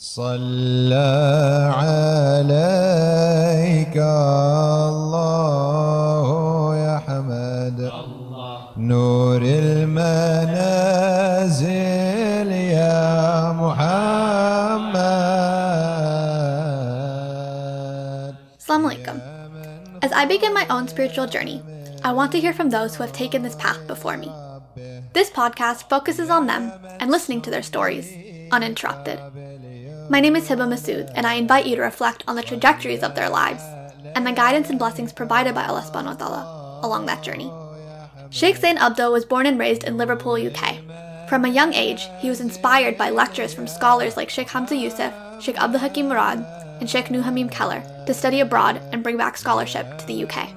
صلى عليك الله يا حمد نور المنازل يا محمد Assalamu alaikum. As I begin my own spiritual journey, I want to hear from those who have taken this path before me. This podcast focuses on them and listening to their stories, uninterrupted. My name is Hebah Masood, and I invite you to reflect on the trajectories of their lives and the guidance and blessings provided by Allah subhanahu wa ta'ala along that journey. Sheikh Zane Abdo was born and raised in Liverpool, UK. From a young age, he was inspired by lectures from scholars like Sheikh Hamza Yusuf, Sheikh Abdul Hakim Murad, and Sheikh Nuh Ha Mim Keller to study abroad and bring back scholarship to the UK.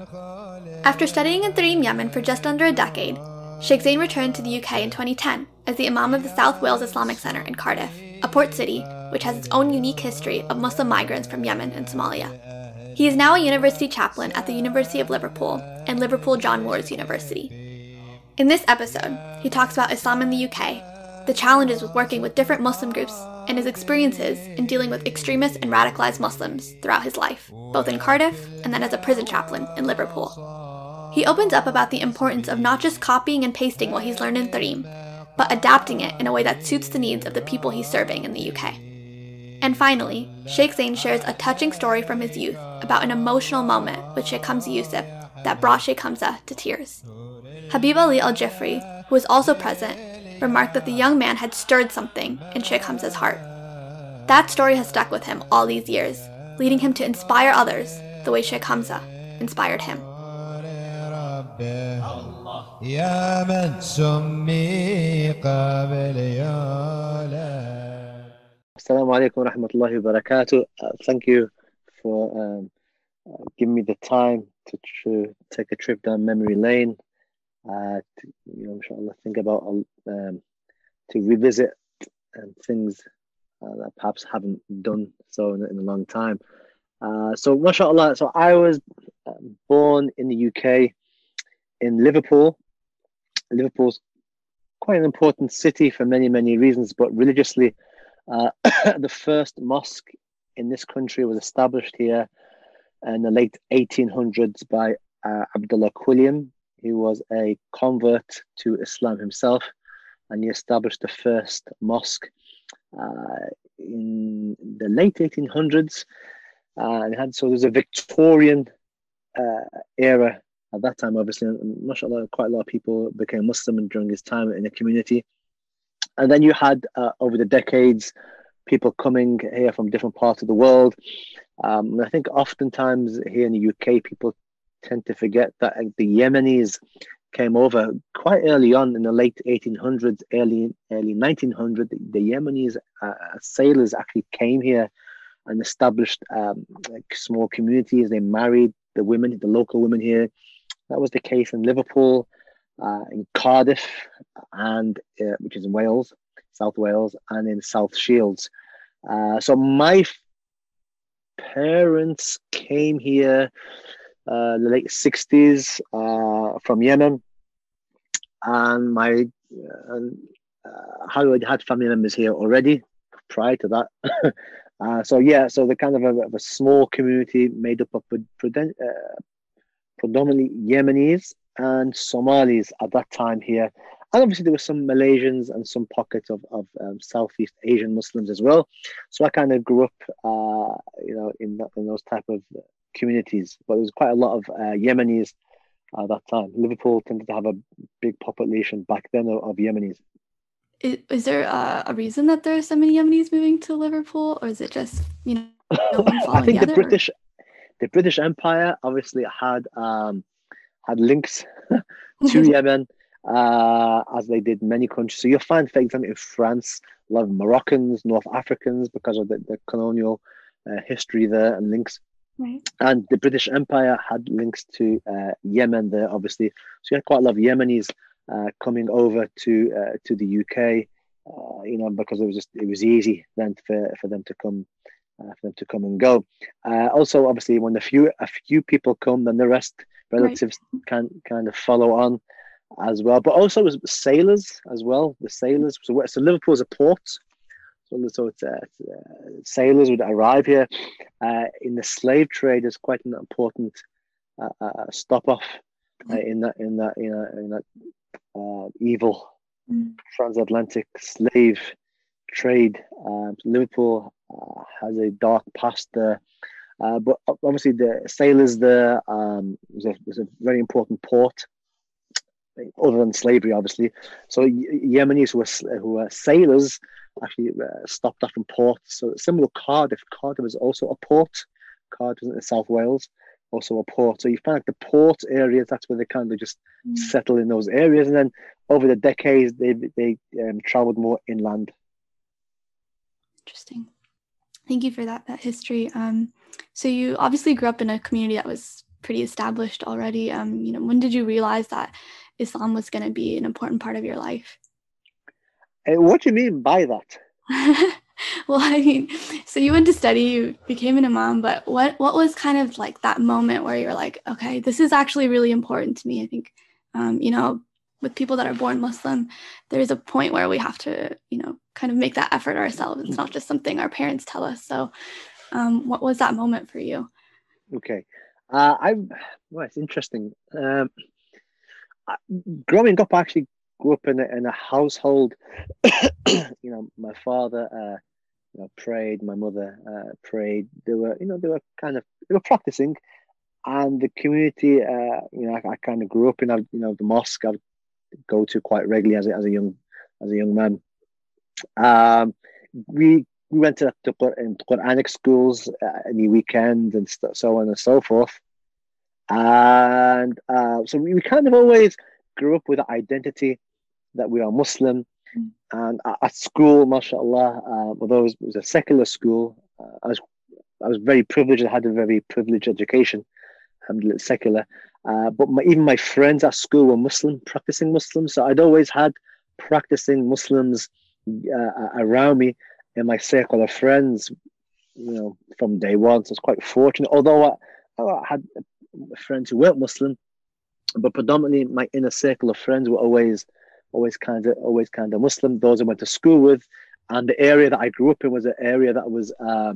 After studying in Tarim, Yemen for just under a decade, Sheikh Zane returned to the UK in 2010 as the Imam of the South Wales Islamic Centre in Cardiff, a port city which has its own unique history of Muslim migrants from Yemen and Somalia. He is now a university chaplain at the University of Liverpool and Liverpool John Moores University. In this episode, he talks about Islam in the UK, the challenges with working with different Muslim groups, and his experiences in dealing with extremist and radicalized Muslims throughout his life, both in Cardiff and then as a prison chaplain in Liverpool. He opens up about the importance of not just copying and pasting what he's learned in Tarim, but adapting it in a way that suits the needs of the people he's serving in the UK. And finally, Sheikh Zane shares a touching story from his youth about an emotional moment with Sheikh Hamza Yusuf that brought Sheikh Hamza to tears. Habib Ali Al Jifri, who was also present, remarked that the young man had stirred something in Sheikh Hamza's heart. That story has stuck with him all these years, leading him to inspire others the way Sheikh Hamza inspired him. يا من سمي قبل يولا Assalamu alaikum wa rahmatullahi wa barakatuh. Uh, thank you for um, uh, giving me the time to tr- take a trip down memory lane. Uh, to, you know, inshallah, think about um, to revisit um, things uh, that perhaps haven't done so in, in a long time. Uh, so, mashallah, so I was um, born in the UK in Liverpool. Liverpool's quite an important city for many, many reasons, but religiously, uh, the first mosque in this country was established here in the late 1800s by uh, Abdullah Quilliam. He was a convert to Islam himself, and he established the first mosque uh, in the late 1800s. Uh, and had so there's a Victorian uh, era at that time. Obviously, mashallah, quite a lot of people became Muslim during his time in the community. And then you had uh, over the decades people coming here from different parts of the world. Um, i think oftentimes here in the uk people tend to forget that the yemenis came over quite early on in the late 1800s early early 1900s the, yemenis uh, sailors actually came here and established um, like small communities. They married the women the local women here that was the case in liverpool uh, in Cardiff, and uh, which is in Wales, South Wales, and in South Shields. Uh, so my f- parents came here uh, the late sixties uh, from Yemen, and my uh, how I had family members here already prior to that. Uh, so yeah, so the kind of a, of a small community made up of predominantly Yemenis and Somalis at that time here. And obviously, there were some Malaysians and some pockets of, of um, Southeast Asian Muslims as well. So I kind of grew up, uh, you know, in, that, in those type of communities. But there was quite a lot of uh, Yemenis at that time. Liverpool tended to have a big population back then of, of Yemenis. Is, is there a, a, reason that there are so many Yemenis moving to Liverpool, or is it just you know? I think the, the British, the British Empire obviously had um, had links to Yemen, uh, as they did many countries. So you'll find, for example, in France, a lot of Moroccans, North Africans, because of the, the colonial uh, history there and links. Right. And the British Empire had links to uh, Yemen there, obviously. So you had quite a lot of Yemenis uh, coming over to uh, to the UK, uh, you know, because it was just it was easy then for, for them to come uh, for them to come and go. Uh, also, obviously, when a few a few people come, then the rest relatives right. can kind of follow on as well. But also, as sailors as well. The sailors. So, so Liverpool is a port. So so it's, uh, uh, sailors would arrive here. Uh, in the slave trade, is quite an important uh, uh, stop off uh, in that in that you know in that uh, evil Mm. transatlantic slave trade. Um, Liverpool uh, has a dark past there, uh, but obviously the sailors there um, was, a, was a very important port. Other than slavery, obviously, so Yemenis who were who were sailors actually uh, stopped off in ports. So similar to Cardiff, Cardiff is also a port. Cardiff is in South Wales, also a port. So you find like the port areas. That's where they kind of just Mm. settle in those areas, and then over the decades they they um, traveled more inland. Interesting. Thank you for that that history. Um, so you obviously grew up in a community that was pretty established already. Um, you know, when did you realize that Islam was going to be an important part of your life? Uh, what do you mean by that? well, I mean, so you went to study, you became an imam, but what what was kind of like that moment where you're like, okay, this is actually really important to me. I think, um, you know, with people that are born Muslim, there's a point where we have to, you know, kind of make that effort ourselves. It's not just something our parents tell us. So, um, what was that moment for you? Okay, uh, I well, it's interesting. Um, I, growing up, I actually grew up in a, in a household. you know, my father, uh, you know, prayed. My mother uh, prayed. They were, you know, they were kind of they were practicing, and the community. Uh, you know, I, I kind of grew up in, you know, the mosque. I would go to quite regularly as a, as a young as a young man. Um, we we went to the Qur- Quranic schools uh, any weekend and st- so on and so forth. And uh, so we, we kind of always grew up with the identity that we are Muslim. Mm. And at, at school, mashallah, uh, although it was, it was a secular school, uh, I was I was very privileged. I had a very privileged education, alhamdulillah, secular. Uh, but my, even my friends at school were Muslim, practicing Muslims. So I'd always had practicing Muslims uh, around me in my circle of friends, you know, from day one. So I was quite fortunate. Although I, I had friends who weren't Muslim, but predominantly my inner circle of friends were always, always kind of, always kind of Muslim. Those I went to school with, and the area that I grew up in was an area that was uh,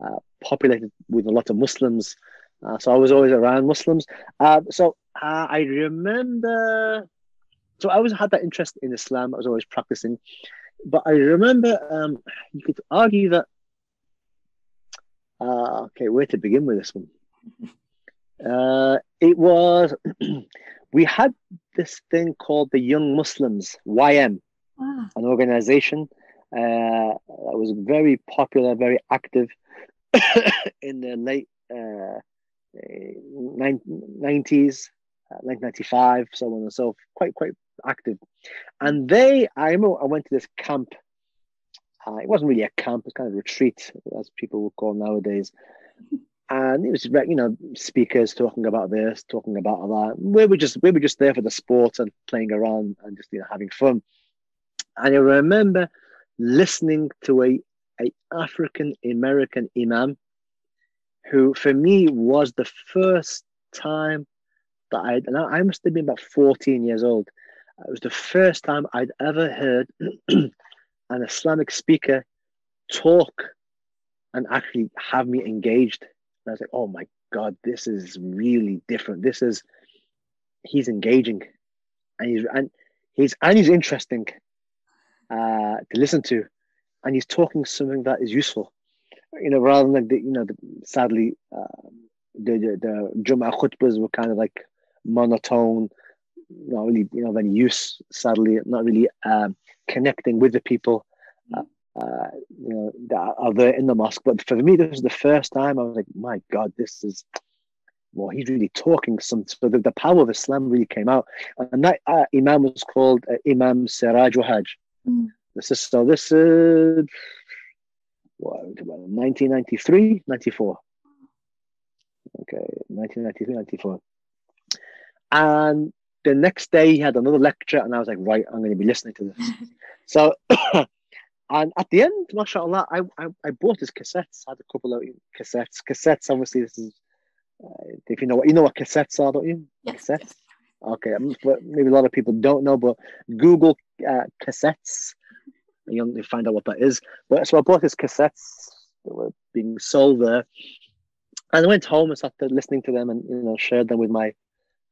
uh, populated with a lot of Muslims. Uh, so I was always around Muslims. Uh, so uh, I remember. So I always had that interest in Islam. I was always practicing, but I remember um, you could argue that. Uh, okay, where to begin with this one? Uh, it was we had this thing called the Young Muslims (YM), Ah, an organization uh, that was very popular, very active in the late uh, nineties, uh, 1995, so on and so forth, quite quite active. And they, I remember, I went to this camp. Uh, it wasn't really a camp; it's kind of a retreat, as people would call nowadays. And it was, you know, speakers talking about this, talking about that. We were just, we were just there for the sport and playing around and just, you know, having fun. And I remember listening to a, a African American imam who for me was the first time that I and I must have been about 14 years old. It was the first time I'd ever heard an Islamic speaker talk and actually have me engaged. And I was like, oh my God, this is really different. This is he's engaging and he's and he's and he's interesting uh, to listen to. And he's talking something that is useful you know, rather than like the, you know, the, sadly, uh, the, the the Jum'ah khutbahs were kind of like monotone, not really, you know, of any use. Sadly, not really um, connecting with the people, uh, uh, you know, that are there in the mosque. But for me, this was the first time I was like, my God, this is. Well, he's really talking some. So the, the power of Islam really came out, and that uh, Imam was called uh, Imam Siraj Wahhaj. Mm. This is so. This is what, 1993, 94. Okay, 1993, 94. And the next day he had another lecture, and I was like, right, I'm going to be listening to this. so, and at the end, mashallah, I, I, I bought his cassettes. I had a couple of cassettes. Cassettes, obviously, this is, uh, if you know what, you know what cassettes are, don't you? yes. Cassettes. Okay, but maybe a lot of people don't know, but Google uh, cassettes you'll find out what that is. But so I bought his cassettes that were being sold there, and I went home and started listening to them, and you know shared them with my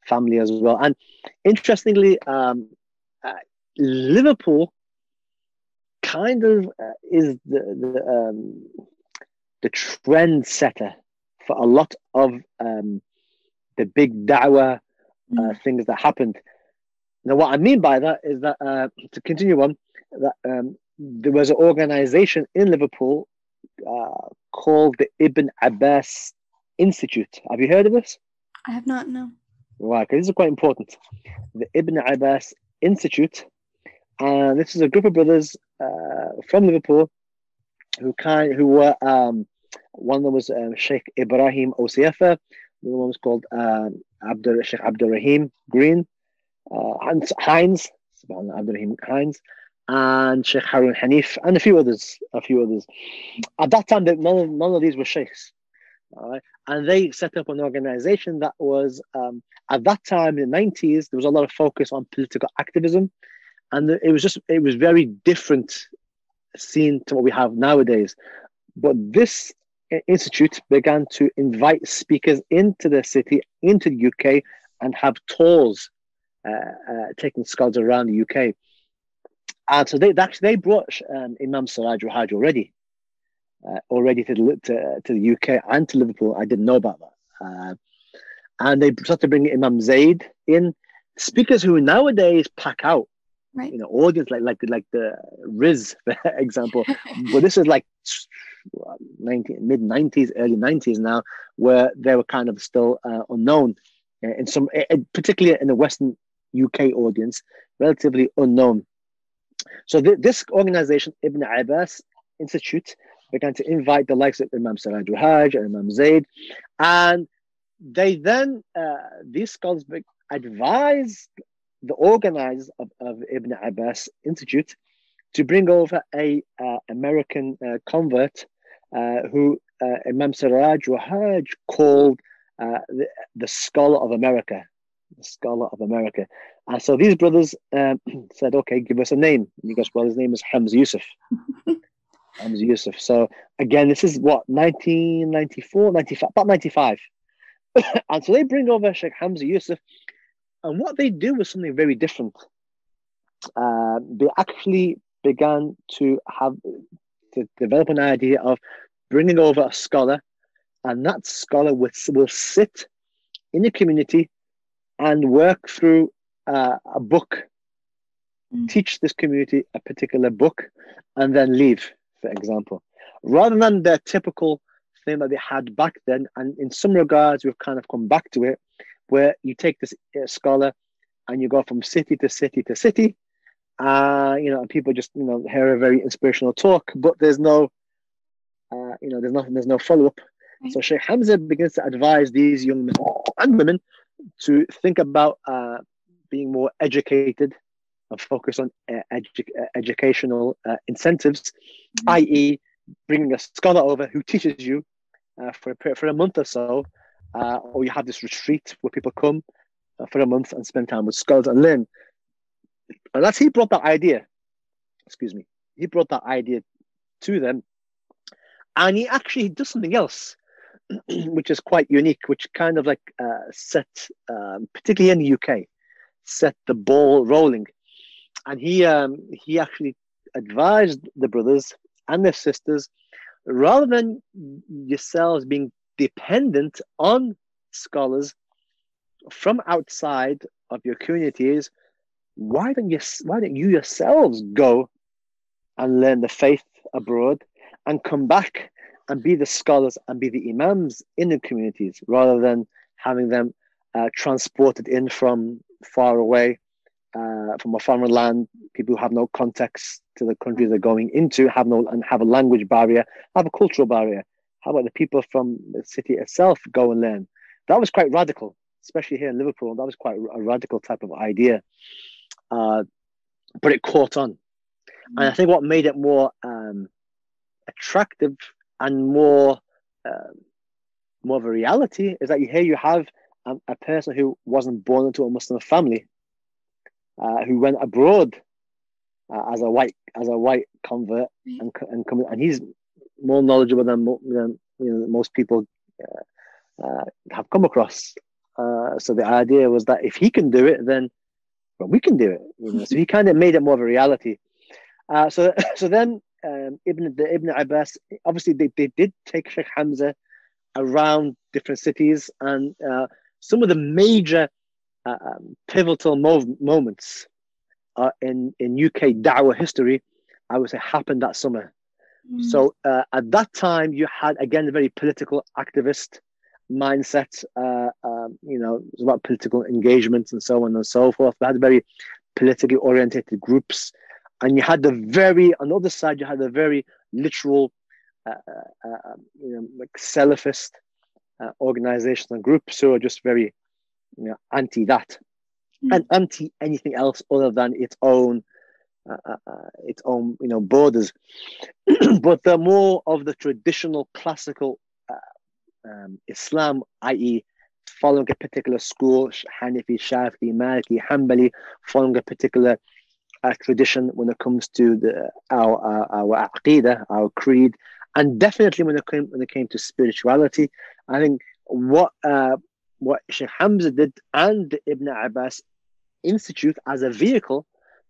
family as well. And interestingly, um, uh, Liverpool kind of uh, is the the, um, the trend setter for a lot of um, the big dawah uh, mm. things that happened. Now, what I mean by that is that uh, to continue on, that um, there was an organization in Liverpool uh, called the Ibn Abbas Institute. Have you heard of this? I have not. No. Right, because this is quite important. The Ibn Abbas Institute, and this is a group of brothers uh, from Liverpool who kind who were um, one of them was um, Sheikh Ibrahim Osi-Efa, the other one was called um, Abdul Sheikh Abdul Rahim Green, uh, Hans Heinz, Abdul Rahim Heinz, and Sheikh Harun Hanif, and a few others. A few others. At that time, none of, none of these were sheikhs. Right? And they set up an organization that was, um, at that time in the 90s, there was a lot of focus on political activism. And it was just, it was very different seen to what we have nowadays. But this institute began to invite speakers into the city, into the UK, and have tours uh, uh, taking scholars around the UK. And so they actually they brought um, Imam Siraj Wahhaj already, uh, already to the, to, to, the UK and to Liverpool. I didn't know about that. Uh, and they started bringing Imam Zaid in, speakers who nowadays pack out. Right. You know, audience like like like the Riz, for example. but this is like 90, mid 90s, early 90s now, where they were kind of still uh, unknown. Uh, in some, uh, particularly in the Western UK audience, relatively unknown. So th- this organization, Ibn Abbas Institute, began to invite the likes of Imam Siraj Wahhaj and Imam Zaid, and they then uh, these scholars advised the organizers of, of Ibn Abbas Institute to bring over a uh, American uh, convert uh, who uh, Imam Siraj Wahhaj called uh, the, the scholar of America the scholar of America. And so these brothers um, said, okay, give us a name. And he goes, well, his name is Hamza Yusuf. Hamza Yusuf. So again, this is what, 1994, 95, about 95. and so they bring over Sheikh Hamza Yusuf. And what they do was something very different. Uh, they actually began to have to develop an idea of bringing over a scholar, and that scholar will, will sit in the community and work through uh, a book, mm. teach this community a particular book, and then leave, for example, rather than the typical thing that they had back then. And in some regards, we've kind of come back to it, where you take this uh, scholar and you go from city to city to city. Uh, you know, and people just you know hear a very inspirational talk, but there's no, uh, you know, there's nothing, there's no follow up. Right. So Sheikh Hamza begins to advise these young men and women to think about uh, being more educated and focus on uh, edu- uh, educational uh, incentives, mm-hmm. i.e., bringing a scholar over who teaches you uh, for, a, for a month or so, uh, or you have this retreat where people come for a month and spend time with scholars and learn. And that's he brought that idea. Excuse me. He brought that idea to them, and he actually does something else which is quite unique, which kind of like uh, set, um, particularly in the UK, set the ball rolling. And he um, he actually advised the brothers and their sisters, rather than yourselves being dependent on scholars from outside of your communities, why don't you why don't you yourselves go and learn the faith abroad and come back and be the scholars and be the imams in the communities rather than having them uh, transported in from far away, uh, from a foreign land, people who have no context to the country they're going into, have no and have a language barrier, have a cultural barrier. How about the people from the city itself go and learn? That was quite radical, especially here in Liverpool. That was quite a radical type of idea, uh, but it caught on. Mm-hmm. And I think what made it more um, attractive and more uh, more of a reality is that here you have a, a person who wasn't born into a Muslim family, uh, who went abroad uh, as a white as a white convert and and coming and he's more knowledgeable than, than you know, most people uh, uh, have come across. Uh, so the idea was that if he can do it, then well, we can do it. You know? so he kind of made it more of a reality. Uh, so so then um, Ibn the Ibn Abbas obviously they, they did take Sheikh Hamza around different cities and uh, some of the major uh, pivotal mov- moments uh, in in UK Dawah history, I would say happened that summer. Mm. So uh, at that time, you had again a very political activist mindset. Uh, um, you know, it was about political engagements and so on and so forth. We had very politically orientated groups, and you had the very on the other side, you had the very literal, uh, uh, uh um, you know, like Salafist uh, organizations and groups who are just very, you know, anti that, mm. and anti anything else other than its own uh, uh, uh, its own you know borders. But they're more of the traditional classical uh, um, islam i.e following a particular school hanafi shafi maliki hanbali following a particular uh, tradition when it comes to the our our, our aqidah, our creed and definitely when it came when it came to spirituality i think what uh, what Sheikh Hamza did and Ibn Abbas Institute as a vehicle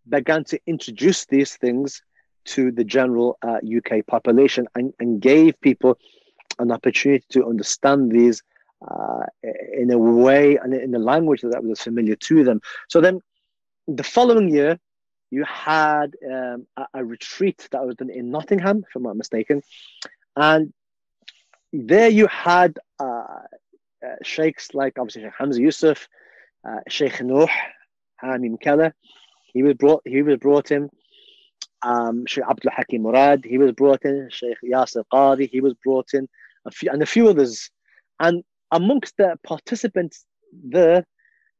began to introduce these things to the general uh, UK population and, and gave people an opportunity to understand these uh, in a way and in a language that was familiar to them. So then the following year, you had um, a, a, retreat that was done in Nottingham, if I'm not mistaken. And there you had uh, uh sheikhs like obviously Sheikh Hamza Yusuf, uh, Sheikh Nuh, Ha Mim Keller, he was brought. He was brought in. Um, Sheikh Abdul Hakim Murad. He was brought in. Sheikh Yasir Qadhi. He was brought in. A few, and a few others. And amongst the participants there,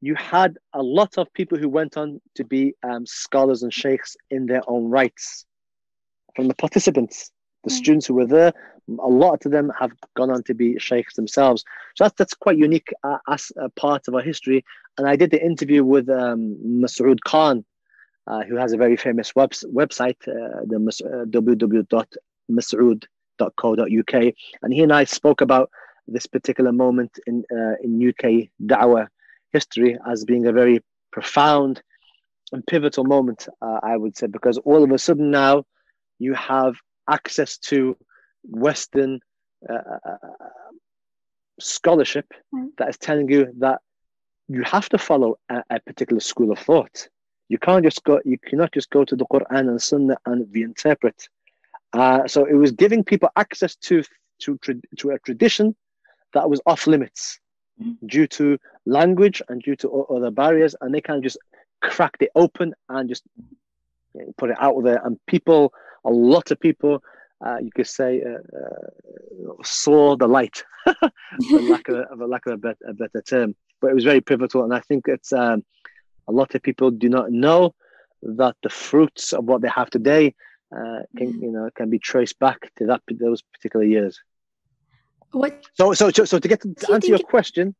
you had a lot of people who went on to be um, scholars and sheikhs in their own rights. From the participants, the mm. students who were there, a lot of them have gone on to be sheikhs themselves. So that's, that's quite unique uh, as a part of our history. And I did the interview with um, Masud Khan, uh, who has a very famous web- website, uh, the uh, www.masud.co.uk. And he and I spoke about this particular moment in, uh, in UK Dawah history as being a very profound and pivotal moment, uh, I would say, because all of a sudden now you have access to Western uh, scholarship mm. that is telling you that you have to follow a, a particular school of thought you can't just go. You cannot just go to the Quran and Sunnah and reinterpret. Uh, so it was giving people access to to to a tradition that was off limits mm-hmm. due to language and due to other barriers, and they kind of just cracked it open and just you know, put it out there. And people, a lot of people, uh, you could say, uh, uh, saw the light, for lack of, of a lack of a, bet, a better term. But it was very pivotal, and I think it's. Um, a lot of people do not know that the fruits of what they have today uh, can mm. you know can be traced back to that those particular years. What? So so so, so to get to, to answer your question,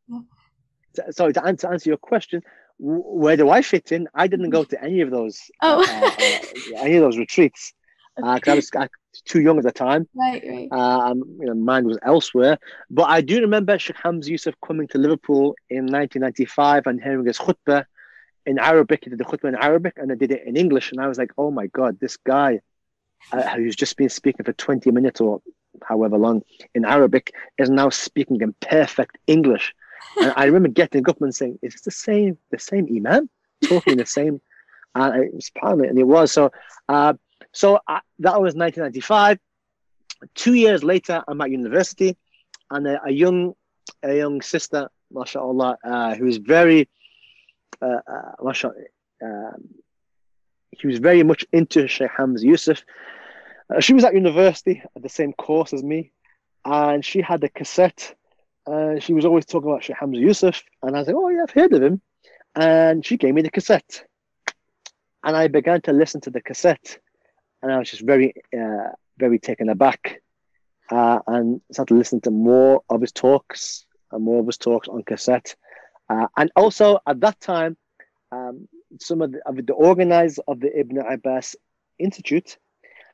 sorry to answer, answer your question, where do I fit in? I didn't go to any of those oh. uh, uh, any of those retreats because okay. I was too young at the time. Right, right. Um, you know, mine was elsewhere. But I do remember Sheikh Hamza Yusuf coming to Liverpool in 1995 and hearing his khutbah in Arabic. He did the khutbah in Arabic and I did it in English. And I was like, oh my God, this guy uh, who's just been speaking for 20 minutes or however long in Arabic is now speaking in perfect English. And I remember getting up and saying, is this the same, the same Imam talking the same? And it was Parliament, and it was. So, uh, so I, uh, that was 1995. Two years later, I'm at university, and a, a young, a young sister, mashallah, uh, who is very uh, uh, um, he was very much into Sheikh Hamza Yusuf. Uh, she was at university at the same course as me, and she had a cassette. And she was always talking about Sheikh Hamza Yusuf, and I was like, "Oh yeah, I've heard of him." And she gave me the cassette, and I began to listen to the cassette, and I was just very, uh, very taken aback, uh, and started to listen to more of his talks and more of his talks on cassette. Uh, and also at that time, um, some of the, of the organizers of the Ibn Abbas Institute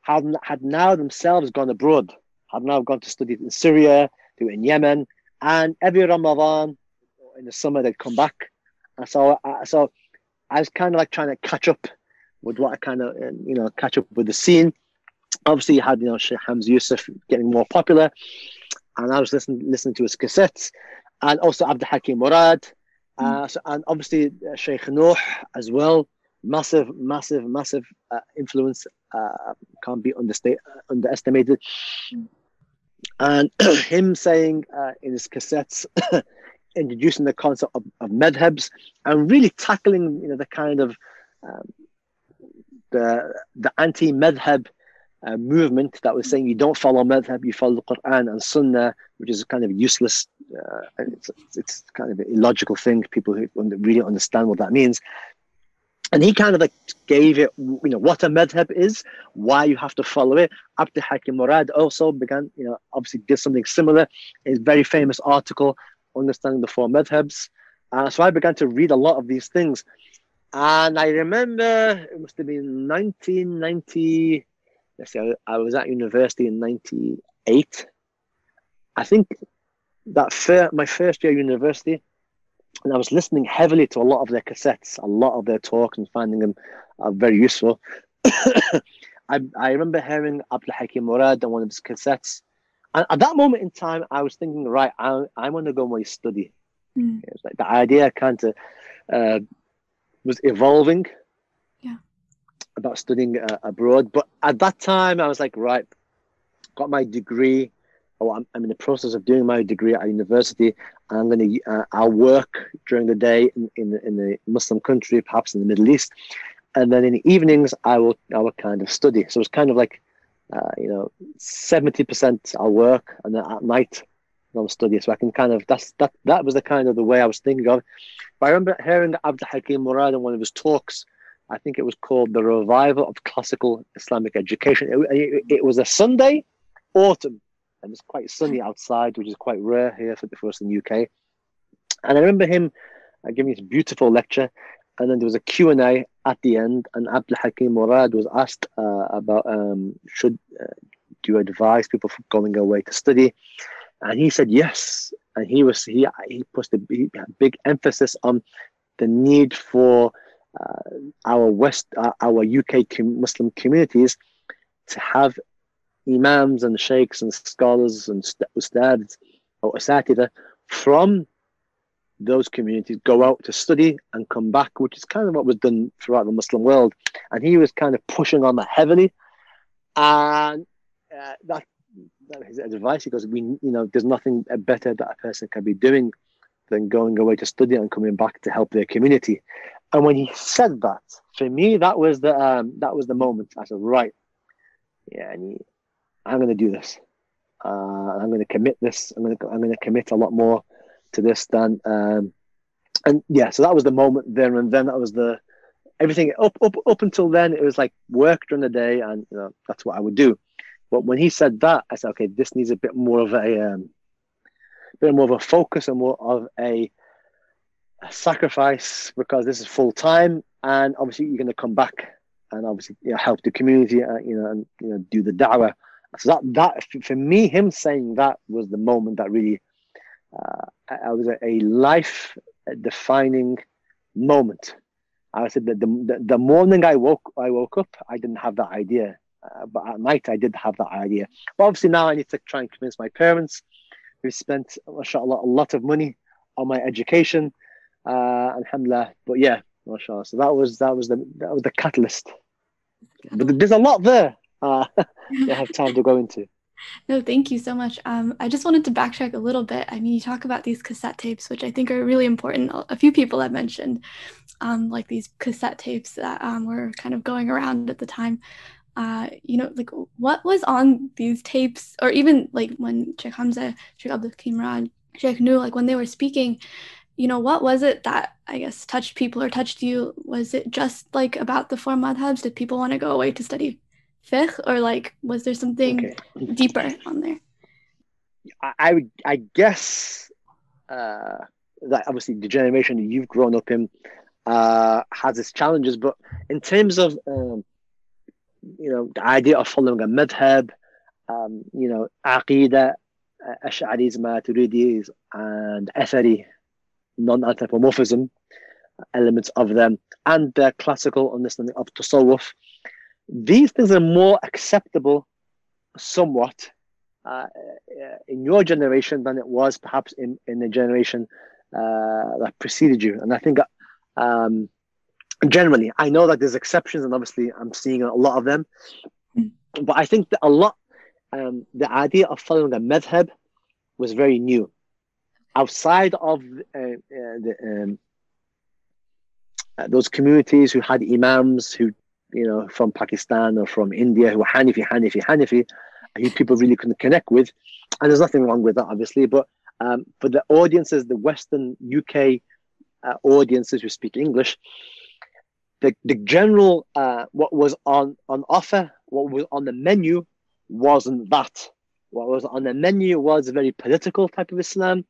had, had now themselves gone abroad, had now gone to study in Syria, do in Yemen, and every Ramadan in the summer they'd come back. And so, uh, so I was kind of like trying to catch up with what I kind of, you know, catch up with the scene. Obviously, you had, you know, Sheikh Hamza Yusuf getting more popular, and I was listening listening to his cassettes, and also Abdul Hakim Murad, uh, so, and obviously uh, Sheikh Nuh as well. Massive, massive, massive uh, influence uh, can't be understa- underestimated. And him saying uh, in his cassettes, introducing the concept of, of madhabs and really tackling, you know, the kind of um, the the anti-madhab uh, movement that was saying you don't follow madhab, you follow the Quran and Sunnah, which is kind of useless, uh, it's, it's kind of an illogical thing. People who really understand what that means. And he kind of like gave it, you know, what a madhab is, why you have to follow it. Abdul Hakim Murad also began, you know, obviously did something similar. His very famous article, Understanding the Four Madhabs. Uh, so I began to read a lot of these things. And I remember it must have been 1990 let's say I, was at university in 98 i think that fir- my first year university and i was listening heavily to a lot of their cassettes a lot of their talks and finding them uh, very useful I, I remember hearing Abdul Hakim Murad on one of his cassettes and at that moment in time i was thinking right i, I want to go my study mm. it was like the idea kind of uh, was evolving yeah. about studying uh, abroad. But at that time, I was like, right, got my degree. Oh, I'm, I'm in the process of doing my degree at university. I'm going to, uh, I'll work during the day in, in, in the Muslim country, perhaps in the Middle East. And then in the evenings, I will, I will kind of study. So it's kind of like, uh, you know, 70% I'll work and then at night I'll study. So I can kind of, that's, that, that was the kind of the way I was thinking of. But I remember hearing Abdul Hakim Murad in one of his talks, I think it was called The Revival of Classical Islamic Education. It, it, it was a Sunday, autumn, and it's quite sunny outside, which is quite rare here for, for us in the UK. And I remember him uh, giving this beautiful lecture, and then there was a Q&A at the end, and Abdul Hakim Murad was asked uh, about um, should uh, do you advise people for going away to study, and he said yes, and he was he he put a big emphasis on the need for uh, our West, uh, our UK Muslim communities to have imams and sheikhs and scholars and ustads or asatida from those communities go out to study and come back, which is kind of what was done throughout the Muslim world. And he was kind of pushing on that heavily. And uh, that, that his advice. He goes, "We, you know, there's nothing better that a person can be doing than going away to study and coming back to help their community." And when he said that, for me, that was the um, that was the moment. I said, right, yeah, I'm going to do this. Uh, I'm going to commit this. I'm going to I'm going to commit a lot more to this than um, and yeah. So that was the moment there and then. That was the everything up up up until then. It was like work during the day, and you know that's what I would do. But when he said that, I said, okay, this needs a bit more of a um, bit more of a focus and more of a sacrifice because this is full time, and obviously you're going to come back and obviously you know, help the community, uh, you know, and you know do the da'wah. So that that for me, him saying that was the moment that really, uh, I was a, a life defining moment. I said that the, the, the morning I woke I woke up, I didn't have that idea, uh, but at night I did have that idea. But obviously now I need to try and convince my parents, who spent mashallah, a lot of money on my education, uh, alhamdulillah. But yeah. So that was that was the that was the catalyst. But there's a lot there. Uh, I have time to go into. No, thank you so much. Um, I just wanted to backtrack a little bit. I mean, you talk about these cassette tapes, which I think are really important. A few people have mentioned, um, like these cassette tapes that um, were kind of going around at the time. Uh, you know, like what was on these tapes, or even like when Sheikh Hamza, Sheikh Abdul Hakim Murad, Sheikh Nuh, like when they were speaking, you know, what was it that I guess touched people or touched you? Was it just like about the four madhabs? Did people want to go away to study fiqh, or like was there something okay. deeper on there? I would, I guess, uh, that obviously the generation that you've grown up in, uh, has its challenges. But in terms of um, you know the idea of following a madhab, um, you know, aqidah, uh, Ash'aris, Maturidis, and Athari, non-anthropomorphism elements of them, and the classical understanding of tasawwuf. These things are more acceptable, somewhat, uh, in your generation than it was perhaps in, in the generation uh, that preceded you. And I think um, generally, I know that there's exceptions, and obviously I'm seeing a lot of them. But I think that a lot, um, the idea of following a madhab was very new. Outside of uh, uh, the, um, uh, those communities who had imams who, you know, from Pakistan or from India who were Hanafi, Hanafi, Hanafi, who people really couldn't connect with. And there's nothing wrong with that, obviously. But um, for the audiences, the Western UK uh, audiences who speak English, the, the general, uh, what was on, on offer, what was on the menu wasn't that. What was on the menu was a very political type of Islam,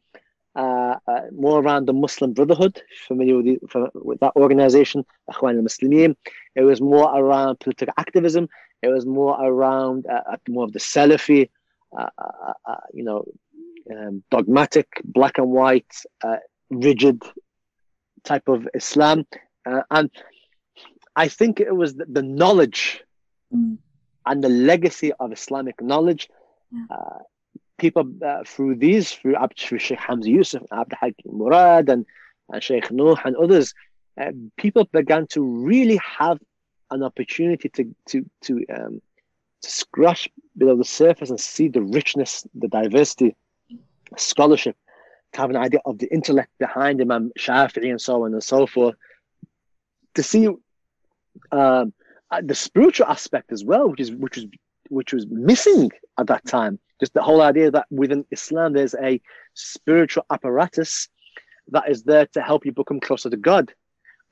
uh, uh, more around the Muslim Brotherhood, familiar with, the, with that organization, Ikhwan al-Muslimin. It was more around political activism. It was more around uh, more of the Salafi, uh, uh, uh, you know, um, dogmatic, black and white, rigid type of Islam. and I think it was the, the knowledge mm. and the legacy of Islamic knowledge. Yeah. People through these, through, through Sheikh Hamza Yusuf, Abdul Hakim Murad, and, and Sheikh Nuh, and others, people began to really have an opportunity to to to um, to scratch below the surface and see the richness, the diversity, scholarship, to have an idea of the intellect behind Imam Shafi'i and so on and so forth. To see um, uh, the spiritual aspect as well, which is which was which was missing at that time. Just the whole idea that within Islam there's a spiritual apparatus that is there to help you become closer to God.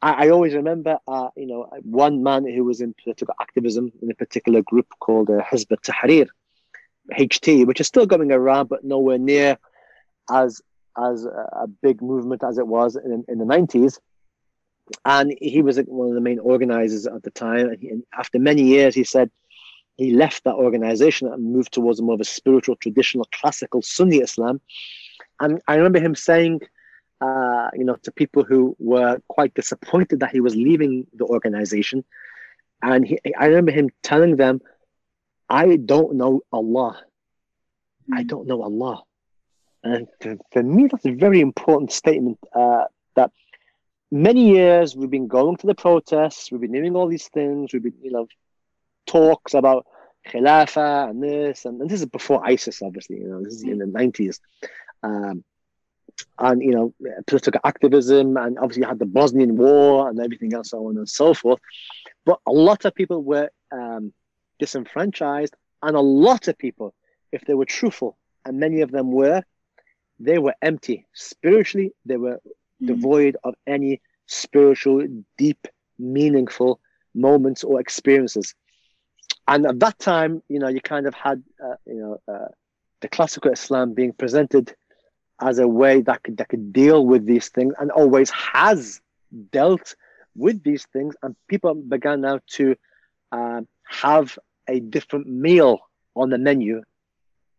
I, I always remember, uh, you know, one man who was in political activism in a particular group called uh, Hizb Tahrir, HT, which is still going around, but nowhere near as as a, big movement as it was in, in the 90s. And he was one of the main organizers at the time. And after many years, he said he left that organization and moved towards more of a spiritual, traditional, classical Sunni Islam. And I remember him saying, uh, you know, to people who were quite disappointed that he was leaving the organization. And he, I remember him telling them, I don't know Allah. I hmm. don't know Allah. And for, for, me, that's a very important statement uh, that many years we've been going to the protests, we've been doing all these things, we've been, you know, talks about Khilafah and this, and, and this is before ISIS, obviously, you know, this is in the 90s. Um, and you know political activism and obviously you had the Bosnian War and everything else so on and so forth but a lot of people were um, disenfranchised and a lot of people if they were truthful and many of them were they were empty spiritually they were mm-hmm. devoid of any spiritual deep meaningful moments or experiences and at that time you know you kind of had uh, you know uh, the classical islam being presented as a way that could, that could deal with these things and always has dealt with these things. And people began now to uh, have a different meal on the menu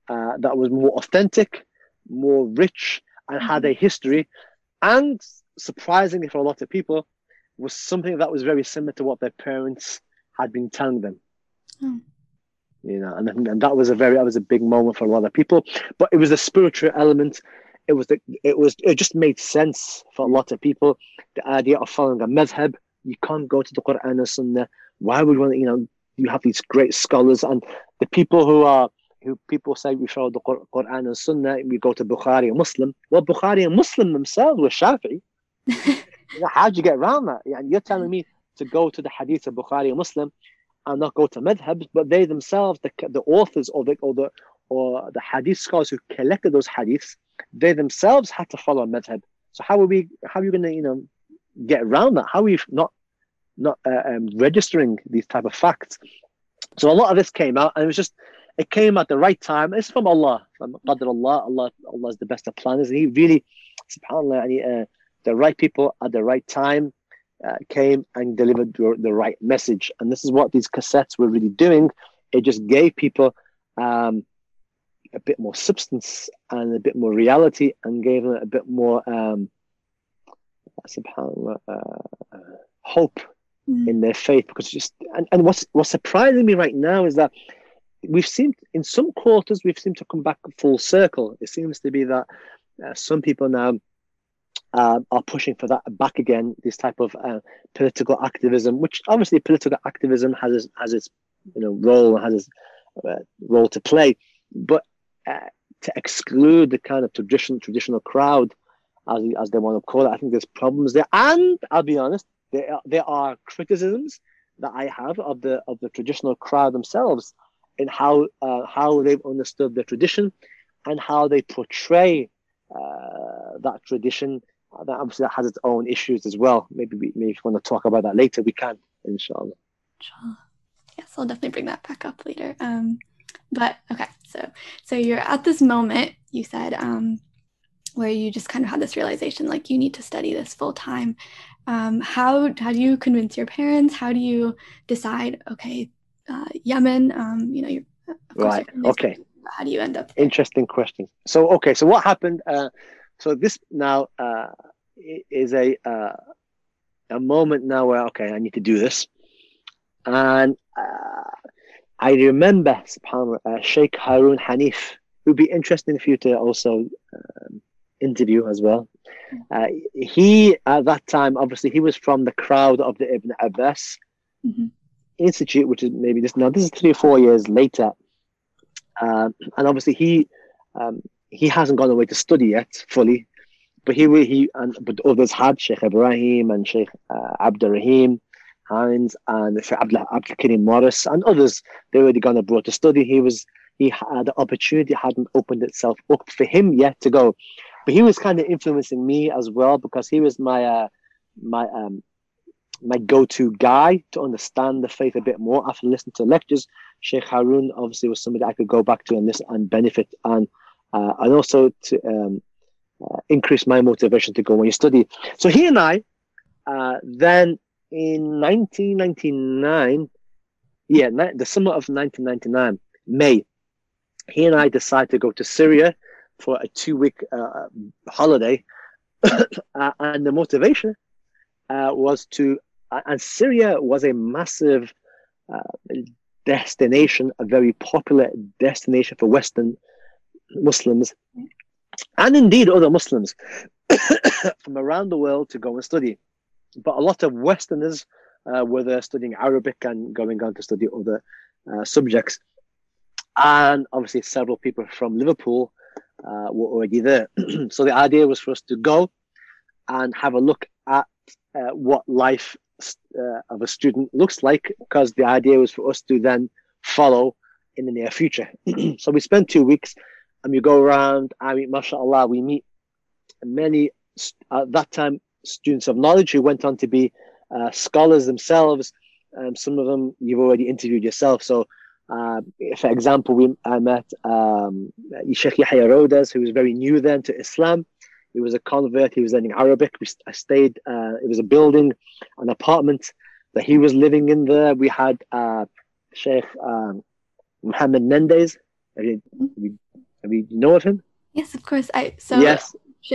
uh, that was more authentic, more rich, and had a history. And surprisingly for a lot of people, was something that was very similar to what their parents had been telling them. Hmm. You know, and, and that was a very that was a big moment for a lot of people. But it was a spiritual element it was the, it was it just made sense for a lot of people. The idea of following a madhab, you can't go to the Quran and Sunnah. Why would you want to, you know, you have these great scholars and the people who are who people say we follow the Quran and Sunnah, and we go to Bukhari and Muslim. Well, Bukhari and Muslim themselves were Shafi. How'd you get around that? Yeah, you're telling me to go to the Hadith of Bukhari and Muslim and not go to madhabs, but they themselves, the, the authors or the or the or the Hadith scholars who collected those Hadiths, they themselves had to follow a madhab. So how are we? How are you going to, you know, get around that? How are you not not uh, um, registering these type of facts? So a lot of this came out, and it was just it came at the right time. It's from Allah, from Qadr Allah. Allah, Allah is the best of planners, and He really, Subhanallah, and he, uh, the right people at the right time. Uh, came and delivered the, right message. And this is what these cassettes were really doing. It just gave people um, a bit more substance and a bit more reality and gave them a bit more um, uh, hope mm. in their faith. Because just and, and what's what's surprising me right now is that we've seen in some quarters we've seemed to come back full circle. It seems to be that uh, some people now uh, are pushing for that back again. This type of uh, political activism, which obviously political activism has its, has its you know role has its uh, role to play, but uh, to exclude the kind of traditional traditional crowd, as as they want to call it, I think there's problems there. And I'll be honest, there are, there are criticisms that I have of the of the traditional crowd themselves in how uh, how they've understood the tradition and how they portray uh, that tradition that obviously that has its own issues as well. Maybe we, maybe if you want to talk about that later, we can, inshallah. Inshallah. Yes, I'll definitely bring that back up later. Um, but okay, so so you're at this moment. You said um, where you just kind of had this realization, like you need to study this full time. Um, how how do you convince your parents? How do you decide? Okay, uh, Yemen. Um, you know, you're right. Okay. How do you end up? There? Interesting question. So okay, so what happened? Uh, so this now uh, is a uh, a moment now where okay, I need to do this, and uh, I remember uh, Sheikh Harun Hanif. It would be interesting for you to also um, interview as well. Uh, he at that time, obviously, he was from the crowd of the Ibn Abbas mm-hmm. Institute, which is maybe this now. This is three or four years later, uh, and obviously he. Um, he hasn't gone away to study yet fully, but he he and but others had Sheikh Ibrahim and Sheikh uh, Abdul Rahim Hines and Sheikh Abdul, Karim Morris and others. They already gone abroad to study. He was he had the opportunity hadn't opened itself up for him yet to go, but he was kind of influencing me as well because he was my uh, my um my go-to guy to understand the faith a bit more after listening to lectures. Sheikh Harun obviously was somebody I could go back to and this and benefit and uh, and also to um, uh, increase my motivation to go when you study. So he and I, uh, then in 1999, yeah, ni- the summer of 1999, May, he and I decided to go to Syria for a two-week uh, holiday, uh, and the motivation uh, was to, and Syria was a massive destination, a very popular destination for Western Muslims and indeed other Muslims from around the world to go and study. But a lot of Westerners uh, were there studying Arabic and going on to study other uh, subjects. And obviously, several people from Liverpool uh, were already there. so the idea was for us to go and have a look at uh, what life uh, of a student looks like, because the idea was for us to then follow in the near future. so we spent two weeks and we go around I mean mashallah we meet many at that time students of knowledge who went on to be uh, scholars themselves. Um, some of them you've already interviewed yourself. So uh, for example we I met um, Sheikh Yahya Rhodus who was very new then to Islam. He was a convert. He was learning Arabic. We, I stayed uh, it was a building an apartment that he was living in there. We had uh, Sheikh um, Muhammad Mendes we, have you know of him? Yes, of course. I so yes.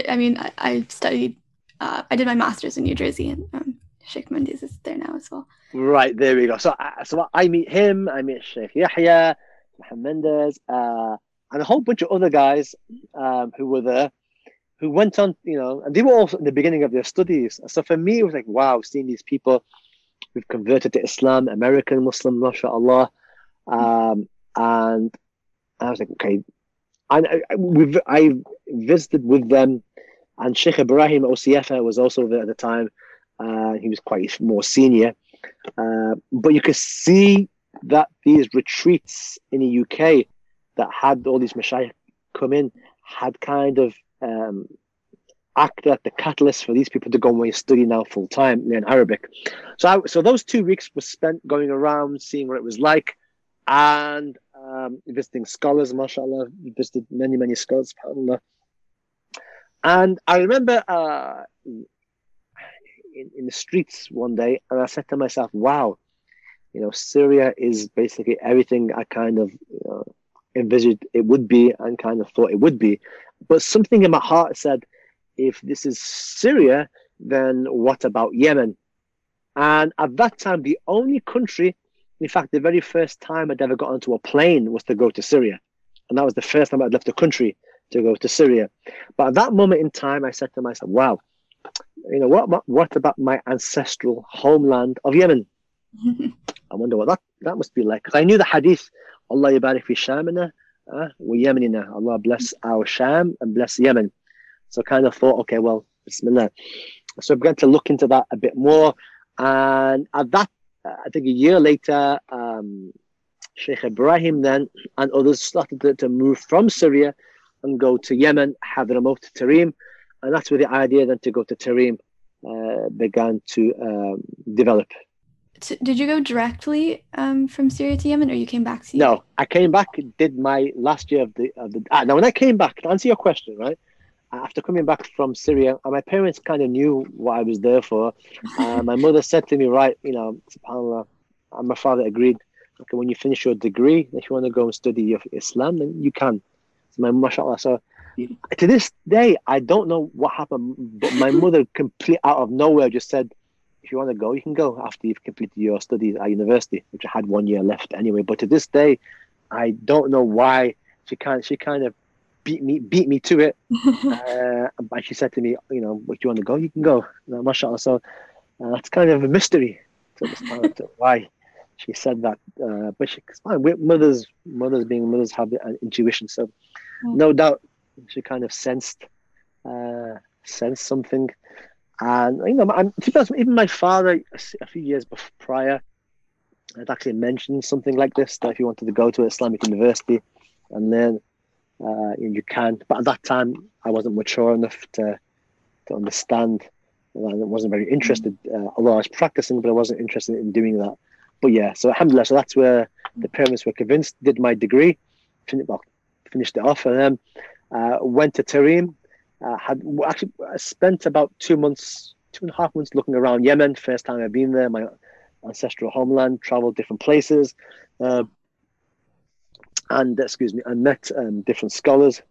I mean, I, I studied. Uh, I did my master's in New Jersey, and um, Sheikh Mendes is there now as well. Right there we go. So, uh, so I meet him. I meet Sheikh Yahya, Mohammed Mendes, uh, and a whole bunch of other guys um, who were there, who went on. You know, and they were also in the beginning of their studies. So for me, it was like, wow, seeing these people who've converted to Islam, American Muslim, mashallah, um, and I was like, okay, and I, we've I visited with them, and Sheikh Ibrahim Osi-Efa was also there at the time. Uh, he was quite more senior, uh, but you could see that these retreats in the UK that had all these mashayikh come in had kind of um, acted as the catalyst for these people to go and study now full time learn Arabic. So, I, so those two weeks were spent going around, seeing what it was like, and um, visiting scholars, mashallah, visited many, many scholars, subhanAllah. And I remember uh, in, in the streets one day, and I said to myself, "Wow, you know, Syria is basically everything I kind of you know, envisaged it would be and kind of thought it would be." But something in my heart said, "If this is Syria, then what about Yemen?" And at that time, the only country, in fact, the very first time I'd ever got onto a plane was to go to Syria, and that was the first time I'd left the country to go to Syria. But at that moment in time, I said to myself, "Wow." you know what what about my ancestral homeland of Yemen? I wonder what that, that must be like. Because I knew the hadith, Allah yabarik fi shamina uh, wa yemenina. Allah bless our Sham and bless Yemen. So I kind of thought, okay, well, bismillah. So I began to look into that a bit more. And at that, I think a year later, um, Sheikh Ibrahim then and others started to, to move from Syria and go to Yemen, Hadramaut, Tarim and that's where the idea then to go to Tarim uh, began to um, develop. So did you go directly um, from Syria to Yemen, or you came back to? No, I came back. Did my last year of the of the. Ah, now, when I came back, to answer your question, right? After coming back from Syria, my parents kind of knew what I was there for. Uh, my mother said to me, "Right, you know, Subhanallah," and my father agreed. Okay, when you finish your degree, if you want to go and study Islam, then you can. So my mashallah. So to this day, I don't know what happened, but my mother, complete out of nowhere, just said, "If you want to go, you can go after you've completed your studies at university," which I had one year left anyway. But to this day, I don't know why she kind she kind of beat me beat me to it. uh, and she said to me, "You know, if you want to go, you can go." You mashallah. So uh, that's kind of a mystery to understand why she said that. Uh, but she, fine. Mothers, mothers being mothers have an intuition. So mm. no doubt she kind of sensed uh, sensed something. And you know, I'm, even my father, a few years before, prior, had actually mentioned something like this that if you wanted to go to Islamic university and then uh, you can. But at that time, I wasn't mature enough to to understand. And I wasn't very interested, uh, although I was practicing, but I wasn't interested in doing that. But yeah, so alhamdulillah, so that's where the parents were convinced, did my degree, finished, well, finished it off, and then uh, went to Tarim. Uh, had actually spent about two months, two and a half months looking around Yemen. First time I've been there, my ancestral homeland. Traveled different places, uh, and excuse me, I met um, different scholars,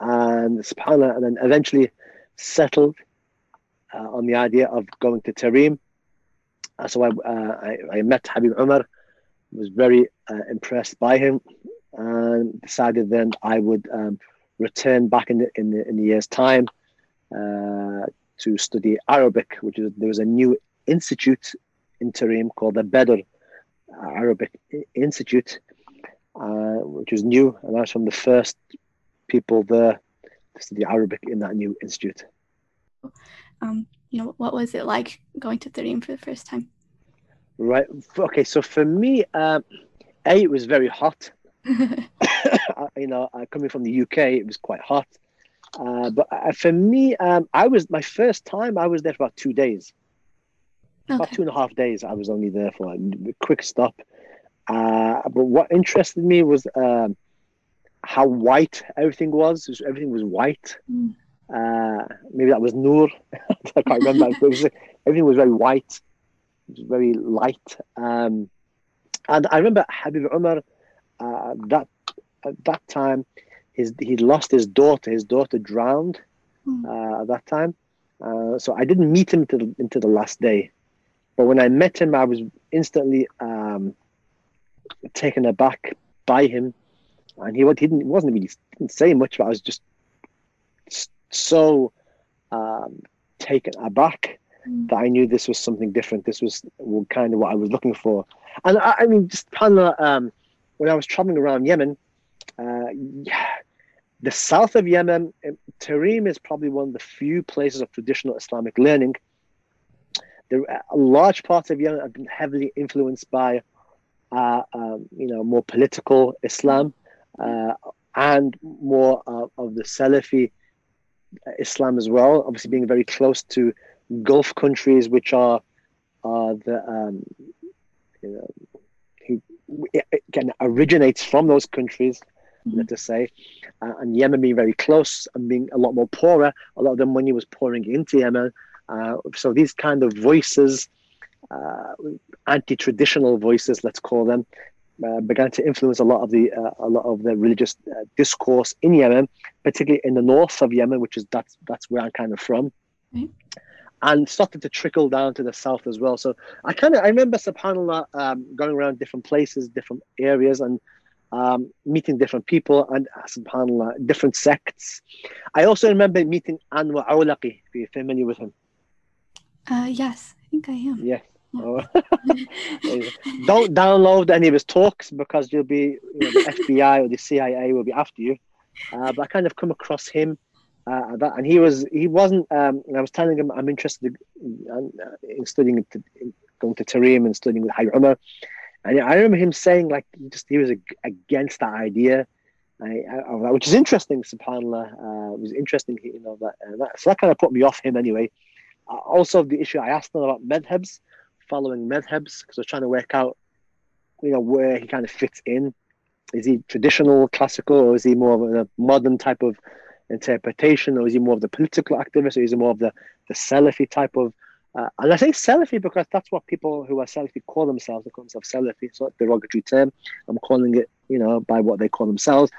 and subhanallah, and then eventually settled uh, on the idea of going to Tarim. Uh, so I, uh, I, I met Habib Umar, was very impressed by him and decided then I would um, return back in the, in the in the year's time uh, to study Arabic, which is there was a new institute in Tarim called the Badr Arabic Institute, uh, which was new, and I was from the first people there to study Arabic in that new institute. Um, you know, what was it like going to Tarim for the first time? Right. Okay. So for me, uh, a it was very hot. you know, uh, coming from the UK, it was quite hot. Uh, but uh, for me, um, I was my first time. I was there for about two days, okay. about two and a half days. I was only there for a quick stop. Uh, but what interested me was um, how white everything was. was everything was white. Mm. Uh, maybe that was Noor. I can't remember. was, everything was very white. It was very light. Um, and I remember Habib Umar uh, that at that time, his he'd lost his daughter. His daughter drowned mm. uh, at that time. Uh, so I didn't meet him until, the, into the last day, but when I met him, I was instantly um, taken aback by him, and he, he didn't wasn't really didn't say much, but I was just so um, taken aback mm. that I knew this was something different. This was kind of what I was looking for, and I, I mean, just kind of um, when I was traveling around Yemen, uh, the south of Yemen, Tarim is probably one of the few places of traditional Islamic learning. There, a large part of Yemen have been heavily influenced by, uh, um, you know, more political Islam uh, and more of the Salafi Islam as well. Obviously, being very close to Gulf countries, which are are the um, you know, again originates from those countries mm-hmm. to say uh, and yemen being very close and being a lot more poorer a lot of the money was pouring into yemen Uh, so these kind of voices, uh, anti-traditional voices, let's call them, uh, began to influence a lot of the uh, a lot of the religious uh, discourse in Yemen, particularly in the north of Yemen, which is that's that's where I'm kind of from, Right. and started to trickle down to the south as well. So I kind of I remember Subhanallah um, going around different places, different areas, and um, meeting different people and uh, Subhanallah different sects. I also remember meeting Anwar Awlaqi. If you're familiar with him, Uh, yes, think I am. yeah. Oh. Don't download any of his talks because you'll be you know, the FBI or the CIA will be after you. Uh, but I kind of come across him, uh, that, and he was he wasn't. Um, I was telling him I'm interested in, uh, in studying in going to Tarim and studying with Habib Umar, and I remember him saying like he just he was ag- against that idea. I, I, which is interesting, subhanallah. Uh, it was interesting, you know, that, uh, that so that kind of put me off him anyway. Also, the issue I asked him about madhabs, following madhabs, because I was trying to work out, you know, where he kind of fits in. Is he traditional, classical, or is he more of a modern type of interpretation, or is he more of the political activist, or is he more of the, the Salafi type of? Uh, and I say Salafi because that's what people who are Salafi call themselves. They call themselves Salafi. It's not a derogatory term. I'm calling it, you know, by what they call themselves.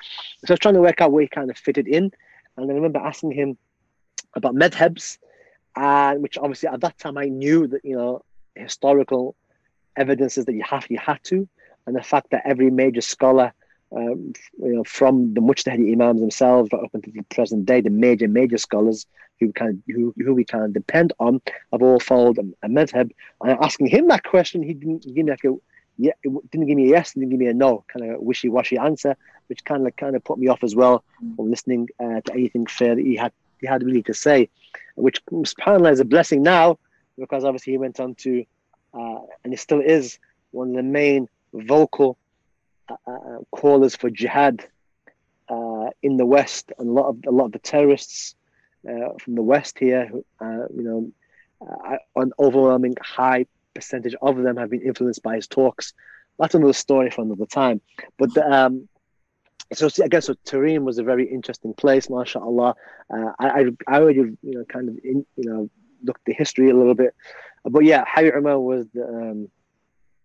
So I was trying to work out where he kind of fitted in. And I remember asking him about madhabs, uh, which obviously at that time I knew that, you know, historical evidences that you have you had to, and the fact that every major scholar, um, you know, from the Mujtahidi Imams themselves right up until the present day, the major major scholars who can who, who we can depend on have all followed a, a madhab. And asking him that question, he didn't give me like a yeah, it didn't give me a yes, didn't give me a no, kind of wishy washy answer, which kind of kind of put me off as well from listening uh, to anything fair that he had he had really to say, which subhanallah is a blessing now because obviously he went on to, uh, and he still is one of the main vocal uh, uh, callers for jihad uh, in the West, and a lot of a lot of the terrorists uh, from the West here, you know, an overwhelming high percentage of them have been influenced by his talks. That's another story for another time. But um, so I guess so Tarim was a very interesting place, mashallah. Uh, I, I I already you know kind of in, you know looked the history a little bit, but yeah, Habib Umar was the um,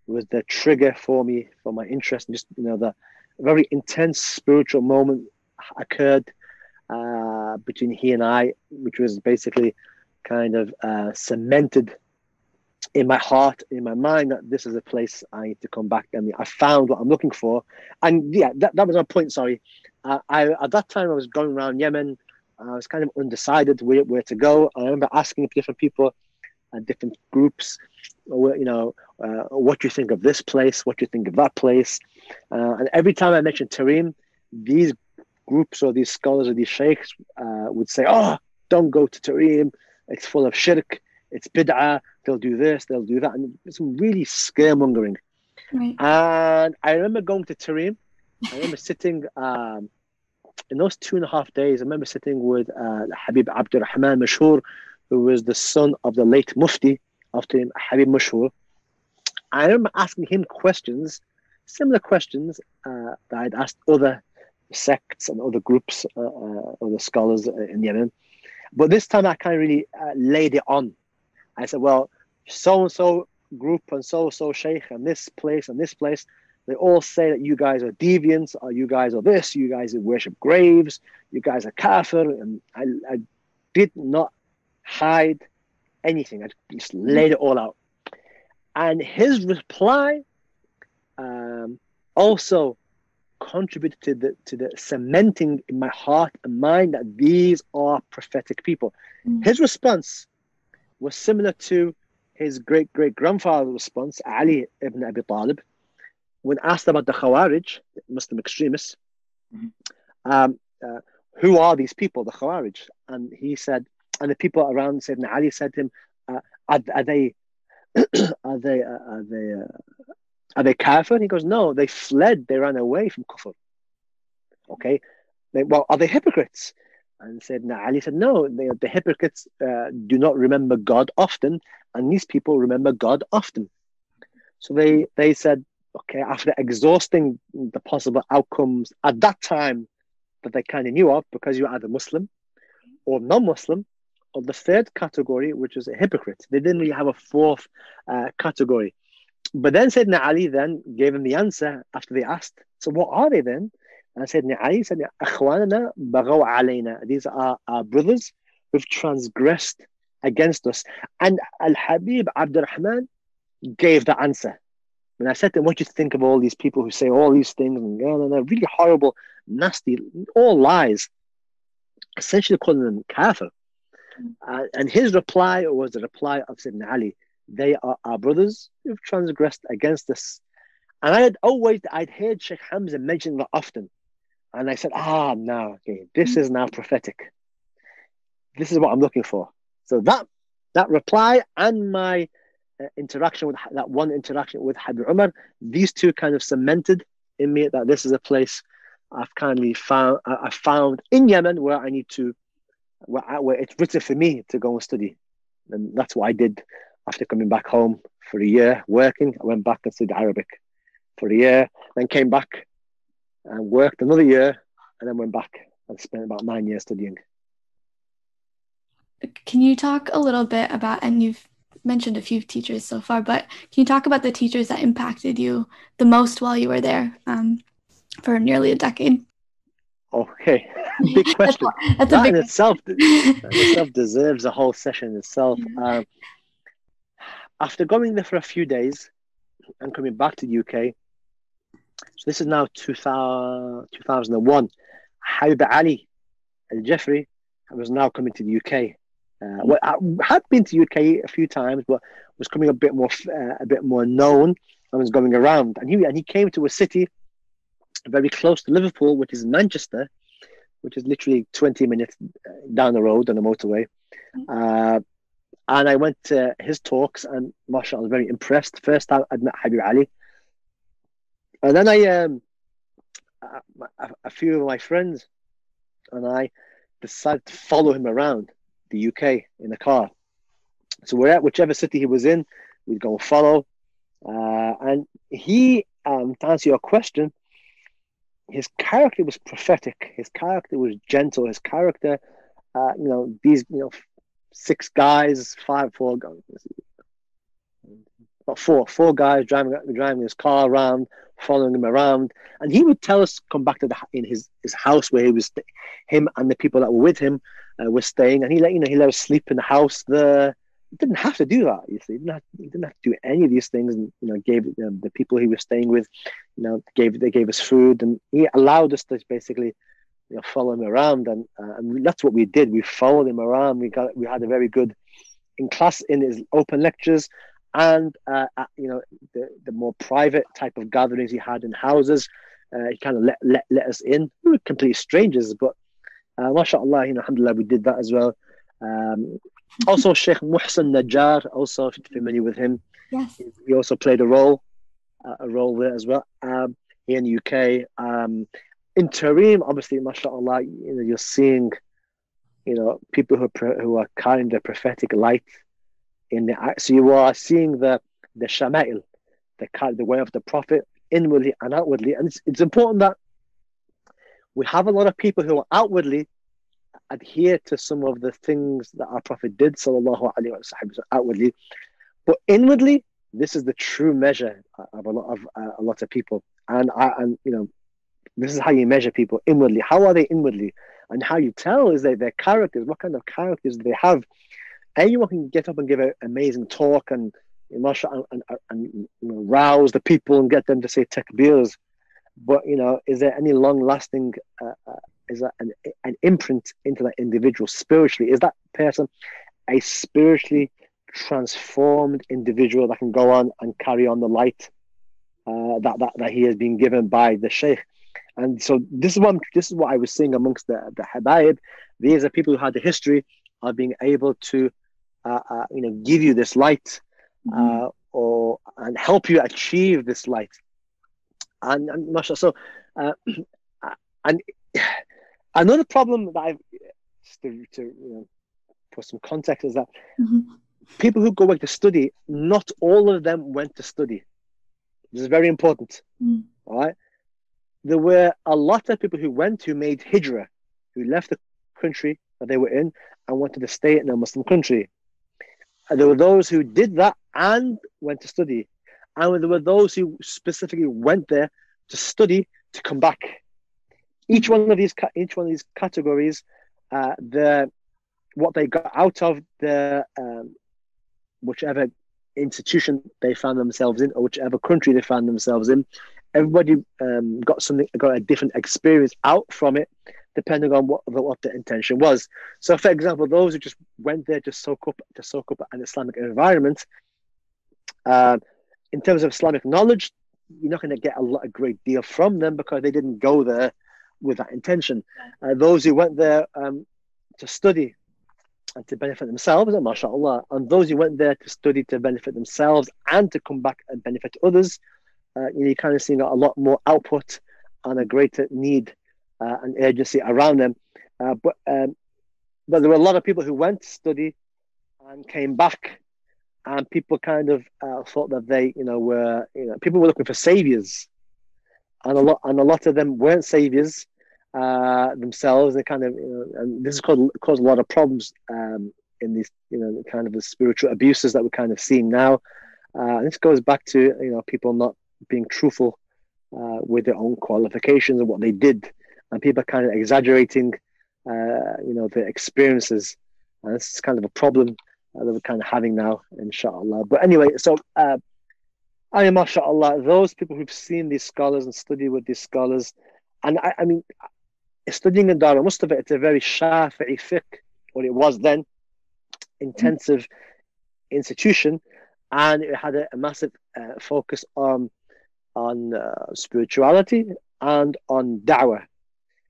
was the trigger for me for my interest. And Just you know the very intense spiritual moment occurred uh, between he and I, which was basically kind of uh, cemented in my heart, in my mind, that this is a place I need to come back. I mean, I found what I'm looking for, and yeah, that, that was my point. Sorry, uh, I at that time I was going around Yemen. I was kind of undecided where, where to go. I remember asking different people, uh, different groups, you know, uh, what do you think of this place? What do you think of that place? Uh, and every time I mentioned Tarim, these groups or these scholars or these sheikhs uh, would say, "Oh, don't go to Tarim. It's full of shirk. It's bid'ah. They'll do this. They'll do that." And some really scaremongering. Right. And I remember going to Tarim. I remember sitting um, in those two and a half days. I remember sitting with uh, Habib Abdurrahman Mashur, who was the son of the late Mufti after him, Habib Mashur. I remember asking him questions, similar questions uh, that I'd asked other sects and other groups, uh, uh, other scholars in Yemen. But this time I kind of really uh, laid it on. I said, well, so and so group and so and so sheikh and this place and this place, they all say that you guys are deviants, or you guys are this, you guys worship graves, you guys are kafir. And I, I did not hide anything. I just laid it all out. And his reply um, also contributed to the to the cementing in my heart and mind that these are prophetic people. Mm. His response was similar to his great great grandfather's response, Ali ibn Abi Talib, when asked about the Khawarij, Muslim extremists. Mhm. Um, uh, who are these people, the Khawarij? And he said, and the people around Sayyidina Ali said to him, uh, are, are they, are they, uh, are they, uh, are they kafir? And he goes, no, they fled, they ran away from kufr. Okay, they, well, are they hypocrites? And Sayyidina Ali said, no, the hypocrites uh, do not remember God often, and these people remember God often. So they, they said, okay, after exhausting the possible outcomes at that time that they kind of knew of, because you're either Muslim or non-Muslim, of the third category, which was a hypocrite. They didn't really have a fourth uh, category. But then Sayyidina Ali then gave them the answer after they asked, so what are they then? said Ali, Sayyidina Akhwanana Bagaw علينا." These are our brothers who've transgressed against us. And Al Habib Abdurrahman gave the answer. And I said to him, What do you think of all these people who say all these things and blah, blah, blah, really horrible, nasty, all lies, essentially calling them kafir? Uh, and his reply was the reply of said Ali they are our brothers who've transgressed against us. And I had always, I'd heard Sheikh Hamza mention that often. And I said, ah, no, okay, this is now prophetic. This is what I'm looking for. So that that reply and my uh, interaction with that one interaction with Habib Umar, these two kind of cemented in me that this is a place I've kindly found I found in Yemen where I need to where, I, where it's written for me to go and study, and that's what I did after coming back home for a year working. I went back and studied Arabic for a year, then came back and worked another year, and then went back and spent about nine years studying. Can you talk a little bit about, and you've mentioned a few teachers so far, but can you talk about the teachers that impacted you the most while you were there um, for nearly a decade? Okay, big question. that's, that's that big in itself, that itself deserves a whole session itself. Um, after going there for a few days and coming back to the UK, so this is now 2000, 2001, Habib Ali Al Jifri was now coming to the UK. Uh, well, I had been to UK a few times, but was coming a bit more uh, a bit more known and was going around. And he and he came to a city very close to Liverpool, which is Manchester, which is literally 20 minutes uh, down the road on the motorway. Uh, and I went to his talks, and mashallah, I was very impressed. First time I'd met Habib Ali, and then I um, a, a few of my friends and I decided to follow him around the UK in a car. So we're at whichever city he was in, we'd go and follow. Uh, and he, um, to answer your question, his character was prophetic. His character was gentle. His character, uh, you know, these, you know, six guys, five, four, about four, four guys driving driving his car around, following him around, and he would tell us come back to the in his his house where he was, him and the people that were with him uh, were staying, and he let you know he let us sleep in the house there. He didn't have to do that. You see, he didn't have, he didn't have to do any of these things, and you know, gave know, the people he was staying with, you know, gave they gave us food, and he allowed us to basically, you know, follow him around, and uh, and that's what we did. We followed him around. We got we had a very good in class in his open lectures and uh, you know the, the more private type of gatherings he had in houses uh, he kind of let, let, let us in. We were complete strangers but uh, mashallah you know alhamdulillah we did that as well. Um, also Sheikh Muhsin Najjar also familiar with him. Yes. He also played a role uh, a role there as well um, here in the UK um, in Tarim obviously mashallah you know you're seeing you know people who, who are carrying the prophetic light in the so you are seeing the the shama'il, the the way of the Prophet inwardly and outwardly, and it's, it's important that we have a lot of people who are outwardly adhere to some of the things that our Prophet did, sallallahu alaihi wasallam, outwardly, but inwardly, this is the true measure of a lot of uh, a lot of people, and I and you know, this is how you measure people inwardly. How are they inwardly, and how you tell is they their characters. What kind of characters do they have? Anyone can get up and give an amazing talk and and, and, and you know, rouse the people and get them to say takbirs. But you know, is there any long-lasting? Uh, uh, is that an, an imprint into that individual spiritually? Is that person a spiritually transformed individual that can go on and carry on the light uh, that, that that he has been given by the sheikh? And so this is what I'm, this is what I was seeing amongst the the habaib. These are people who had the history of being able to uh, uh, you know, give you this light mm-hmm. Uh, or and help you achieve this light. And, and mashallah, so uh, and another problem that I've to, to you know, put some context is that mm-hmm. people who go back to study, not all of them went to study. This is very important. Mm. All right. There were a lot of people who went who made hijrah, who left the country that they were in and wanted to stay in a Muslim country. And there were those who did that and went to study. And there were those who specifically went there to study to come back. Each one of these each one of these categories, uh, the what they got out of the um, whichever institution they found themselves in or whichever country they found themselves in, everybody um, got something got a different experience out from it depending on what the, what the intention was. So, for example, those who just went there to soak up to soak up an Islamic environment, uh, in terms of Islamic knowledge, you're not going to get a lot, a great deal from them because they didn't go there with that intention. Uh, those who went there um, to study and to benefit themselves, and mashallah, and those who went there to study to benefit themselves and to come back and benefit others, uh, you know, you're kind of seeing a lot more output and a greater need uh, and urgency around them. Uh, but um, but there were a lot of people who went to study and came back, and people kind of uh, thought that they, you know, were you know people were looking for saviors, and a lot and a lot of them weren't saviors uh, themselves. They kind of you know, and this has caused, caused a lot of problems um, in these you know kind of the spiritual abuses that we're kind of seeing now. Uh, this goes back to you know people not being truthful uh, with their own qualifications and what they did and people are kind of exaggerating, uh, you know, the experiences. And this is kind of a problem uh, that we're kind of having now, inshallah. But anyway, so uh, I am, mashallah, those people who've seen these scholars and studied with these scholars, and I, I mean, studying in Dar Mustafa, it's a very Shafi'i fiqh, or it was then, intensive institution, and it had a, a massive uh, focus on on uh, spirituality and on da'wah.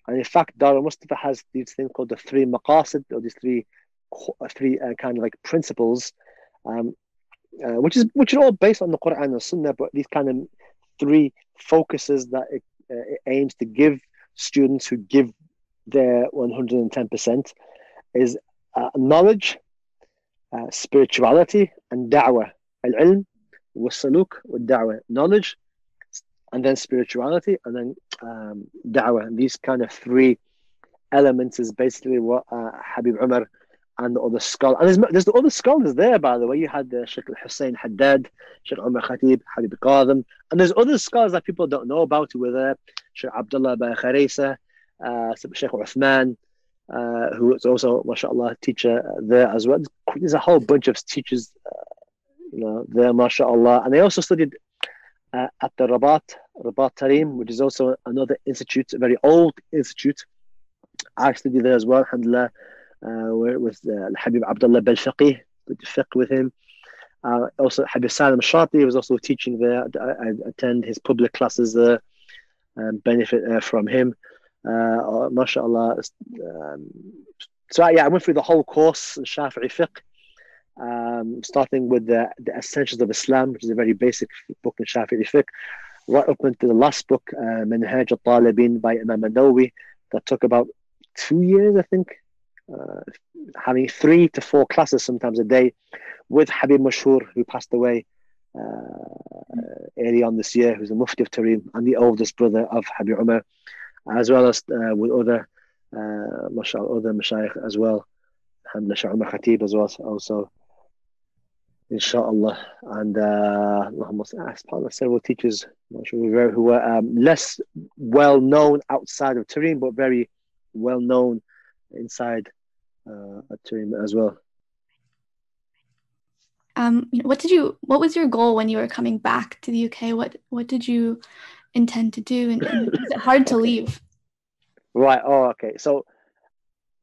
And in fact, Dar Mustafa has these things called the three maqasid, or these three three uh, kind of like principles, um, uh, which is which are all based on the Quran and the Sunnah, but these kind of three focuses that it, uh, it aims to give students who give their 110% is uh, knowledge, uh, spirituality, and da'wah. Al-ilm, wa-saluk, wa-da'wah. Knowledge, and then spirituality, and then um, da'wah. And these kind of three elements is basically what uh, Habib Umar and the other scholars, and there's, there's the other scholars there, by the way. You had uh, Sheikh Hussein Haddad, Sheikh Umar Khatib, Habib Kadhim, and there's other scholars that people don't know about who were there. Sheikh Abdullah Ba Kharisa, uh, Sheikh Uthman, uh, who was also, mashallah, teacher there as well. There's a whole bunch of teachers, uh, you know, there, mashallah. And they also studied uh, at the Rabat, Rabat Tarim, which is also another institute, a very old institute. I studied there as well, alhamdulillah, uh, with uh, Habib Abdullah Bel Faqih, did fiqh with him. Uh, also, Habib Salim Shati was also teaching there. I, I attend his public classes there and benefit uh, from him. Uh, mashallah. Um, so, yeah, I went through the whole course in Shafi'i fiqh um, starting with the, the Essentials of Islam, which is a very basic book in Shafi'i fiqh, right up into the last book, uh, al-Talibin by Imam Nawawi, that took about two years, I think, uh, having three to four classes sometimes a day with Habib Mashur, who passed away uh, early on this year, who's the Mufti of Tarim and the oldest brother of Habib Umar, as well as uh, with other, uh, mashallah, other mashayikh as well. Alhamdulillah, Umar Khatib as well, also inshallah. And uh, of several teachers Not sure who were um, less well known outside of Tarim, but very well known inside uh, Tarim as well. Um, what did you? What was your goal when you were coming back to the UK? What What did you intend to do? And, and is it hard to leave? Right. Oh, okay. So,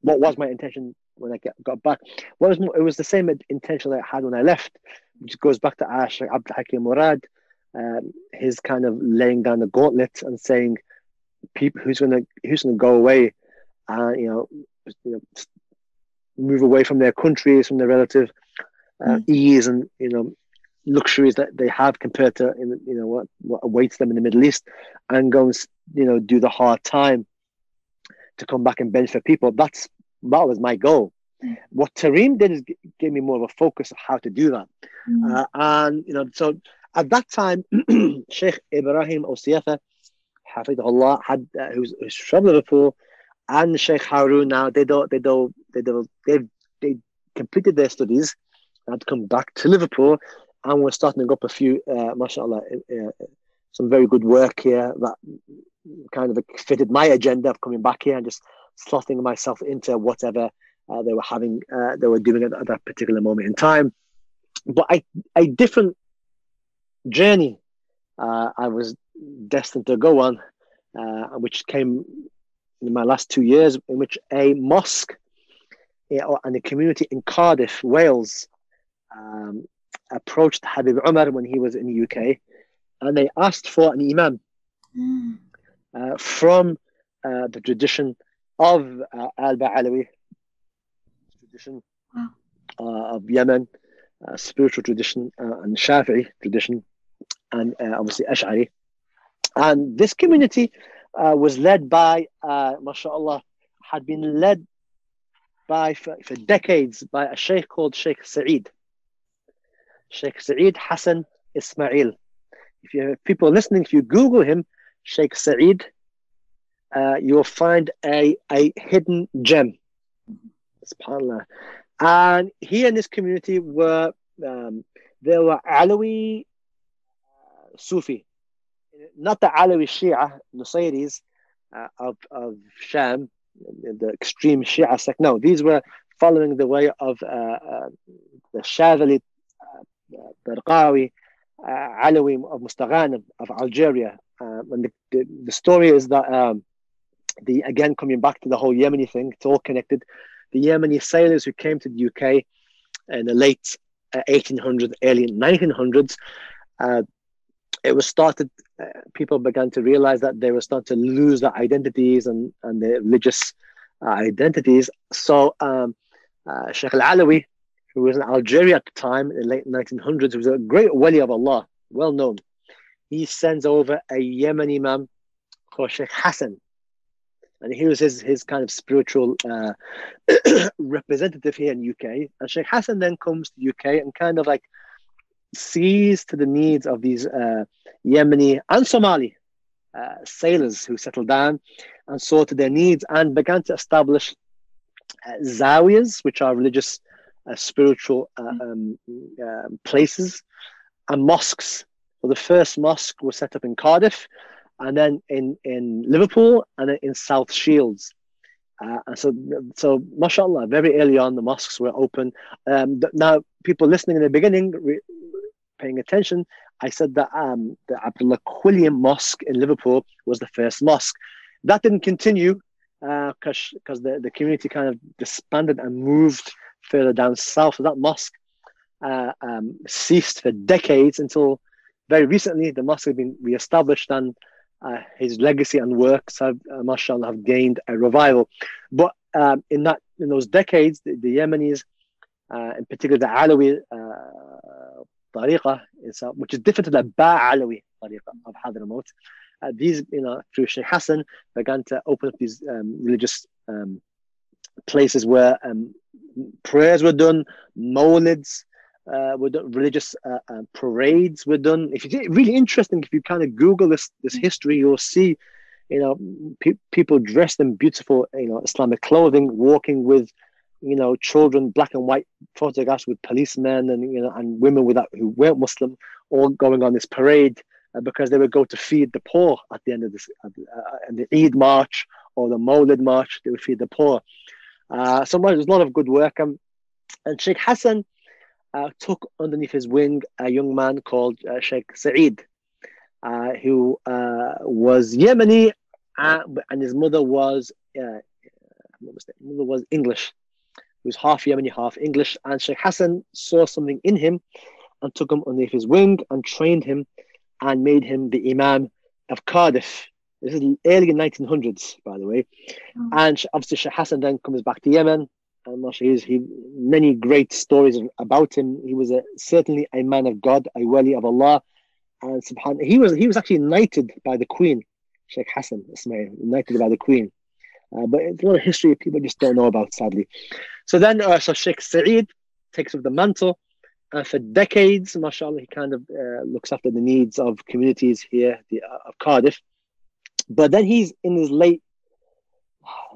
what was my intention when I get, got back. What was it was the same intention that I had when I left, which goes back to Ash Abdul Hakim Murad, um, his kind of laying down the gauntlet and saying, "People, who's gonna who's gonna go away, and you know, you know, move away from their countries, from their relative uh, mm. ease and you know." luxuries that they have compared to you know what, what awaits them in the Middle East and go and you know do the hard time to come back and benefit people that's that was my goal. Mm. What Tarim did is g- gave me more of a focus of how to do that. Mm. Uh, and, you know, so at that time, Sheikh Ibrahim Osi-Efa, Hafidullah, had, uh, who's, who's from Liverpool, and Sheikh Harun now, they do, they do they do, they they completed their studies, had come back to Liverpool, and we're starting up a few, uh, mashallah, uh, uh, some very good work here that kind of fitted my agenda of coming back here and just slotting myself into whatever uh, they were having, uh, they were doing at, at, that particular moment in time. But I, a different journey uh, I was destined to go on, uh, which came in my last two years, in which a mosque and a community in Cardiff, Wales, um, approached Habib Umar when he was in the UK, and they asked for an imam mm. uh, from uh, the tradition of uh, Al Ba'alawi, tradition wow. Uh, of Yemen, uh, spiritual tradition, uh, and Shafi'i tradition, and obviously Ash'ari. And this community was led by, uh, mashallah, had been led by for, for decades by a sheikh called Sheikh Sa'id. Sheikh Sa'id Hassan Ismail. If you have people listening, if you Google him, Sheikh Sa'id, uh, you'll find a, a hidden gem. SubhanAllah. And he and this community were, um, they were Alawi uh, Sufi, not the Alawi Shia, Nusayris uh, of, of Sham, the extreme Shia sect. No, these were following the way of uh, uh, the Shadhali, uh, Darqawi, uh, Alawi of Mustaghanim of Algeria. And the, the, the, story is that, um, the again, coming back to the whole Yemeni thing, it's all connected. The Yemeni sailors who came to the UK in the late 1800s, uh, early 1900s, uh, it was started uh, people began to realize that they were starting to lose their identities and, and their religious uh, identities so um, uh, Sheikh al-Alawi who was in Algeria at the time in the late 1900s was a great wali of Allah well known he sends over a Yemeni imam called Sheikh Hassan and he was his, his kind of spiritual uh, representative here in UK and Sheikh Hassan then comes to UK and kind of like sees to the needs of these uh, Yemeni and Somali uh, sailors who settled down and saw to their needs and began to establish uh, zawiyas, which are religious, uh, spiritual uh, mm. um, um, places, and mosques. Well, the first mosque was set up in Cardiff, and then in, in Liverpool, and in South Shields. Uh, and so, so mashallah, very early on, the mosques were open. Um, now, people listening in the beginning, re- paying attention, I said that um, the Abdullah Quilliam Mosque in Liverpool was the first mosque. That didn't continue because uh, because the, the community kind of disbanded and moved further down south. So that mosque uh, um, ceased for decades until very recently the mosque had been re-established and uh, his legacy and works have, uh, mashallah, have gained a revival. But um, in that in those decades, the, the Yemenis, uh, in particular the Alawi uh, uh, which is different to the Ba'alawi tariqa of Hadramaut. Uh, these, you know, through Sheikh Hassan, began to open up these um, religious um, places where um, prayers were done, mawlids uh, were done, religious uh, uh, parades were done. If you really interesting, if you kind of Google this this history, you'll see, you know, pe- people dressed in beautiful, you know, Islamic clothing, walking with you know, children, black and white photographs with policemen and you know, and women without who weren't Muslim, all going on this parade uh, because they would go to feed the poor at the end of this, uh, the Eid march or the Mawlid march. They would feed the poor. Uh, so there's a lot of good work. Um, and Sheikh Hassan uh, took underneath his wing a young man called uh, Sheikh Saeed, uh, who uh, was Yemeni, and his mother was. Uh, mother was English who's half Yemeni, half English. And Sheikh Hassan saw something in him and took him underneath his wing and trained him and made him the Imam of Cardiff. This is early 1900s, by the way. Mm. And obviously, Sheikh Hassan then comes back to Yemen. And he's he many great stories about him. He was a, certainly a man of God, a wali of Allah. And subhan, he was he was actually knighted by the Queen, Sheikh Hassan Ismail, knighted by the Queen. Uh, but it's a lot of history people just don't know about, sadly. So then, uh, so Sheikh Saeed takes up the mantle. And for decades, mashallah, he kind of uh, looks after the needs of communities here the, uh, of Cardiff. But then he's in his late,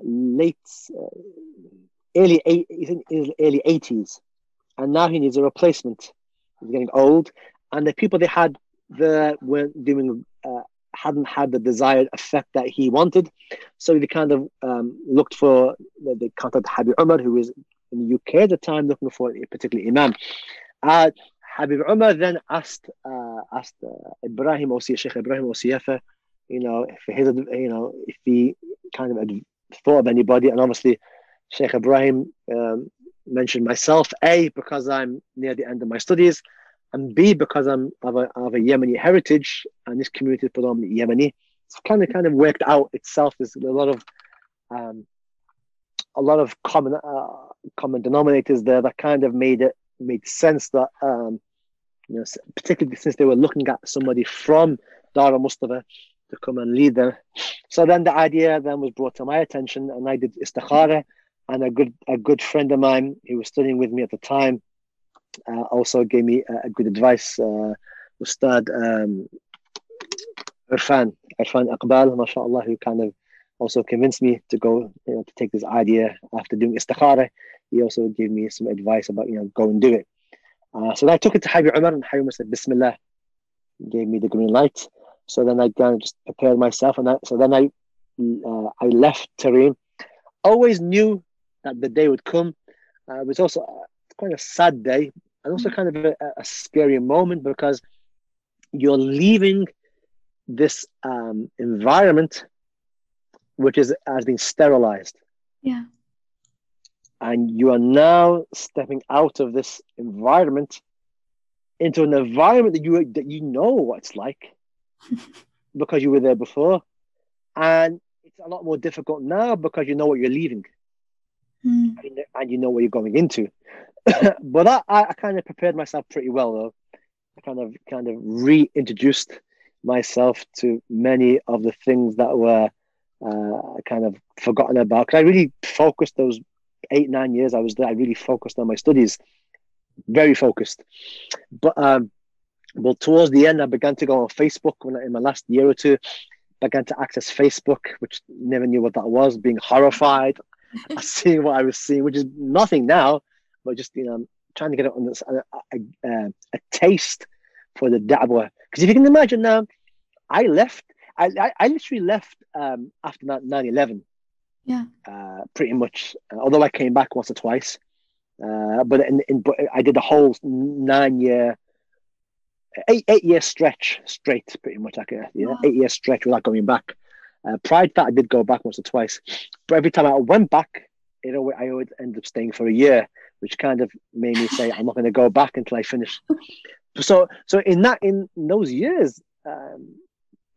late early eight, in his early 80s, and now he needs a replacement. He's getting old, and the people they had there weren't doing, uh, hadn't had the desired effect that he wanted. So they kind of um, looked for, they contacted Habib Umar, who was in the UK at the time, looking for a particular imam. Uh, Habib Umar then asked uh, asked uh, Ibrahim Osiyah, Sheikh Ibrahim Osiyah, you know, for his, you know, if he kind of thought of anybody, and obviously Sheikh Ibrahim um, mentioned myself, A, because I'm near the end of my studies, and B, because I'm of a, of a Yemeni heritage, and this community is predominantly Yemeni. It's kind of kind of worked out itself. There's a lot of um, a lot of common uh, common denominators there that kind of made it made sense that um, you know, particularly since they were looking at somebody from Dar al-Mustafa to come and lead them. So then the idea then was brought to my attention, and I did istikhara and a good a good friend of mine who was studying with me at the time uh, also gave me a, good advice. Uh, Ustad um, Irfan, Irfan Iqbal, mashallah, who kind of also convinced me to go, you know, to take this idea after doing istikhara. He also gave me some advice about, you know, go and do it. Uh, so then I took it to Habib Umar and Habib Umar said, Bismillah, gave me the green light. So then I kind of just prepared myself. And I, so then I, uh, I left Tarim. Always knew that the day would come. Uh, it was also uh, quite a sad day and also kind of a, a scary moment because you're leaving this um, environment which is has been sterilized. Yeah. And you are now stepping out of this environment into an environment that you that you know what it's like because you were there before. And it's a lot more difficult now because you know what you're leaving mm. and you know what you're going into. but I, I kind of prepared myself pretty well though. I kind of kind of reintroduced myself to many of the things that were uh, kind of forgotten about. Because I really focused those eight nine years I was there. I really focused on my studies, very focused. But um, well, towards the end, I began to go on Facebook when I, in my last year or two. Began to access Facebook, which never knew what that was. Being horrified seeing what I was seeing, which is nothing now, but just you know, trying to get on this, a, a, a taste for the da'wah. Because if you can imagine now, I left. I, I, I literally left um, after 9-11. Yeah. Uh, pretty much. Uh, although I came back once or twice, uh, but in, in but I did a whole nine year, eight eight year stretch straight, pretty much like a yeah, wow. eight year stretch without going back. Uh, Pride that I did go back once or twice, but every time I went back, it always, I always ended up staying for a year, which kind of made me say I'm not going to go back until I finish. so, so in that in those years, um,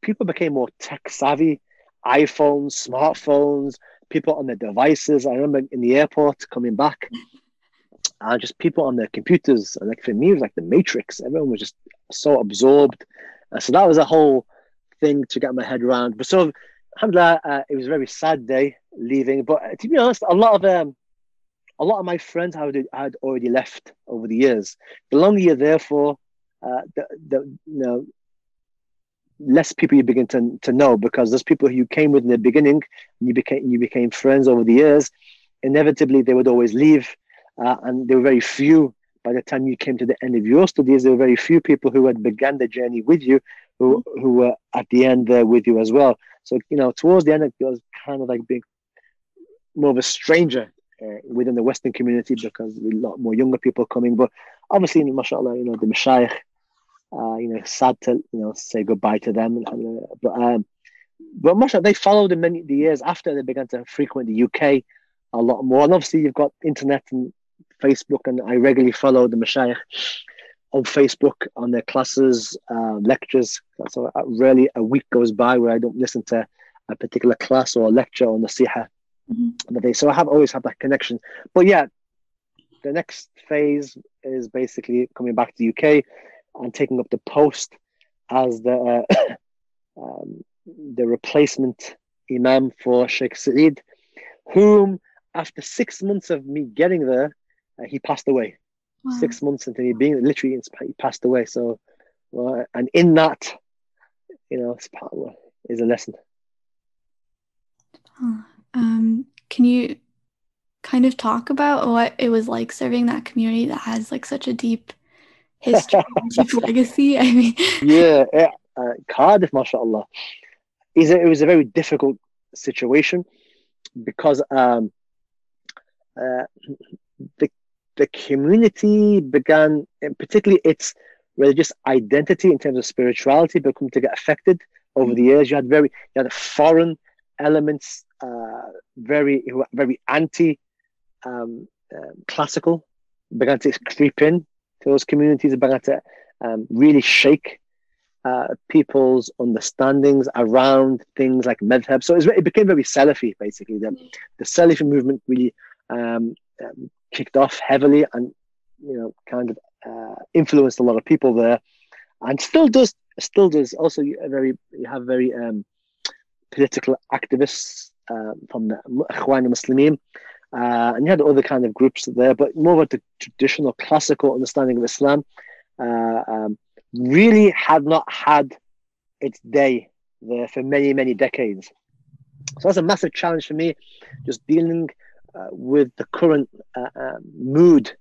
people became more tech savvy, iPhones, smartphones, people on their devices. I remember in the airport coming back, and uh, just people on their computers. And like for me, it was like the Matrix. Everyone was just so absorbed. Uh, so that was a whole thing to get my head around. But so alhamdulillah, uh, it was a very sad day leaving. But uh, to be honest, a lot of um, a lot of my friends had, had already left over the years. The longer you're there for, uh, the, the you know, less people you begin to, to know because those people who you came with in the beginning, you became you became friends over the years. Inevitably, they would always leave, uh, and there were very few. By the time you came to the end of your studies, there were very few people who had begun the journey with you, who who were at the end there with you as well. So, you know, towards the end, it was kind of like being more of a stranger uh, within the Western community because a lot more younger people coming. But obviously, mashallah, you know, the Mashaykh, uh, you know, sad to, you know, say goodbye to them. But, um, but mashallah, they followed in many the years after they began to frequent the UK a lot more. And obviously, you've got internet and Facebook, and I regularly follow the Mashaykh on Facebook on their classes, uh, lectures. So uh, rarely a week goes by where I don't listen to a particular class or a lecture on the Siha. Mm-hmm. So I have always had that connection. But yeah, the next phase is basically coming back to the UK and taking up the post as the uh, um, the replacement imam for Sheikh Saeed, whom after six months of me getting there, uh, he passed away wow. six months into me being literally he passed away. So, well, and in that, you know, is a lesson. Um, can you kind of talk about what it was like serving that community that has like such a deep history, deep legacy? I mean, yeah, yeah. Uh, Cardiff, mashallah, is it was a very difficult situation because um, uh, the the community began, particularly its religious identity in terms of spirituality, become to get affected over the years. You had very you had foreign elements, uh, very very anti um, uh, classical, began to creep in to those communities, began to um, really shake uh, people's understandings around things like madhab. So it, became very Salafi, basically. The, the Salafi movement really um, um, kicked off heavily and, you know, kind of uh, influenced a lot of people there and still does, still does. Also, you, very, you have very um, political activists uh, from the Ikhwan Muslimin. Uh, and you had other kind of groups there, but more of the traditional classical understanding of Islam. Uh, um, really had not had its day there for many, many decades. So that's a massive challenge for me, just dealing uh, with the current uh, uh, mood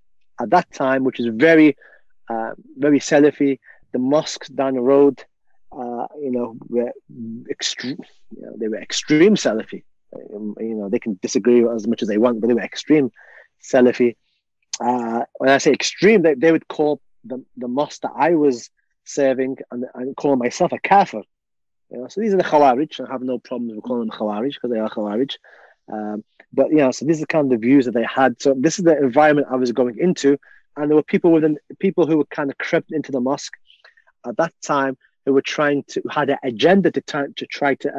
at that time, which is very, uh, very Salafi. The mosques down the road, you know, were extreme. You know, they were extreme Salafi. Um, you know, they can disagree as much as they want, but they were extreme Salafi. When I say extreme, they, they would call the, the mosque that I was serving and, and calling myself a kafir. You know, so these are the Khawarij. I have no problems with calling them Khawarij because they are Khawarij. Um, but you know, so these are kind of the views that they had. So this is the environment I was going into, and there were people within people who were kind of crept into the mosque at that time who were trying to had an agenda to try to try to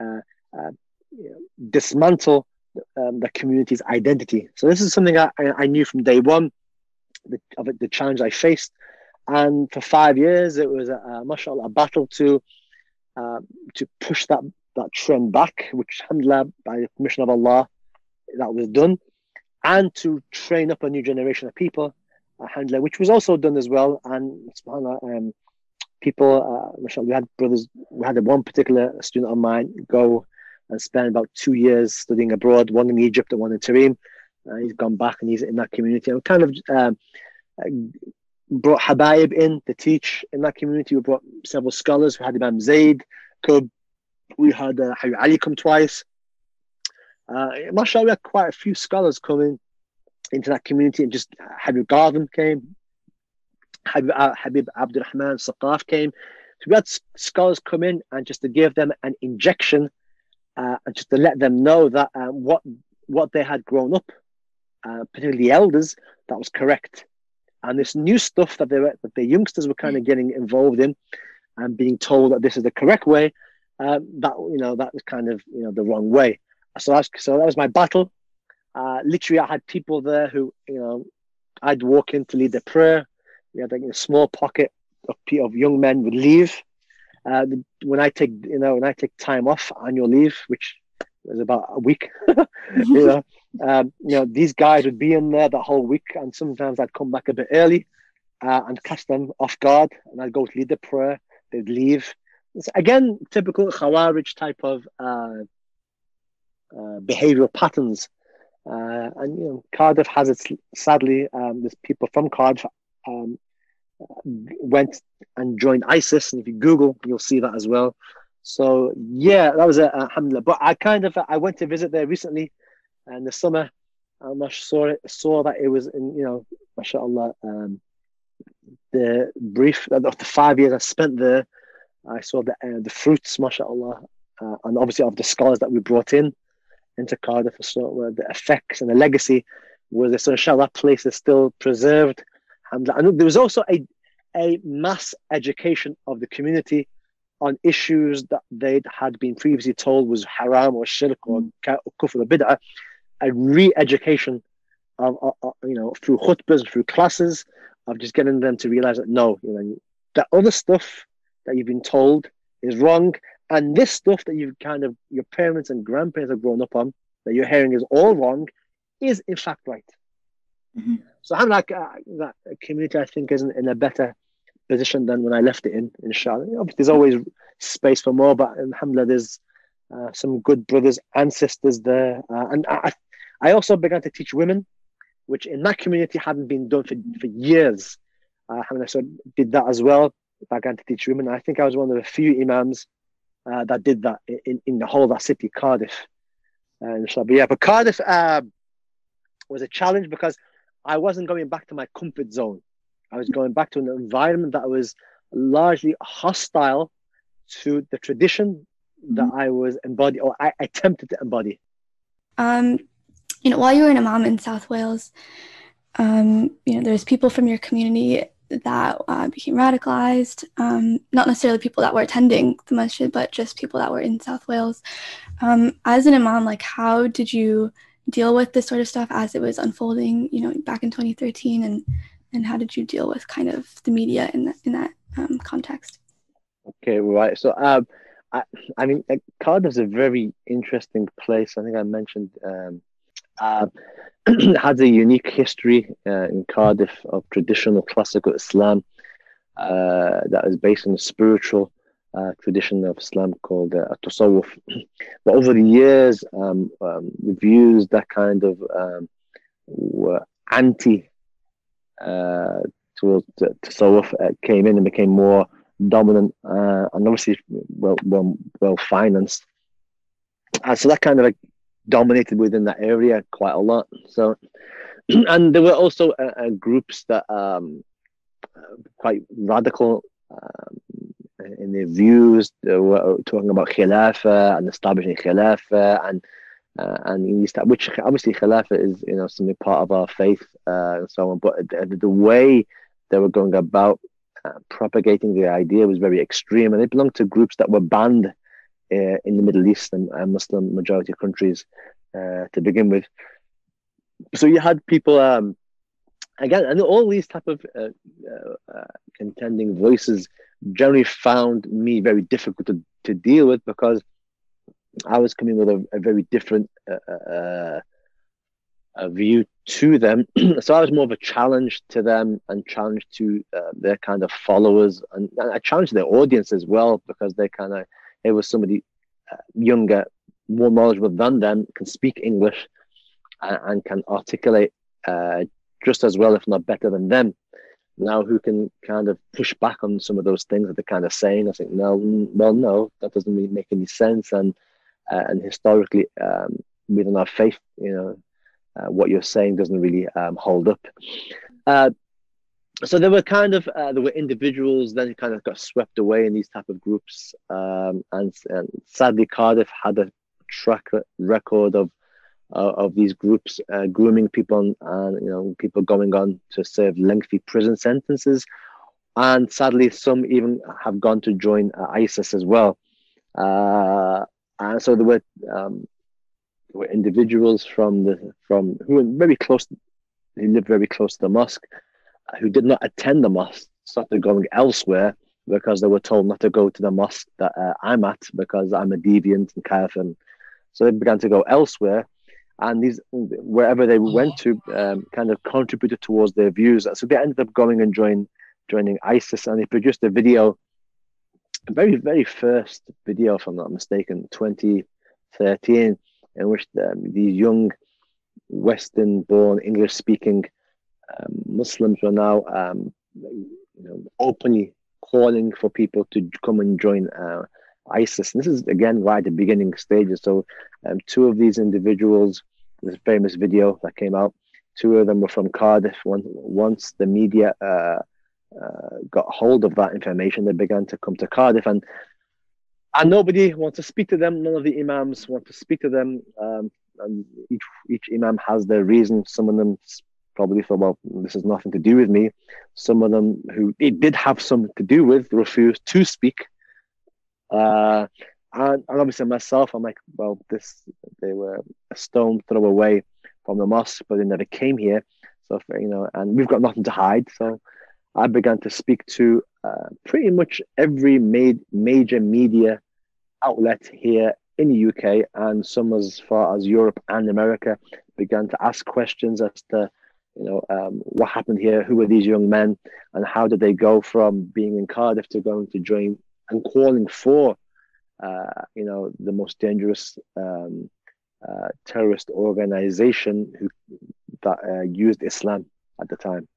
uh, uh, uh, you know, dismantle um, the community's identity. So this is something I, I knew from day one, the, of it, the challenge I faced. And for five years, it was a, a mashallah, a battle to uh, to push that that trend back, which alhamdulillah, by the permission of Allah, that was done, and to train up a new generation of people, alhamdulillah, which was also done as well. And subhanallah, um, people, uh, mashallah, we had brothers, we had one particular student of mine go and spend about two years studying abroad, one in Egypt and one in Tarim. Uh, he's gone back and he's in that community. And kind of um, brought Habaib in to teach in that community. We brought several scholars. We had Imam Zaid, Kub. We had uh, Ali come twice. Uh, mashallah, we had quite a few scholars coming into that community, and just Habib Garvin came. Habib, uh, Habib Abdurrahman Saqaf came. So we had scholars come in and just to give them an injection uh, and just to let them know that uh, what what they had grown up, uh, particularly the elders, that was correct and this new stuff that they were, that the youngsters were kind of getting involved in and being told that this is the correct way um, that you know that was kind of you know the wrong way so that's so that was my battle uh, literally i had people there who you know i'd walk in to lead the prayer we had like a small pocket of, of young men would leave uh, when i take you know when i take time off annual leave which was about a week you know um, you know, these guys would be in there the whole week, and sometimes I'd come back a bit early uh, and catch them off guard, and I'd go to lead the prayer. They'd leave. Again, typical Khawarij type of uh, uh, behavioral patterns. Uh, and you know, Cardiff has its sadly, um, there's people from Cardiff um, went and joined ISIS, and if you Google, you'll see that as well. So yeah, that was a, a alhamdulillah. But I kind of I went to visit there recently in the summer, and I saw it, saw that it was in, you know, mashallah, um, the brief of the five years I spent there, I saw the uh, the fruits, mashallah, uh, and obviously of the scholars that we brought in into Cardiff, so the effects and the legacy was so inshallah that place is still preserved. And, and there was also a a mass education of the community on issues that they had been previously told was haram or shirk or kufr or bid'ah. A re-education of, of, you know through khutbas, through classes, of just getting them to realize that no, you know, that other stuff that you've been told is wrong, and this stuff that you've kind of your parents and grandparents have grown up on that you're hearing is all wrong, is in fact right. Mm-hmm. So I'm like uh, that community. I think isn't in a better position than when I left it in. Inshallah, there's always space for more, but alhamdulillah, there's uh, some good brothers and sisters there, uh, and I, I also began to teach women, which in that community hadn't been done for, for years. Uh, and I sort of did that as well. Began to teach women. I think I was one of the few imams uh, that did that in, in the whole of that city, Cardiff. And so, but yeah, but Cardiff uh, was a challenge because I wasn't going back to my comfort zone. I was going back to an environment that was largely hostile to the tradition that mm-hmm. I was embody or I attempted to embody. Um, you know, while you were an Imam in South Wales, um, you know, there's people from your community that uh, became radicalized. Um, not necessarily people that were attending the masjid, but just people that were in South Wales. Um, as an imam, like, how did you deal with this sort of stuff as it was unfolding? You know, back in 2013, and and how did you deal with kind of the media in that in that um, context? Okay, right. So, um, I, I mean, Cardiff is a very interesting place. I think I mentioned um, uh, has a unique history uh, in Cardiff of traditional classical Islam uh, that is based on a spiritual uh, tradition of Islam called uh, Tasawwuf. but over the years, um, um, the views that kind of um, anti uh, towards Tasawwuf uh, came in and became more dominant uh, and obviously well well well financed. So that kind of like dominated within that area quite a lot. So, and there were also uh, uh, groups that um, uh, quite radical um, in their views. They were talking about khilafah and establishing khilafah and uh, and which obviously khilafah is you know something part of our faith uh, and so on. But the, the way they were going about uh, propagating the idea was very extreme, and it belonged to groups that were banned uh, in the Middle East and, and Muslim majority countries uh, to begin with. So you had people um, again, and all these type of uh, contending voices generally found me very difficult to, to deal with because I was coming with a, a very different uh, a view to them. so I was more of a challenge to them and challenge to uh, their kind of followers, and, and I challenged their audience as well because they kind of it was somebody uh, younger, more knowledgeable than them, can speak English, and, and can articulate uh, just as well, if not better than them. Now, who can kind of push back on some of those things that they're kind of saying? I think no, well, no, that doesn't really make any sense, and uh, and historically, um, don't have faith, you know uh, what you're saying doesn't really um, hold up. Uh, so there were kind of uh, there were individuals then kind of got swept away in these type of groups, um, and, and, sadly Cardiff had a track record of of these groups uh, grooming people and you know people going on to serve lengthy prison sentences, and sadly some even have gone to join uh, ISIS as well. Uh, and so there were um, were individuals from the from who were very close, who lived very close to the mosque, uh, who did not attend the mosque, started going elsewhere because they were told not to go to the mosque that uh, I'm at because I'm a deviant and kafir. So they began to go elsewhere, and these wherever they went to, um, kind of contributed towards their views. So they ended up going and join, joining ISIS, and they produced a video, a very very first video, if I'm not mistaken, 2013 in which the, these young Western born English speaking um, Muslims were now um, you know, openly calling for people to come and join uh, ISIS. And this is again right at the beginning stages. So, um, two of these individuals, this famous video that came out, two of them were from Cardiff. One, once the media uh, uh, got hold of that information, they began to come to Cardiff, and and nobody wants to speak to them. None of the imams want to speak to them. Um, and each each imam has their reason. Some of them probably thought, well, this has nothing to do with me. Some of them who it did have something to do with refused to speak. Uh, and, and obviously myself, I'm like, well, this they were a stone throw away from the mosque, but they never came here. So you know, and we've got nothing to hide. So I began to speak to uh, pretty much every made, major media outlet here in the UK and some as far as Europe and America began to ask questions as to you know um, what happened here who were these young men and how did they go from being in Cardiff to going to join and calling for uh, you know the most dangerous um, uh, terrorist organization who that uh, used Islam at the time.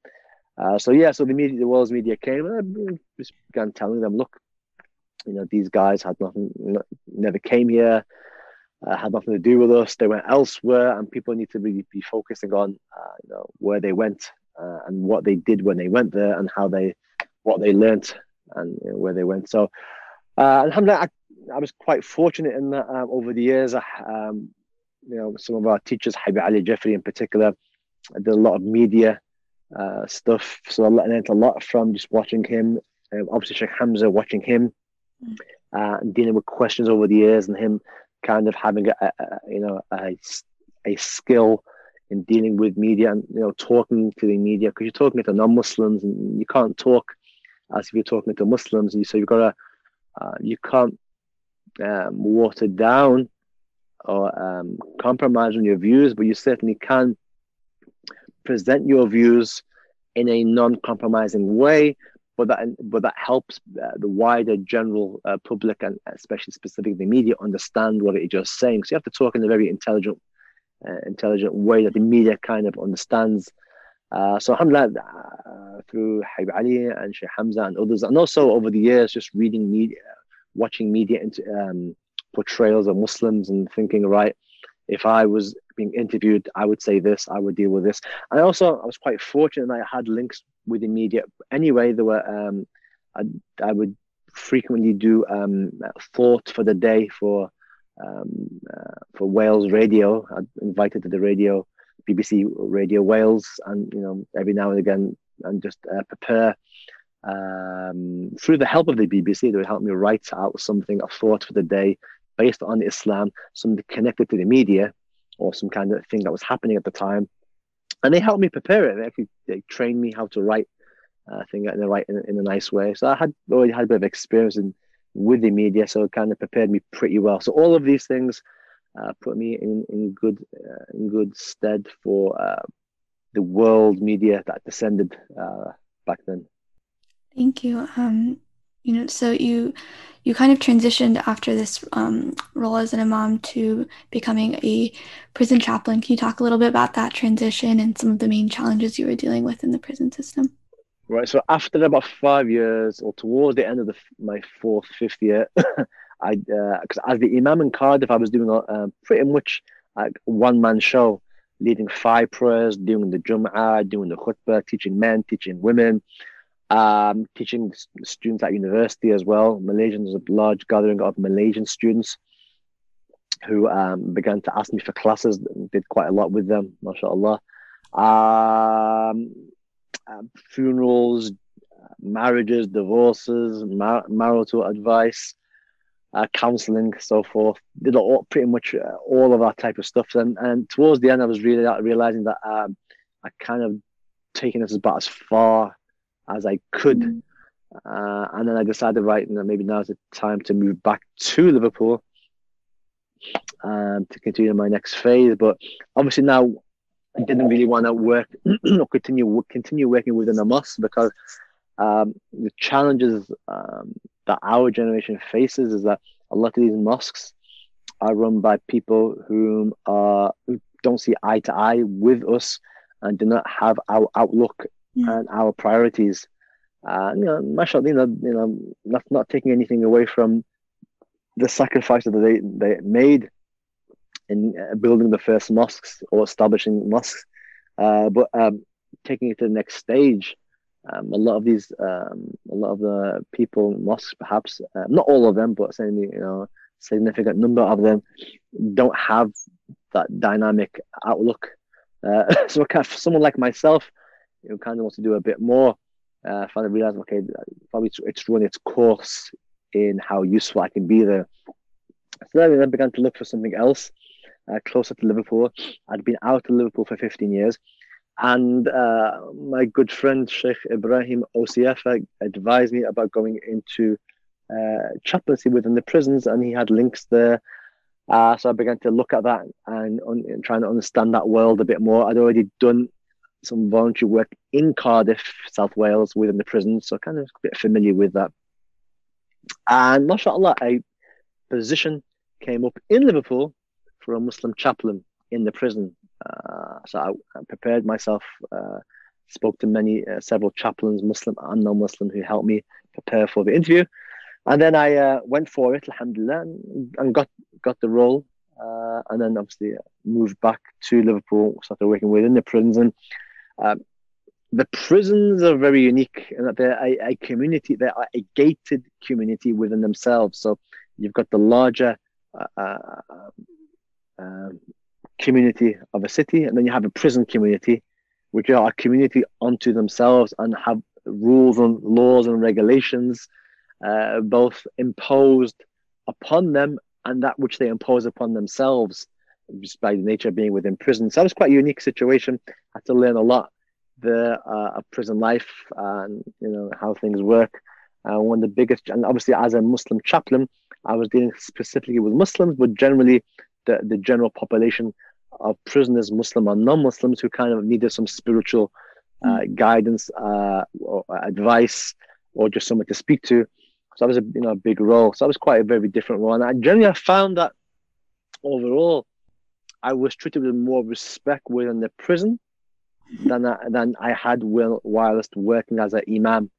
Uh, so yeah, so the media, the world's media came and just began telling them, look, you know, these guys had nothing, never came here, uh, had nothing to do with us. They went elsewhere, and people need to really be focusing on, uh, you know, where they went uh, and what they did when they went there and how they, what they learnt and you know, where they went. So, uh, alhamdulillah, I, I was quite fortunate in that um, over the years. Um, you know, some of our teachers, Habib Ali Jifri in particular, did a lot of media uh, stuff. So I learned a lot from just watching him. Um, obviously, Sheikh Hamza, watching him mm. uh, and dealing with questions over the years, and him kind of having a, a, you know a, a skill in dealing with media and you know talking to the media because you're talking to non-Muslims and you can't talk as if you're talking to Muslims. And so you've got to uh, you can't um, water down or um, compromise on your views, but you certainly can present your views in a non-compromising way, but that but that helps uh, the wider general uh, public and especially specifically the media understand what you're just saying. So you have to talk in a very intelligent, uh, intelligent way that the media kind of understands. Uh, so alhamdulillah, uh, through Habib Ali and Sheikh Hamza and others, and also over the years, just reading media, watching media into, um, portrayals of Muslims and thinking, right, if I was being interviewed, I would say this, I would deal with this. I also, I was quite fortunate that I had links with the media. Anyway, there were, um, I, I would frequently do um, thought for the day for um, uh, for Wales Radio. I'd invited to the radio, BBC Radio Wales, and you know every now and again, and just uh, prepare um, through the help of the BBC. They would help me write out something, a thought for the day based on Islam, something connected to the media or some kind of thing that was happening at the time. And they helped me prepare it. They actually they trained me how to write uh, thing in a right in, in, a nice way. So I had already had a bit of experience in with the media, so it kind of prepared me pretty well. So all of these things uh, put me in in good uh, in good stead for uh, the world media that descended uh, back then. Thank you. Um, you know, so you you kind of transitioned after this um, role as an imam to becoming a prison chaplain. Can you talk a little bit about that transition and some of the main challenges you were dealing with in the prison system? Right. So after about five years, or towards the end of the, my fourth, fifth year, I because uh, as the imam in Cardiff, I was doing a uh, pretty much like one man show, leading five prayers, doing the Jum'ah, doing the khutbah, teaching men, teaching women um, teaching students at university as well. Malaysian, there's a large gathering of Malaysian students who um, began to ask me for classes. Did quite a lot with them, mashallah. Um, uh, funerals, marriages, divorces, mar- marital advice, uh, counseling, so forth. Did all, pretty much uh, all of that type of stuff. And, and towards the end, I was really realizing that um, I kind of taken this about as far as I could. Mm. Uh, and then I decided, right, know, maybe now's the time to move back to Liverpool um, to continue my next phase. But obviously now I didn't really want to work or continue continue working within a mosque because um, the challenges um, that our generation faces is that a lot of these mosques are run by people whom are who don't see eye to eye with us and do not have our outlook yeah. and our priorities. Uh, you know, mashallah, you know, you know, not not taking anything away from the sacrifice that they they made in uh, building the first mosques or establishing mosques, uh, but um, taking it to the next stage. Um, a lot of these, um, a lot of the people, mosques, perhaps uh, not all of them, but certainly you know, significant number of them don't have that dynamic outlook. Uh, so, someone like myself, you kind of want to do a bit more. Uh, finally realized, okay, probably it's, run its course in how useful I can be there. So then I began to look for something else uh, closer to Liverpool. I'd been out of Liverpool for 15 years. And uh, my good friend Sheikh Ibrahim Osi-Efa advised me about going into uh, chaplaincy within the prisons, and he had links there. Uh, so I began to look at that and, and trying to understand that world a bit more. I'd already done some voluntary work in Cardiff, South Wales, within the prison, so kind of a bit familiar with that. And mashallah, a position came up in Liverpool for a Muslim chaplain in the prison. Uh, so I, I, prepared myself, uh, spoke to many, uh, several chaplains, Muslim and non-Muslim, who helped me prepare for the interview. And then I uh, went for it, alhamdulillah, and, and got got the role. Uh, and then obviously moved back to Liverpool, started working within the prisons. And um, the prisons are very unique in that they're a, a community, they're a gated community within themselves. So you've got the larger uh, uh, um, community of a city, and then you have a prison community, which are a community unto themselves and have rules and laws and regulations, uh, both imposed upon them and that which they impose upon themselves, just by the nature of being within prison. So it was quite a unique situation. I had to learn a lot the uh, prison life and you know how things work. Uh, one of the biggest, and obviously as a Muslim chaplain, I was dealing specifically with Muslims, but generally the, the general population of prisoners, Muslim and non-Muslims, who kind of needed some spiritual uh, mm. guidance, uh, or advice, or just someone to speak to. So that was a you know a big role. So that was quite a very different role. And I generally I found that overall, I was treated with more respect within the prison than I, than I had whilst working as an imam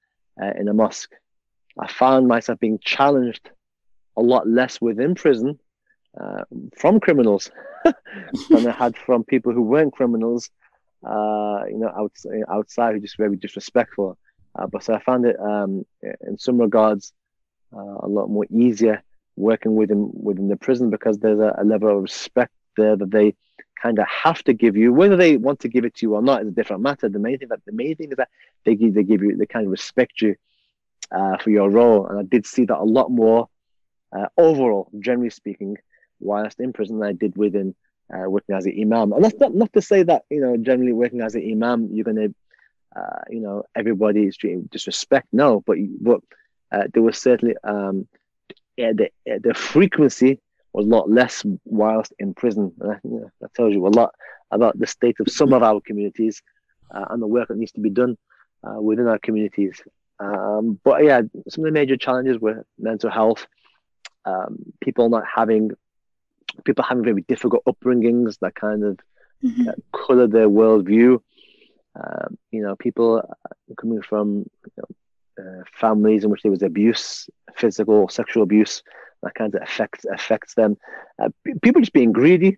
uh, in a mosque. I found myself being challenged a lot less within prison uh, from criminals than I had from people who weren't criminals, uh, you know, outside, outside who just very disrespectful. Uh, but so I found it um, in some regards uh, a lot more easier working within within the prison because there's a, a level of respect there that they kind of have to give you. Whether they want to give it to you or not is a different matter. The main thing that the main thing is that they give they give you they kind of respect you uh, for your role, and I did see that a lot more uh, overall, generally speaking, whilst in prison than I did within uh, working as an imam. And that's not not to say that you know generally working as an imam you're gonna uh, you know everybody is treating disrespect. No, but but uh, there was certainly um, the the frequency was a lot less whilst in prison. Uh, that tells you a lot about the state of some of our communities uh, and the work that needs to be done uh, within our communities. Um, but yeah, some of the major challenges were mental health, um, people not having, people having very difficult upbringings that kind of mm-hmm. color their worldview. Um, you know, people coming from you know, uh, families in which there was abuse, physical, sexual abuse, that kind of affects affects them. Uh, people just being greedy,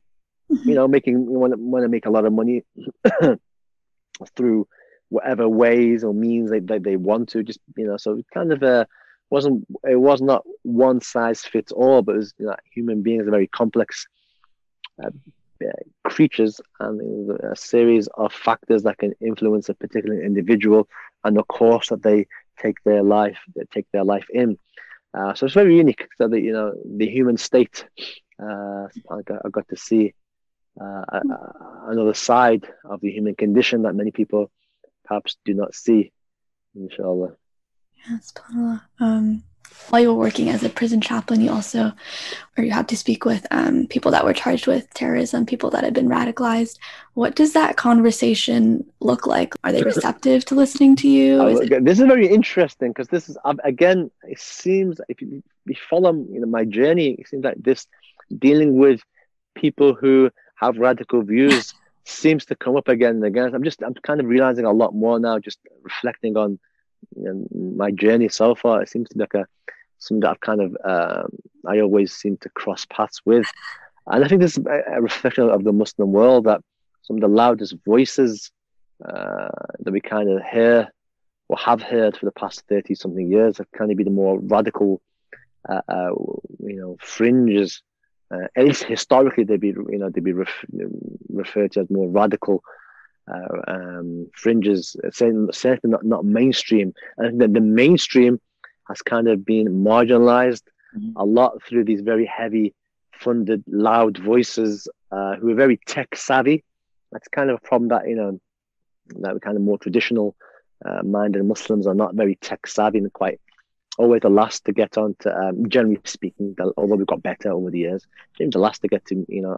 mm-hmm. you know, making want to, want to make a lot of money through whatever ways or means they, they, they want to. Just you know, so it kind of a wasn't it was not one size fits all, but it was you know, human beings are very complex. Uh, creatures and a series of factors that can influence a particular individual and the course that they take their life take their life in uh, so it's very unique. So that you know the human state, uh, I, got, I got to see uh, another side of the human condition that many people perhaps do not see. Inshallah. Yes, um, while you were working as a prison chaplain, you also, or you had to speak with um, people that were charged with terrorism, people that had been radicalized. What does that conversation look like? Are they receptive to listening to you? Is it- this is very interesting because this is again, it seems if you, if you follow you know my journey, it seems like this dealing with people who have radical views seems to come up again and again. I'm just I'm kind of realizing a lot more now, just reflecting on my journey so far. It seems to be like a something that I've kind of um, I always seem to cross paths with, and I think this is a reflection of the Muslim world that some of the loudest voices uh, that we kind of hear or have heard for the past thirty something years have kind of been the more radical, uh, uh, you know, fringes. Uh, at least historically, they'd be you know they'd be ref- referred to as more radical uh, um, fringes, certainly not, not mainstream. And the, the mainstream has kind of been marginalized mm-hmm. a lot through these very heavy funded, loud voices uh, who are very tech savvy. That's kind of a problem that, you know, that we kind of more traditional uh, minded Muslims are not very tech savvy and quite always the last to get on to, um, generally speaking, although we've got better over the years, James, the last to get to, you know,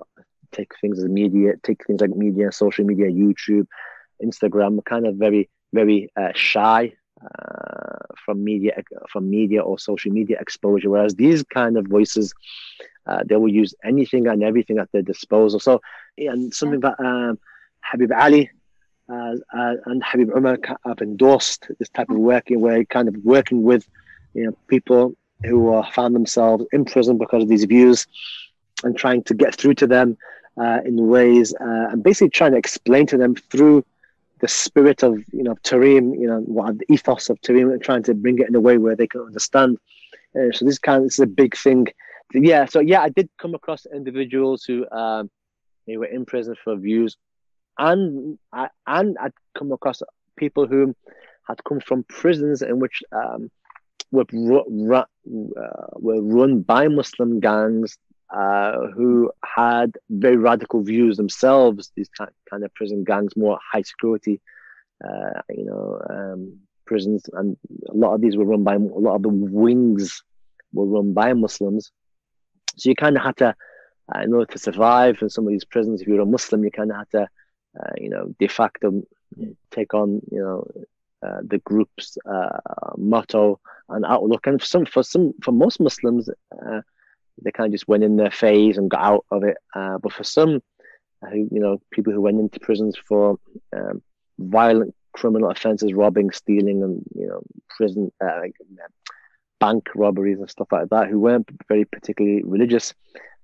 take things as media, take things like media, social media, YouTube, Instagram, kind of very, very uh, shy uh, from media, from media or social media exposure. Whereas these kind of voices Uh, they will use anything and everything at their disposal. So, and something that um, Habib Ali uh, uh, and Habib Umar have endorsed this type of working, where kind of working with you know people who are found themselves in prison because of these views, and trying to get through to them uh, in ways, uh, and basically trying to explain to them through the spirit of you know Tarim, you know what the ethos of Tarim, and trying to bring it in a way where they can understand. Uh, so this kind of, this is a big thing. Yeah. So yeah, I did come across individuals who um, they were in prison for views, and I and I'd come across people who had come from prisons in which um, were ru- uh, were run by Muslim gangs uh, who had very radical views themselves. These kind of prison gangs, more high security, uh, you know, um, prisons, and a lot of these were run by a lot of the wings were run by Muslims. So you kind of had to, uh, in order to survive in some of these prisons, if you were a Muslim, you kind of had to, uh, you know, de facto take on, you know, the group's motto and outlook. And for some, for some, for most Muslims, they kind of just went in their phase and got out of it. Uh, but for some, who you know, people who went into prisons for um, violent criminal offences, robbing, stealing, and you know, prison, uh, bank robberies and stuff like that, who weren't very particularly religious,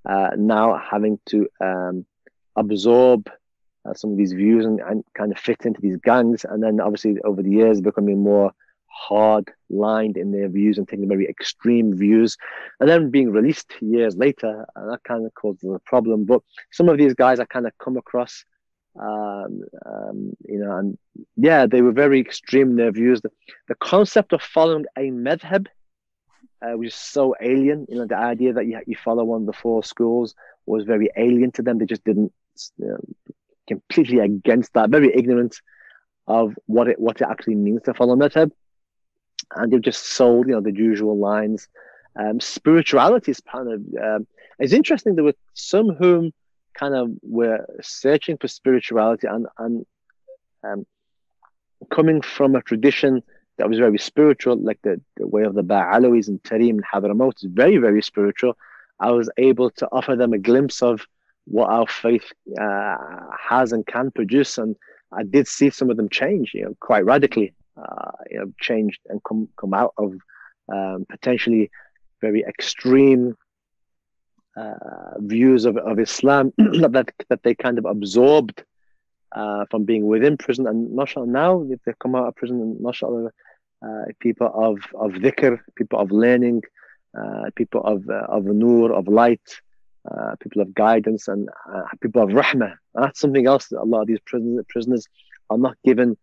uh, now having to um, absorb uh, some of these views and, and kind of fit into these gangs, and then obviously over the years becoming more hard lined in their views and taking very extreme views. And then being released years later and that kind of causes a problem. But some of these guys i kind of come across um, um, you know and yeah they were very extreme in their views. The, the concept of following a madhab uh, was so alien you know the idea that you, you follow one of the four schools was very alien to them. They just didn't you know, completely against that very ignorant of what it what it actually means to follow madhab and they've just sold, you know, the usual lines. Um, spirituality is kind of um, it's interesting. There were some whom kind of were searching for spirituality and and um, coming from a tradition that was very spiritual, like the, the way of the Ba'alawis and Tarim and Hadramaut is very, very spiritual. I was able to offer them a glimpse of what our faith uh, has and can produce. And I did see some of them change, you know, quite radically uh, you know, changed and come come out of um, potentially very extreme uh, views of, of Islam that that they kind of absorbed uh, from being within prison. And mashallah, now they've come out of prison, and mashallah, uh, people of of dhikr, people of learning, uh, people of uh, of nur, of light, uh, people of guidance, and people of rahmah. And that's something else that a lot of these prisoners prisoners are not given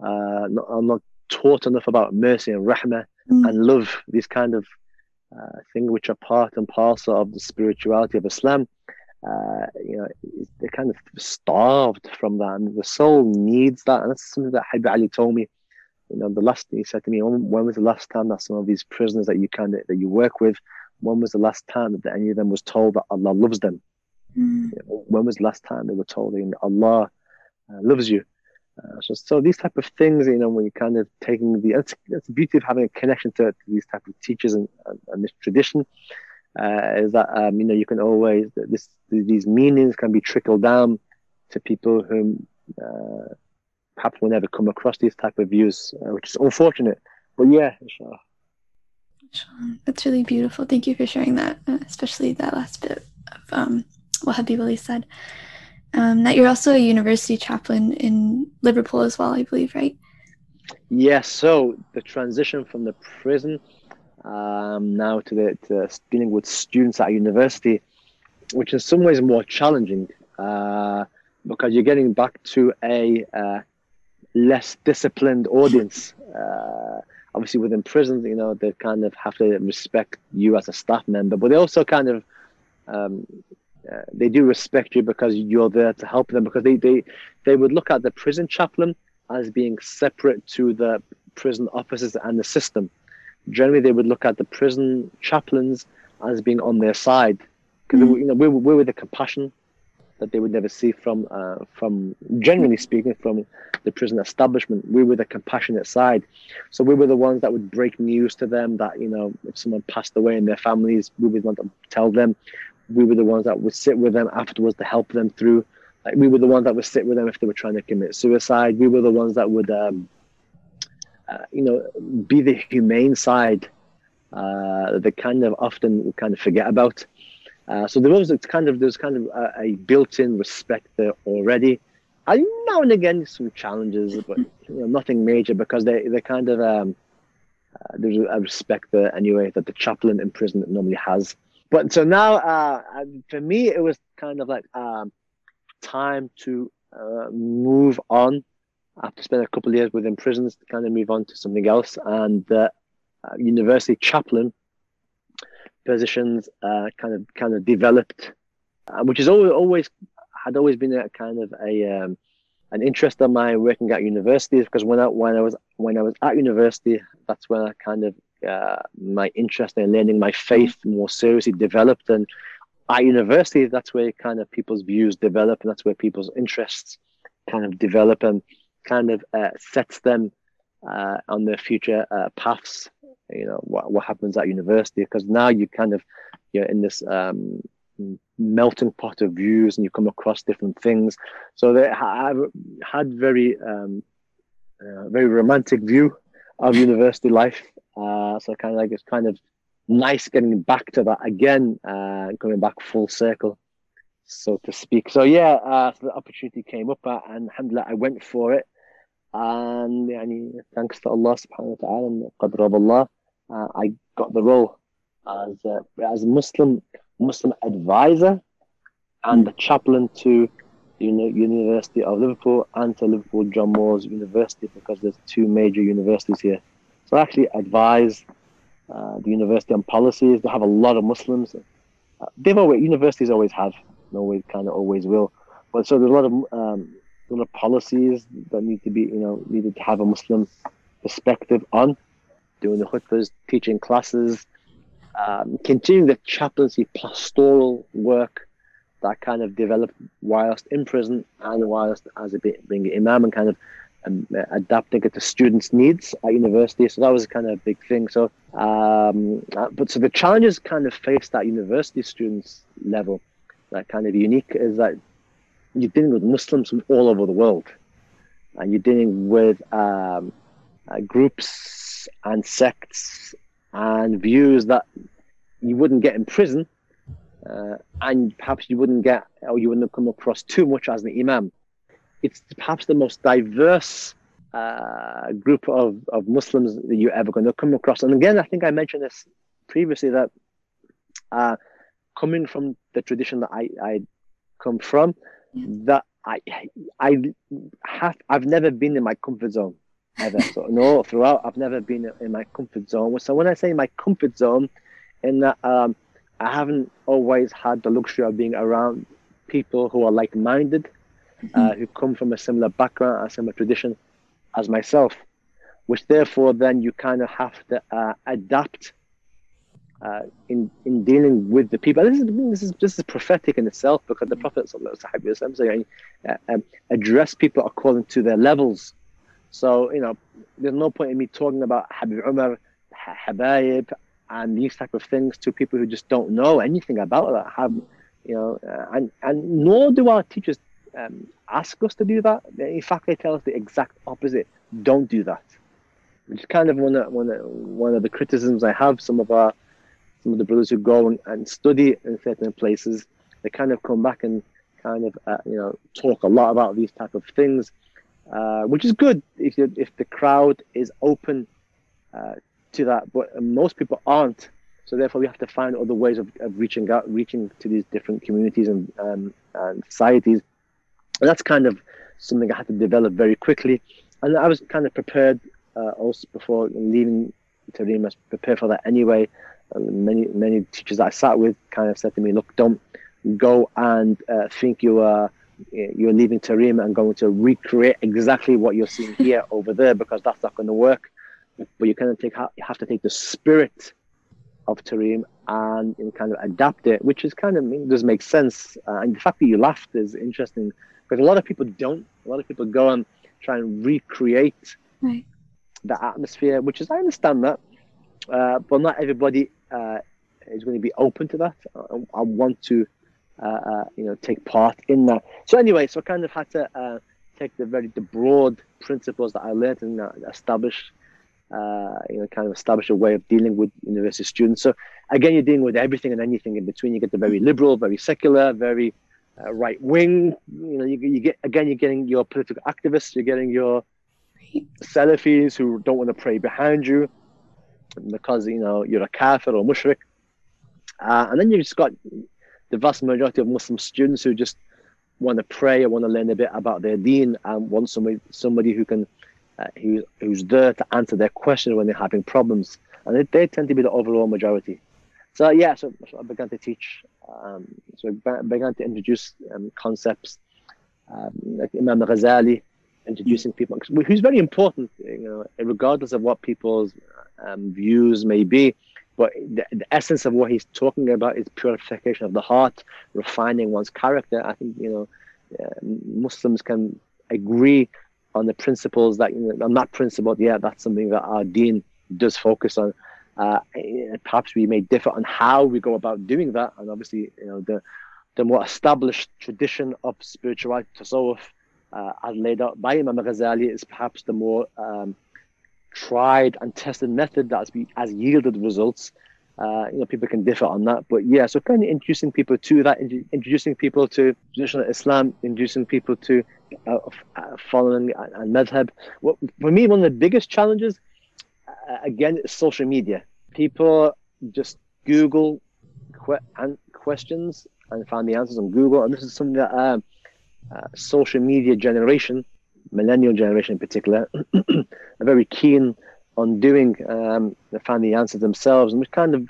uh, not, I'm not taught enough about mercy and rahmah mm. and love, these kind of uh, things which are part and parcel of the spirituality of Islam. Uh, you know, they're kind of starved from that, and the soul needs that. And that's something that Habib Ali told me. You know, the last he said to me, when, when was the last time that some of these prisoners that you kind of that you work with, when was the last time that any of them was told that Allah loves them? Mm. You know, when was the last time they were told that Allah uh, loves you? Uh, so, so these type of things, you know, when you're kind of taking the, that's, the beauty of having a connection to, to these type of teachers and, and, and this tradition, uh, is that, um, you know, you can always, this, these meanings can be trickled down to people who uh, perhaps will never come across these type of views, uh, which is unfortunate. But yeah, inshallah. That's really beautiful. Thank you for sharing that, uh, especially that last bit of um, what Habib Ali said um, that you're also a university chaplain in Liverpool as well, I believe, right? Yes. So the transition from the prison um, now to the to dealing with students at university, which in some ways more challenging uh, because you're getting back to a uh, less disciplined audience. Uh, obviously, within prisons, you know, they kind of have to respect you as a staff member, but they also kind of um, uh, they do respect you because you're there to help them because they, they they would look at the prison chaplain as being separate to the prison officers and the system. Generally they would look at the prison chaplains as being on their side because mm. you know we're, we're with the compassion that they would never see from uh, from generally speaking from the prison establishment. We were the compassionate side. So we were the ones that would break news to them that you know if someone passed away in their families we would want to tell them we were the ones that would sit with them afterwards to help them through. Like we were the ones that would sit with them if they were trying to commit suicide. We were the ones that would, um, uh, you know, be the humane side uh, that kind of often kind of forget about. Uh, so there was kind of there's kind of a, a, built-in respect there already. And now and again some challenges, but you know, nothing major because they they kind of um, uh, there's a respect there anyway that the chaplain in prison normally has. But so now, uh, for me, it was kind of like um, time to uh, move on after spending a couple of years within prisons to kind of move on to something else. And uh, uh, university chaplain positions uh, kind of kind of developed, which is always always had always been a kind of a um, an interest of mine working at universities because when I when I was when I was at university, that's when I kind of uh, my interest in learning my faith more seriously developed. And at university, that's where kind of people's views develop, and that's where people's interests kind of develop and kind of uh, sets them uh, on their future uh, paths. You know what what happens at university because now you kind of you're in this um, melting pot of views and you come across different things. So they have had very um, uh, very romantic view of university life uh, so kind of like it's kind of nice getting back to that again, uh, coming back full circle, so to speak. So yeah, uh, so the opportunity came up, uh, and alhamdulillah, I went for it. And yani, thanks to Allah subhanahu wa ta'ala and qadr of Allah, uh, I got the role as a, as Muslim Muslim advisor and the chaplain to the University of Liverpool and to Liverpool John Moores University because there's two major universities here. So I actually advise uh, the university on policies. They have a lot of Muslims. Uh, they've always universities always have, always kind of always will. But so there's a lot of um, a lot of policies that need to be you know needed to have a Muslim perspective on. Doing the khutbahs, teaching classes, um, continuing the chaplaincy pastoral work that kind of developed whilst in prison and whilst as a being imam and kind of um, adapting it to students' needs at university. So that was kind of a big thing. So, um, uh, but so the challenges kind of faced at university students level, that kind of unique, is that you're dealing with Muslims from all over the world, and you're dealing with um, uh, groups and sects and views that you wouldn't get in prison, uh, and perhaps you wouldn't get or you wouldn't come across too much as an imam it's perhaps the most diverse uh, group of, of Muslims that you're ever going to come across. And again, I think I mentioned this previously that uh, coming from the tradition that I, I come from, that I I have I've never been in my comfort zone ever. So no, throughout I've never been in my comfort zone. So when I say my comfort zone, in that um, I haven't always had the luxury of being around people who are like-minded uh, who come from a similar background, a similar tradition as myself, which therefore then you kind of have to uh, adapt uh, in in dealing with the people. This is this is this is prophetic in itself because the Prophet saying, uh, um, address people according to their levels. So you know, there's no point in me talking about Habib Umar, Habayib, and these type of things to people who just don't know anything about that. Have you know, uh, and and nor do our teachers um, ask us to do that. In fact, they tell us the exact opposite. Don't do that. Which is kind of one of, one of, one of the criticisms I have. Some of our some of the brothers who go and, and study in certain places, they kind of come back and kind of uh, you know talk a lot about these type of things, uh, which is good if you, if the crowd is open uh, to that. But most people aren't. So therefore, we have to find other ways of, of reaching out, reaching to these different communities and, um, and societies and that's kind of something I had to develop very quickly. And I was kind of prepared uh, also before leaving Tarim, I was prepared for that anyway. Uh, many many teachers that I sat with kind of said to me, "Look, don't go and uh, think you are you're leaving Tarim and going to recreate exactly what you're seeing here over there because that's not going to work. But you kind of take you have to take the spirit of Tarim and, and kind of adapt it, which is kind of does make sense. Uh, and the fact that you laughed is interesting because a lot of people don't. A lot of people go and try and recreate right. the atmosphere, which is I understand that, uh, but not everybody uh, is going to be open to that. I, I want to, uh, uh, you know, take part in that. So anyway, so I kind of had to uh, take the very the broad principles that I learned and uh, establish, uh, you know, kind of establish a way of dealing with university students. So again, you're dealing with everything and anything in between. You get the very liberal, very secular, very uh, right wing. You know, you, you get again, you're getting your political activists. You're getting your Salafis who don't want to pray behind you because you know you're a kafir or mushrik. Uh, and then you've just got the vast majority of Muslim students who just want to pray and want to learn a bit about their deen and want somebody somebody who can uh, who, who's there to answer their questions when they're having problems. And they, they tend to be the overall majority. So yeah, so, so I began to teach. Um, so I began to introduce um, concepts um, like Imam Ghazali, introducing people, who's very important, you know, regardless of what people's um, views may be. But the, the, essence of what he's talking about is purification of the heart, refining one's character. I think you know, uh, Muslims can agree on the principles that you know, on that principle. Yeah, that's something that our Deen does focus on. Uh, perhaps we may differ on how we go about doing that, and obviously, you know, the the more established tradition of spirituality, tasawwuf, uh, as laid out by Imam Ghazali, is perhaps the more um, tried and tested method that has, has yielded results. Uh, you know, people can differ on that, but yeah. So kind of introducing people to that, introducing people to traditional Islam, introducing people to uh, uh, following and madhab. Well, for me, one of the biggest challenges, again, is social media. People just Google que- questions and find the answers on Google, and this is something that um, uh, social media generation millennial generation in particular, are very keen on doing. Um, they find the answers themselves, and which kind of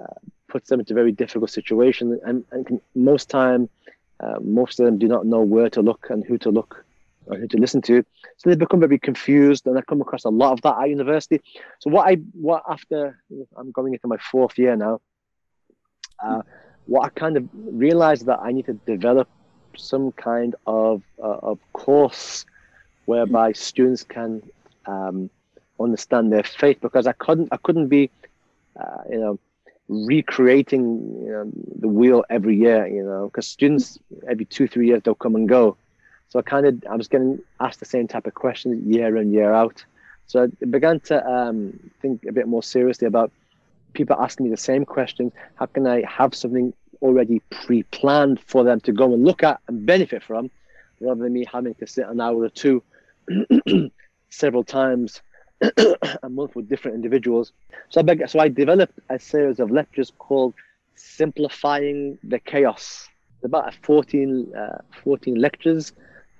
uh, puts them into a very difficult situation. And, and can, most time, uh, most of them do not know where to look and who to look or who to listen to. So they become very confused, and I come across a lot of that at university. So what I what after I'm going into my fourth year now, uh, what I kind of realized that I need to develop some kind of uh, of course whereby students can um, understand their faith because I couldn't I couldn't be uh, you know recreating you know, the wheel every year you know because students every two three years they'll come and go so I kind of I was getting asked the same type of questions year in year out so I began to um, think a bit more seriously about people asking me the same questions how can I have something already pre-planned for them to go and look at and benefit from rather than me having to sit an hour or two several times a month with different individuals. So I, beg, so I developed a series of lectures called Simplifying the Chaos. About 14, uh, 14 lectures.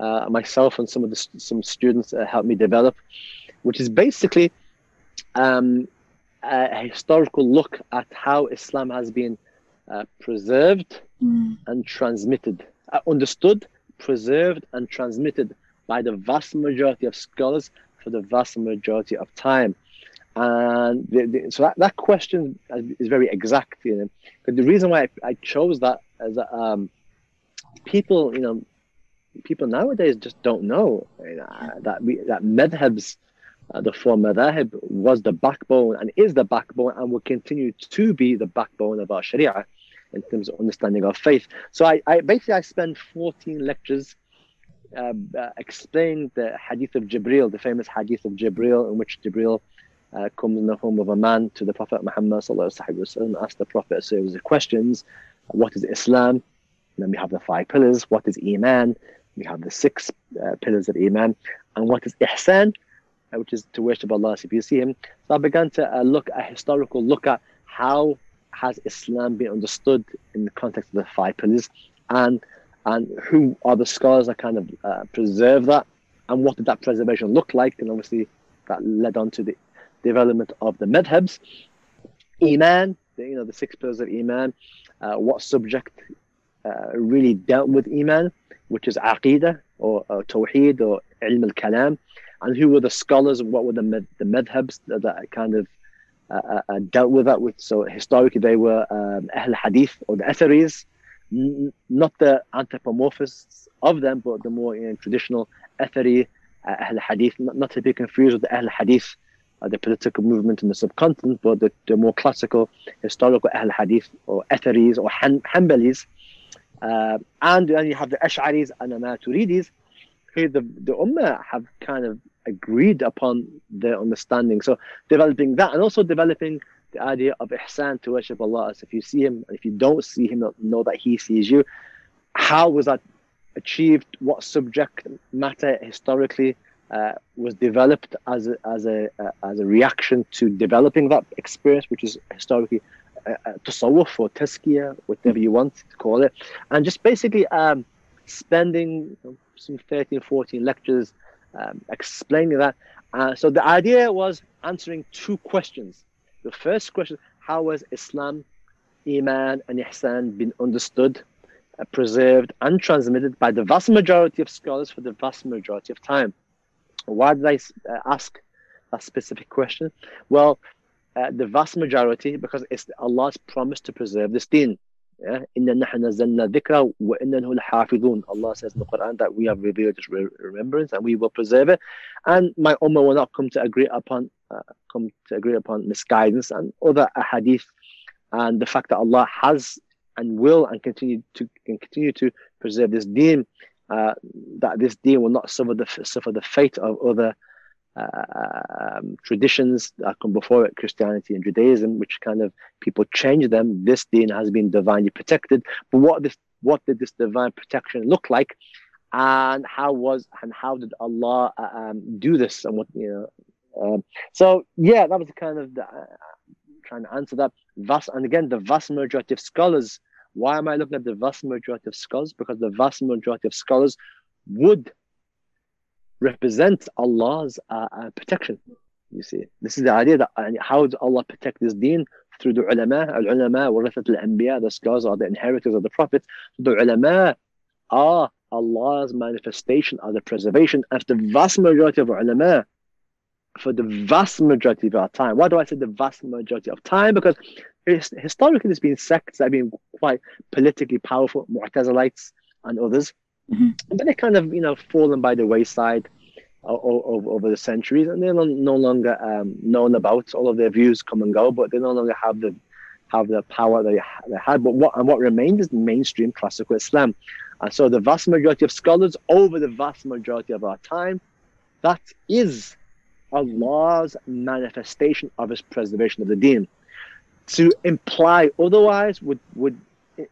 Uh, myself and some of the some students uh, helped me develop, which is basically um, a historical look at how Islam has been uh, preserved mm. and transmitted, uh, understood, preserved, and transmitted by the vast majority of scholars for the vast majority of time. And the, the, so that, that question is very exact, you know. But the reason why I, I chose that is that um, people, you know, people nowadays just don't know you know, that we, that madhabs, uh, the four madhab, was the backbone and is the backbone and will continue to be the backbone of our Sharia in terms of understanding our faith. So I, I basically I spend 14 lectures uh, uh, explain the hadith of Jibril, the famous hadith of Jibril, in which Jibril uh, comes in the form of a man to the Prophet Muhammad وسلم, asks the Prophet a series of questions. What is Islam? And then we have the five pillars. What is Iman? We have the six uh, pillars of Iman. And what is Ihsan? Uh, which is to worship Allah if you see Him. So I began to uh, look a historical look at how has Islam been understood in the context of the five pillars and and who are the scholars that kind of uh, preserve that and what did that preservation look like and obviously that led on to the development of the madhabs iman the, you know the six pillars of iman uh, what subject uh, really dealt with iman which is aqidah or, or tawheed or ilm al-kalam. And who were the scholars and what were the med- the madhabs that, that kind of uh, uh, dealt with that with? So historically they were um, Ahl Hadith or the Atharis. Not the anthropomorphists of them, but the more you know, traditional Athari, uh, Ahl Hadith, not, not, to be confused with the Ahl Hadith uh, the political movement in the subcontinent, but the, the more classical historical Ahl Hadith or Atharis or Han- Hanbalis. Uh, and then you have the Ash'aris and the Maturidis, who the, the Ummah have kind of agreed upon their understanding. So developing that and also developing the idea of ihsan to worship Allah. As if you see him and if you don't see him know that he sees you. How was that achieved? What subject matter historically uh, was developed as a, as a uh, as a reaction to developing that experience which is historically uh, uh or tazkiyah whatever you want to call it and just basically um, spending some 13 14 lectures um, explaining that uh, so the idea was answering two questions the first question how was Islam, Iman, and Ihsan been understood, uh, preserved, and transmitted by the vast majority of scholars for the vast majority of time? Why did I uh, ask that specific question? Well, uh, the vast majority, because it's Allah's promise to preserve this deen. Yeah? Allah says in the Quran that we have revealed this remembrance and we will preserve it. And my Ummah will not come to agree upon uh, come to agree upon misguidance and other hadith and the fact that Allah has and will and continue to and continue to preserve this deen, uh, that this deen will not suffer the suffer the fate of other um, traditions that come before it, Christianity and Judaism, which kind of people change them. This deen has been divinely protected. But what this what did this divine protection look like? And how was and how did Allah uh, um, do this? And what you know, um, so yeah, that was kind of the, uh, trying to answer that. Vast and again, the vast majority of scholars. Why am I looking at the vast majority of scholars? Because the vast majority of scholars would represent Allah's uh, uh, protection. You see, this is the idea that uh, how does Allah protect this deen through the ulama? Al ulama, warathat al anbiya, the scholars are the inheritors of the prophets. The ulama are Allah's manifestation of the preservation of the vast majority of ulama for the vast majority of our time. Why do I say the vast majority of time? Because historically, there's been sects that have been quite politically powerful, Mu'tazilites and others, mm-hmm. but they kind of, you know, fallen by the wayside over, over the centuries, and they're no longer um, known about. All of their views come and go, but they no longer have the have the power they, they had. But what and what remained is mainstream classical Islam, and so the vast majority of scholars over the vast majority of our time, that is Allah's manifestation of His preservation of the Deen. To imply otherwise would would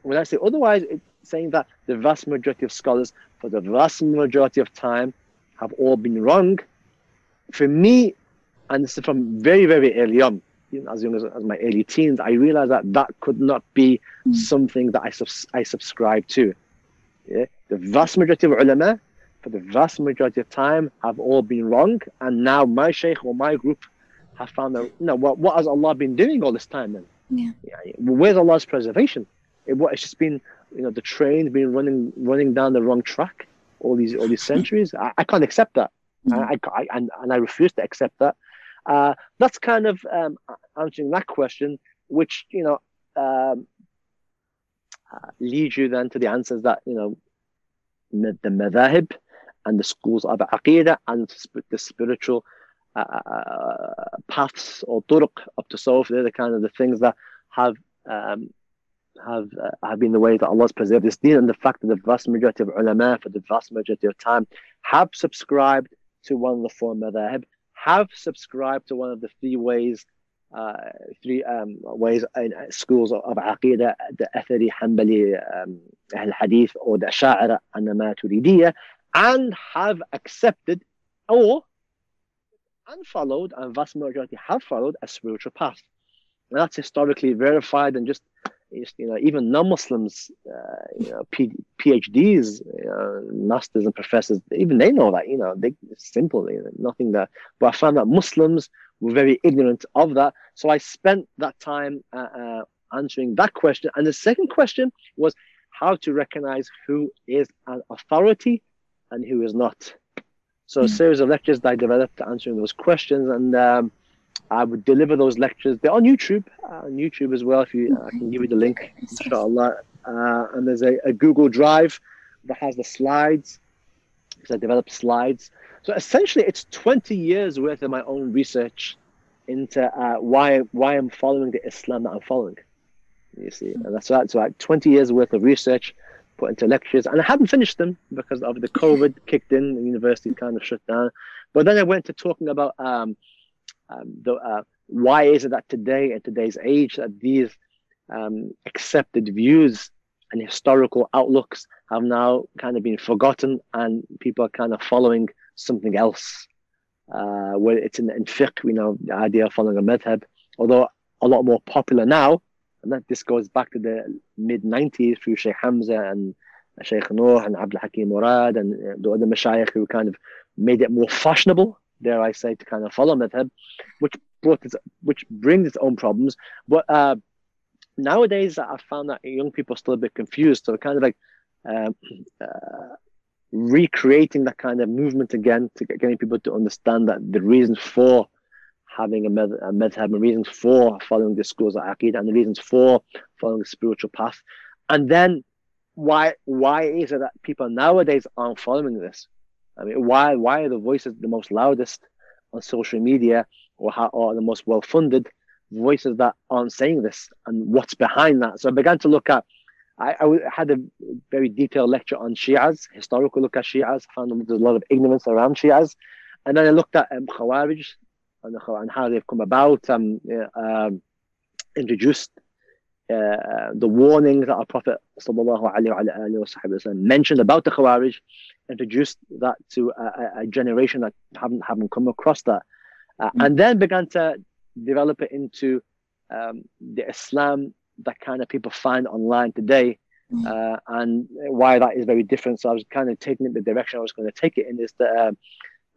when I say otherwise, it's saying that the vast majority of scholars, for the vast majority of time, have all been wrong. For me, and this is from very very early on, as young as, as my early teens, I realized that that could not be mm. something that I subs- I subscribe to. Yeah? The vast majority of ulama for the vast majority of time have all been wrong. And now my sheikh or my group have found that, you know, what, what has Allah been doing all this time then? Yeah. yeah where's Allah's preservation? It, what, it's just been, you know, the train's been running running down the wrong track all these all these centuries. I, I can't accept that. Mm-hmm. I, I, and, and I refuse to accept that. Uh, that's kind of um, answering that question, which, you know, um, uh, leads you then to the answers that, you know, the madhahib, and the schools of Aqidah and the spiritual uh, uh, paths or turuq of tasawwuf. They're the kind of the things that have um, have uh, have been the way that Allah's preserved this deen, and the fact that the vast majority of ulama for the vast majority of time have subscribed to one of the four madhab, have subscribed to one of the three ways, uh, three um, ways in schools of, of aqidah, the Athari, Hanbali, um, Ahl Hadith, or the Asha'ira and the Maturidiyah, and have accepted or unfollowed, and vast majority have followed a spiritual path. And that's historically verified and just, you know, even non-Muslims, uh, you know, P- PhDs, you know, masters and professors, even they know that, you know, they simple, you know, nothing that. But I found that Muslims were very ignorant of that. So I spent that time uh, uh, answering that question. And the second question was how to recognize who is an authority and who is not. So, a hmm. series of lectures that I developed answering those questions, and um, I would deliver those lectures. They're on YouTube, uh, on YouTube as well. If you, I can give you the link, inshallah. Uh, and there's a, a, Google Drive that has the slides. Because I developed slides. So essentially, it's 20 years worth of my own research into uh, why why I'm following the Islam that I'm following. You see, and that's that's like 20 years worth of research put into lectures, and I hadn't finished them because of the COVID kicked in, the university kind of shut down. But then I went to talking about um, um, the uh, why is it that today in today's age that these um, accepted views and historical outlooks have now kind of been forgotten and people are kind of following something else. Uh, where it's in, in fiqh, we know the idea of following a madhab, although a lot more popular now. And that this goes back to the mid 90s through Sheikh Hamza and Sheikh Nuh and Abdul Hakim Murad and uh, the other mashayikh who kind of made it more fashionable, dare I say, to kind of follow madhab, which brought its, which brings its own problems. But uh, nowadays, I found that young people are still a bit confused. So kind of like um, uh, recreating that kind of movement again to get, getting people to understand that the reasons for having a, med- a madhab and reasons for following the schools of Aqid and the reasons for following the spiritual path. And then why why is it that people nowadays aren't following this? I mean, why why are the voices the most loudest on social media or, how, or the most well funded voices that aren't saying this and what's behind that? So I began to look at I, I had a very detailed lecture on Shias, historical look at Shias. I found there's a lot of ignorance around Shias. And then I looked at um, Khawarij and, and, how they've come about, um, um, introduced uh, the warnings that our Prophet وسلم, mentioned about the Khawarij, introduced that to a, a generation that haven't, haven't come across that. Uh, mm-hmm. And then began to develop it into um, the Islam that kind of people find online today. Mm. Uh, and why that is very different. So I was kind of taking it the direction I was going to take it in is the uh,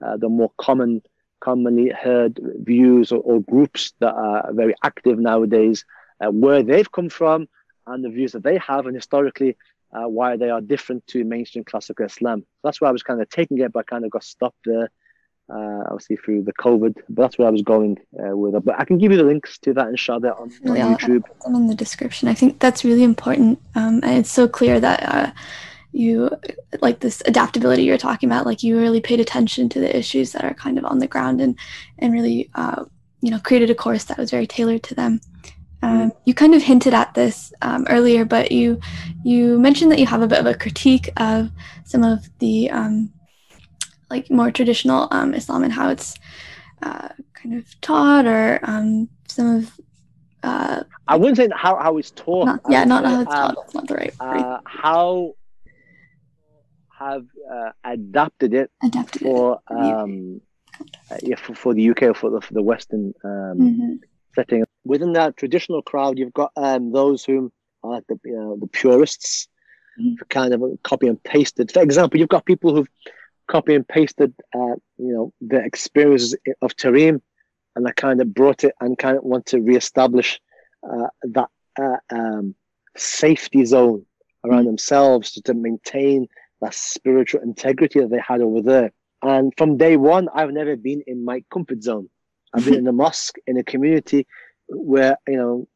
uh, the more common, commonly heard views or, or, groups that are very active nowadays, uh, where they've come from, and the views that they have, and historically uh, why they are different to mainstream classical Islam. So that's why I was kind of taking it, but I kind of got stopped there uh, obviously through the COVID. But that's where I was going uh, with it. But I can give you the links to that, inshallah, on, on yeah, YouTube. I'll put them in the description. I think that's really important. Um, and it's so clear that uh, you, like this adaptability you're talking about, like you really paid attention to the issues that are kind of on the ground and, and really, uh, you know, created a course that was very tailored to them. Um, mm-hmm. you kind of hinted at this um, earlier, but you you mentioned that you have a bit of a critique of some of the um, like more traditional um, Islam and how it's uh, kind of taught, or um, some of. Uh, I wouldn't say how, how it's taught. Not, yeah, not how it's taught. Um, That's not the right uh, how have uh, adapted it adapted for it. Um, uh, yeah, for, for, the UK or for the, for the Western um, mm-hmm. setting. Within that traditional crowd, you've got um, those who are like the you know the purists, mm-hmm. kind of copy and pasted. For example, you've got people who've copy and pasted, uh, you know, the experiences of Tarim, and they kind of brought it and kind of want to reestablish uh, that uh, um, safety zone around themselves to, to maintain that spiritual integrity that they had over there. And from day one, I've never been in my comfort zone. I've been in a mosque in a community where you know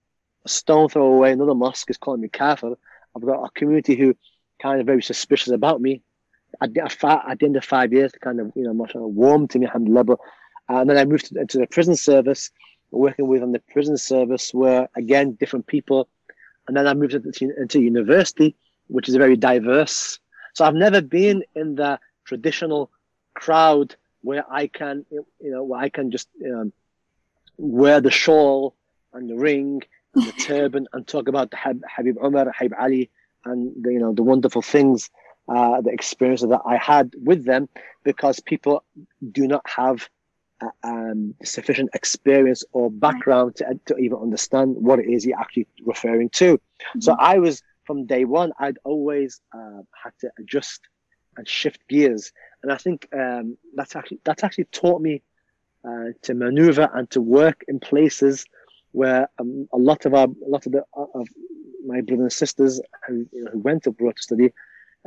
a stone throw away another mosque is calling me kafir. I've got a community who kind of very suspicious about me at the, at the end of five years, kind of, you know, much warm to me, alhamdulillah. Uh, and then I moved to, to the prison service, working with on the prison service where, again, different people. And then I moved into, into university, which is very diverse. So I've never been in the traditional crowd where I can, you know, where I can just um, wear the shawl and the ring and the turban and talk about the Habib Umar, Habib Ali, and the, you know the wonderful things uh, the experience that I had with them because people do not have uh, um, sufficient experience or background to, to even understand what it is you're actually referring to. Mm-hmm. So I was from day one, I'd always uh, had to adjust and shift gears, and I think um, that's actually that's actually taught me uh, to maneuver and to work in places where um, a lot of our a lot of the of my brothers and sisters who, you know, who went abroad to study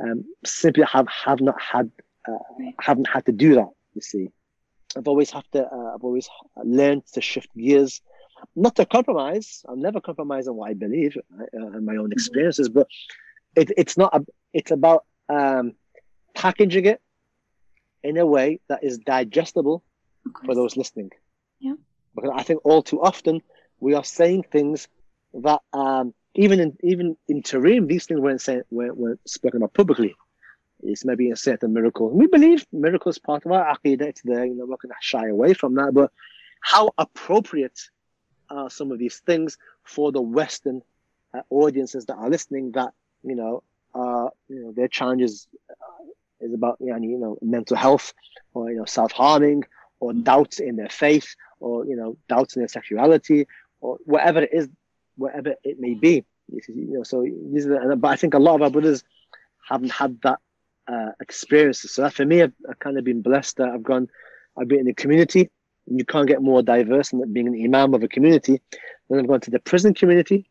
um, simply have have not had uh, haven't had to do that. You see, I've always have to. Uh, I've always learned to shift gears, not to compromise. I'll never compromise on what I believe uh, and my own mm-hmm. experiences, but it, it's not. A, it's about um, packaging it in a way that is digestible for those listening. Yeah. Because I think all too often we are saying things that um, even in even in Tarim, these things weren't saying weren't, weren't spoken about publicly. It's maybe a certain miracle. We believe miracles part of our aqidah. It's there. You know, we're not going to shy away from that. But how appropriate are some of these things for the Western uh, audiences that are listening? That you know, uh, you know, their challenges uh, is about you know, you know, mental health, or you know, self harming, or doubts in their faith, or you know, doubts in their sexuality, or whatever it is, whatever it may be. You know, so these are, but I think a lot of our brothers haven't had that uh, experiences. So for me, I've, I've, kind of been blessed that I've gone, I've been in the community. And you can't get more diverse than being an imam of a community. Then I've gone to the prison community,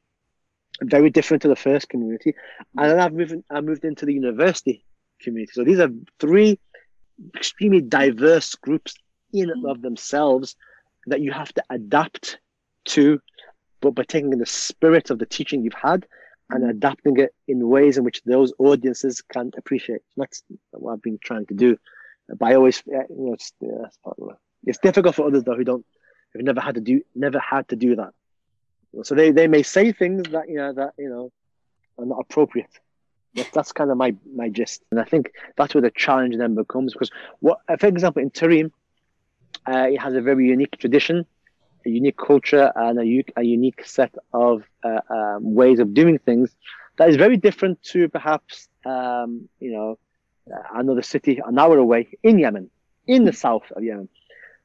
very different to the first community, and then I've moved. I moved into the university community. So these are three extremely diverse groups in and of themselves that you have to adapt to, but by taking the spirit of the teaching you've had and adapting it in ways in which those audiences can appreciate. That's what I've been trying to do. But I always, uh, you know, it's, uh, yeah, it's difficult for others though who don't, who've never had to do, never had to do that. So they, they may say things that you know that you know are not appropriate. That's, that's kind of my my gist, and I think that's where the challenge then becomes. Because what, for example, in Tarim, uh, it has a very unique tradition a unique culture and a, unique set of uh, um, ways of doing things that is very different to perhaps um, you know uh, another city an hour away in Yemen, in the south of Yemen.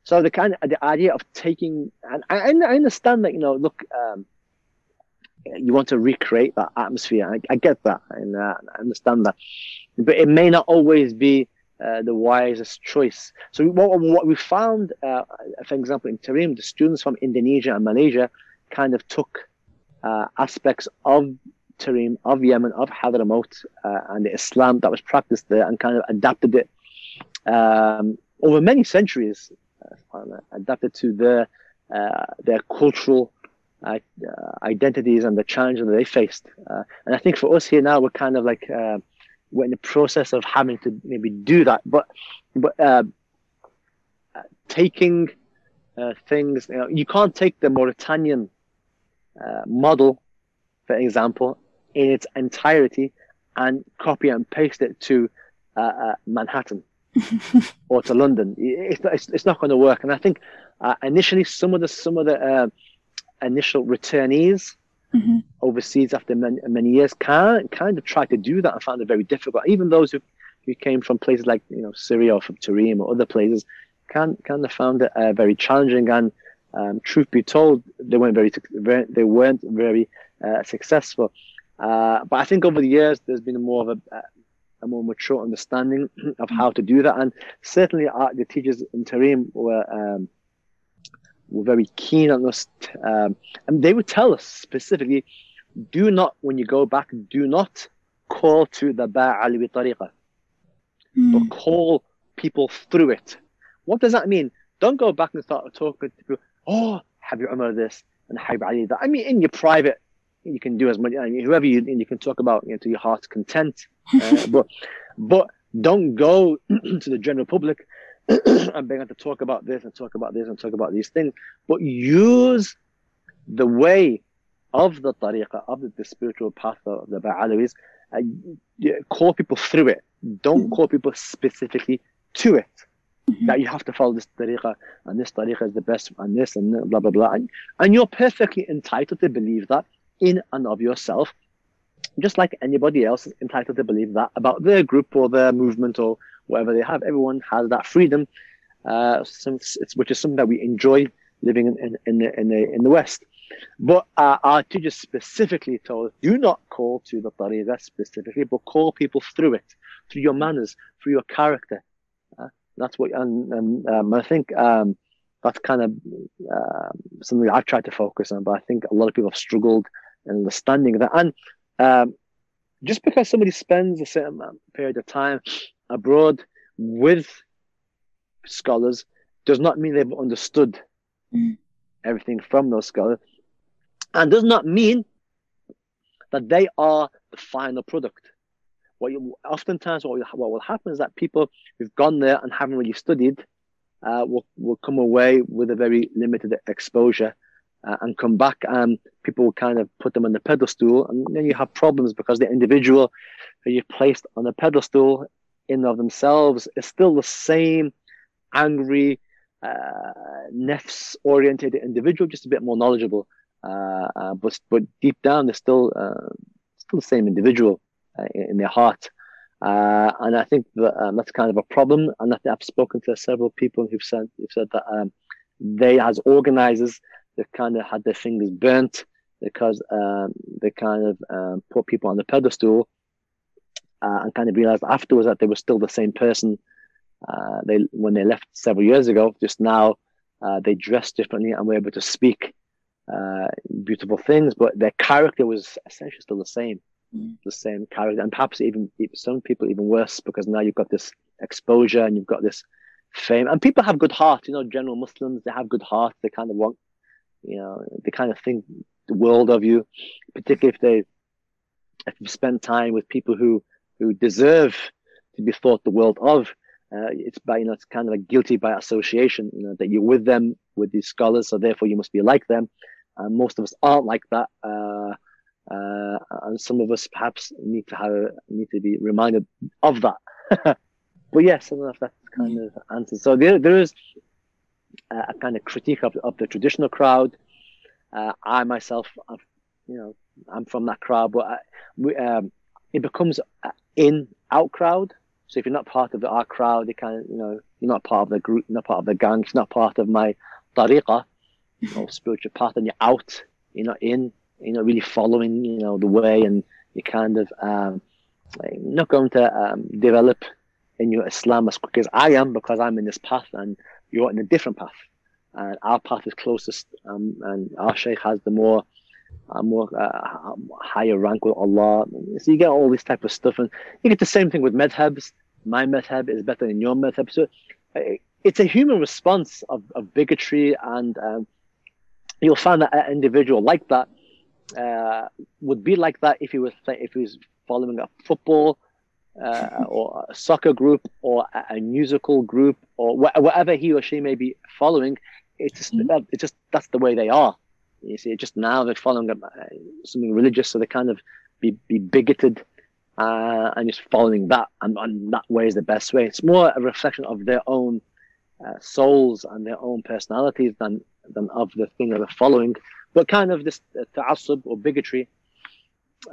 So the kind of the idea of taking and I, I understand that you know look um, you want to recreate that atmosphere. I, I get that and uh, I understand that, but it may not always be uh, the wisest choice. So what, what we found, uh, for example, in Tarim, the students from Indonesia and Malaysia kind of took uh, aspects of Tarim, of Yemen, of Hadramaut, uh, and the Islam that was practiced there, and kind of adapted it um, over many centuries, uh, adapted to their their cultural identities and the challenges that they faced. and I think for us here now, we're kind of like we're in the process of having to maybe do that. But but uh, taking uh, things, you, know, you can't take the Mauritanian uh, model, for example, in its entirety and copy and paste it to uh, uh, Manhattan or to London. It's, it's, it's not going to work. And I think uh, initially some of the some of the initial returnees mm-hmm. overseas after many, many years can kind of try to do that and found it very difficult. Even those who, who came from places like you know Syria or from Tarim or other places can kind of found it uh, very challenging. And um, truth be told, they weren't very they weren't very uh, successful. Uh, but I think over the years, there's been more of a, a more mature understanding of how to do that. And certainly, our, the teachers in Tarim were um, were very keen on us. Um, and they would tell us specifically, do not, when you go back, do not call to the Ba'ali tariqah, mm. but call people through it. What does that mean? Don't go back and start talking to people, oh, Habib Umar this and Habib Ali that. I mean, in your private, you can do as much, I mean, whoever you, you can talk about you know, to your heart's content. Uh, but, but don't go to the general public I'm beginning to talk about this and talk about this and talk about these things, but use the way of the tariqah, of the, the spiritual path of the Ba'alawis, and call people through it. Don't mm-hmm. call people specifically to it. Mm-hmm. That you have to follow this tariqah and this tariqah is the best and this and blah blah blah. And, and you're perfectly entitled to believe that in and of yourself, just like anybody else is entitled to believe that about their group or their movement or whatever they have. Everyone has that freedom, uh, which is something that we enjoy living in, in, in, the, in, the, in the West. But uh, our teachers specifically told us, do not call to the tariqah specifically, but call people through it, through your manners, through your character. Uh, that's what, and, and um, I think um, that's kind of uh, something I've tried to focus on, but I think a lot of people have struggled in understanding that. And um, just because somebody spends a certain period of time abroad with scholars does not mean they've understood mm. everything from those scholars and does not mean that they are the final product. What you, oftentimes what will, what will happen is that people who've gone there and haven't really studied uh, will will come away with a very limited exposure uh, and come back, and people will kind of put them on the pedestal, and then you have problems because the individual who you've placed on the pedestal in of themselves is still the same angry, uh, nefs oriented individual, just a bit more knowledgeable. Uh, uh, but but deep down, they're still uh, still the same individual uh, in, in, their heart. Uh, and I think that um, that's kind of a problem. And I I've spoken to several people who've said who've said that um, they, as organizers, they've kind of had their fingers burnt because um, they kind of um, put people on the pedestal uh, and kind of realized afterwards that they were still the same person uh, they when they left several years ago. Just now, uh, they dressed differently and were able to speak uh, beautiful things, but their character was essentially still the same, mm. the same character, and perhaps even some people even worse because now you've got this exposure and you've got this fame, and people have good heart. You know, general Muslims they have good heart. They kind of want, you know, they kind of think the world of you, particularly if they if you spend time with people who who deserve to be thought the world of. Uh, it's by you know it's kind of like guilty by association. You know that you're with them with these scholars, so therefore you must be like them. And most of us aren't like that. Uh, uh, and some of us perhaps need to have need to be reminded of that. but yes, I don't know if that's kind of answers. So there, there is a kind of critique of, of the traditional crowd. Uh, I myself, I've, you know, I'm from that crowd, but I, we, um, it becomes in out crowd. So if you're not part of our crowd, you kind you know you're not part of the group, you're not part of the gang, you're not part of my tariqah, you know, spiritual path, and you're out, you're not in, you're not really following, you know, the way, and you're kind of um, not going to um, develop in your Islam as quick as I am because I'm in this path and you're in a different path. And our path is closest, um, and our Shaykh has the more a more uh, higher rank with Allah. So you get all this type of stuff, and you get the same thing with madhabs. My madhab is better than your madhab. So uh, it's a human response of, of bigotry, and um, you'll find that an individual like that uh, would be like that if he was if he was following a football uh, or a soccer group or a, a musical group or wh- whatever he or she may be following. It's just, mm-hmm. it's just that's the way they are. You see, just now they're following uh, something religious, so they kind of be, be bigoted uh, and just following that, and, and, that way is the best way. It's more a reflection of their own uh, souls and their own personalities than than of the thing that they're following. But kind of this uh, ta'assub or bigotry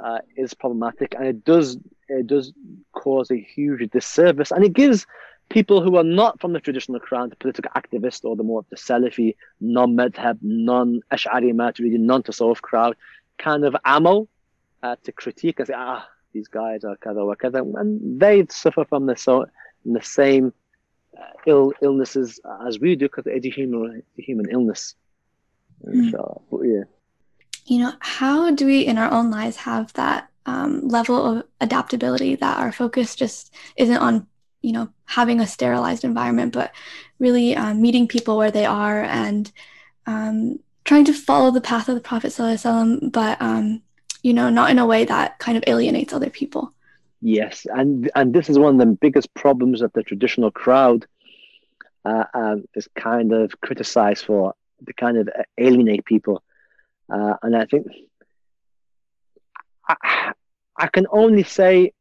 uh, is problematic, and it does it does cause a huge disservice, and it gives people who are not from the traditional crowd, the political activist or the more the Salafi, non-madhab, non-Ash'ari Maturidi, non-Tasawwuf crowd, kind of ammo uh, to critique and say, ah, these guys are kada wa kada, and they suffer from the so the same uh, ill illnesses as we do because it's a human a human illness. Mm. But, yeah. You know, how do we in our own lives have that um, level of adaptability that our focus just isn't on you know having a sterilized environment but really um, meeting people where they are and um, trying to follow the path of the prophet ﷺ, but um, you know not in a way that kind of alienates other people. Yes and and this is one of the biggest problems that the traditional crowd uh, um, is kind of criticized for to kind of alienate people. Uh, and i think I, I can only say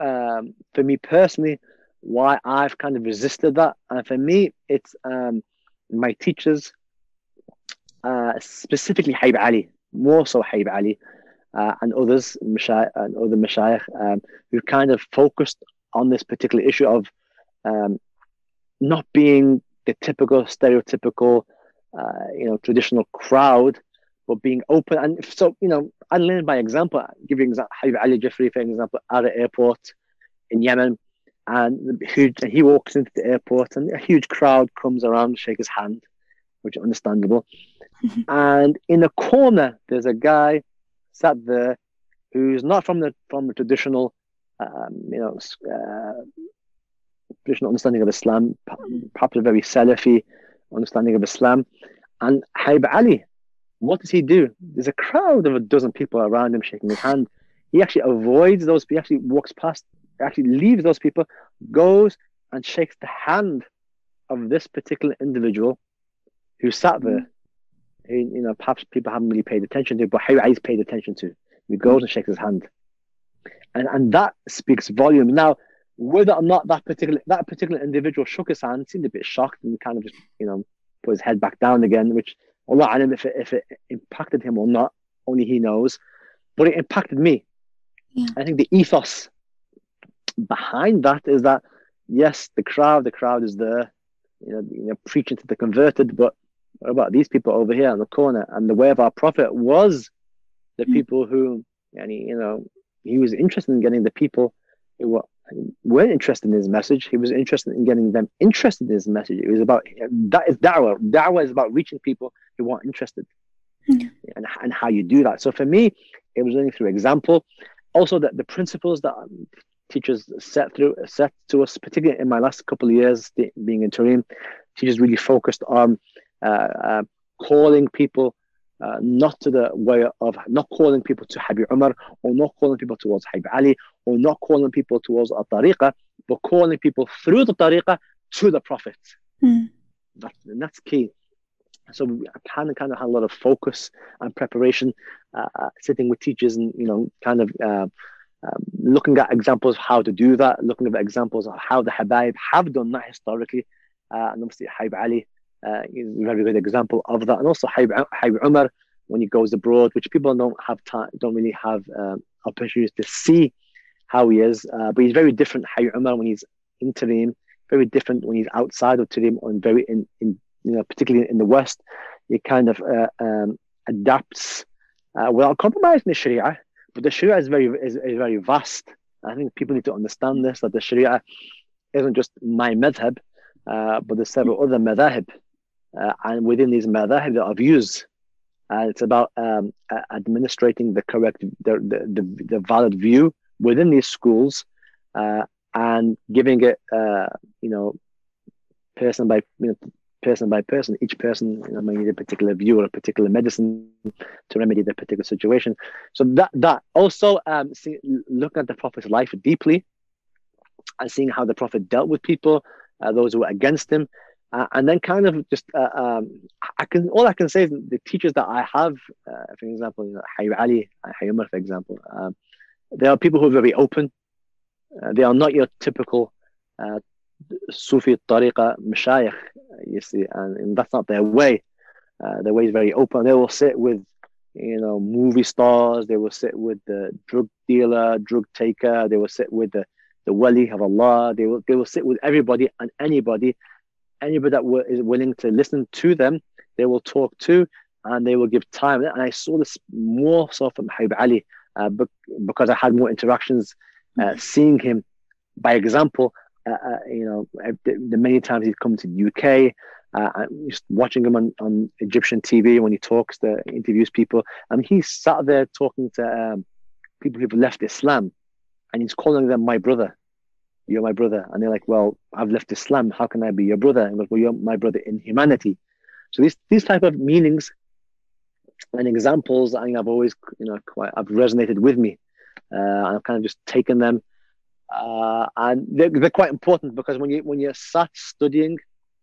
um, for me personally why I've kind of resisted that. And for me, it's um, my teachers, uh, specifically Habib Ali, more so Habib Ali, uh, and others, and other mashayikh, um, who kind of focused on this particular issue of um, not being the typical, stereotypical, uh, you know, traditional crowd, but being open. And so, you know, I learned by example. Give you example, Habib Ali Jifri, for example, at an airport in Yemen and huge, he walks into the airport, and a huge crowd comes around to shake his hand, which is understandable. Mm-hmm. and in a corner, there's a guy sat there who's not from the from the traditional, um, you know, uh, traditional understanding of Islam, perhaps a very Salafi understanding of Islam. And Habib Ali, what does he do? There's a crowd of a dozen people around him shaking his hand. He actually avoids those. He actually walks past actually leaves those people, goes and shakes the hand of this particular individual who sat there. Who, you know, perhaps people haven't really paid attention to, but Habib Ali's paid attention to. He goes and shakes his hand, and and that speaks volume. Now, whether or not that particular that particular individual shook his hand, seemed a bit shocked and kind of just you know put his head back down again, which Allah alam if it, if it impacted him or not, only he knows. But it impacted me. Yeah. I think the ethos behind that is that yes, the crowd, the crowd is there, you know, you know, preaching to the converted, but what about these people over here in the corner? And the way of our prophet was the Mm. people who, and he, you know, he was interested in getting the people who were, weren't interested in his message. He was interested in getting them interested in his message. It was about that is da'wah. Da'wah is about reaching people who weren't interested, Yeah. and and how you do that. So for me, it was learning through example. Also, that the principles that teachers set through set to us, particularly in my last couple of years being in Tarim, teachers really focused on uh, uh, calling people uh, not to the way of not calling people to Habib Umar or not calling people towards Habib Ali or not calling people towards a tariqah, but calling people through the tariqah to the Prophet. Mm. That, and that's key. So we kind of kind of had a lot of focus and preparation, uh, uh, sitting with teachers and you know kind of uh, um, looking at examples of how to do that, looking at examples of how the Habaib have done that historically, uh, and obviously Habib Ali uh, is a very good example of that, and also Habib, Habib Umar when he goes abroad, which people don't have time, don't really have um, opportunities to see how he is, uh, but he's very different. Habib Umar when he's in Tarim, very different when he's outside of Tarim, and very in, in you know particularly in the West, he kind of uh, um, adapts uh, without compromising the Sharia. But the Sharia is very is, is very vast. I think people need to understand this that the Sharia isn't just my madhab, uh, but there's several other madhab, uh, and within these madhab there are views. And it's about um, uh, administrating the correct, the, the, the, the valid view within these schools, uh, and giving it, uh, you know, person by you know, person by person. Each person you know, may need a particular view or a particular medicine to remedy their particular situation. So that that also um, see, looking at the Prophet's life deeply and seeing how the Prophet dealt with people, uh, those who were against him, uh, and then kind of just uh, um, I can all I can say is the teachers that I have, uh, for example, Hayy Ali, Hayy Umar, for example, um, they are people who are very open. Uh, they are not your typical uh, Sufi tariqa mashayikh, you see, and, and that's not their way. Uh, their way is very open. They will sit with, you know, movie stars. They will sit with the drug dealer, drug taker. They will sit with the, the wali of Allah. They will they will sit with everybody and anybody, anybody that w- is willing to listen to them. They will talk to, and they will give time. And I saw this more so from Habib Ali, uh, because I had more interactions, uh, seeing him by example uh, uh, you know, the, many times he's come to the UK, uh, just watching him on, on Egyptian TV when he talks, the interviews people, and he sat there talking to um, people who've left Islam, and he's calling them my brother. You're my brother, and they're like, "Well, I've left Islam. How can I be your brother?" And goes, "Well, you're my brother in humanity." So these these type of meanings and examples, I think I've always, you know, quite I've resonated with me, uh, I've kind of just taken them uh, and they're, they're, quite important because when you when you're sat studying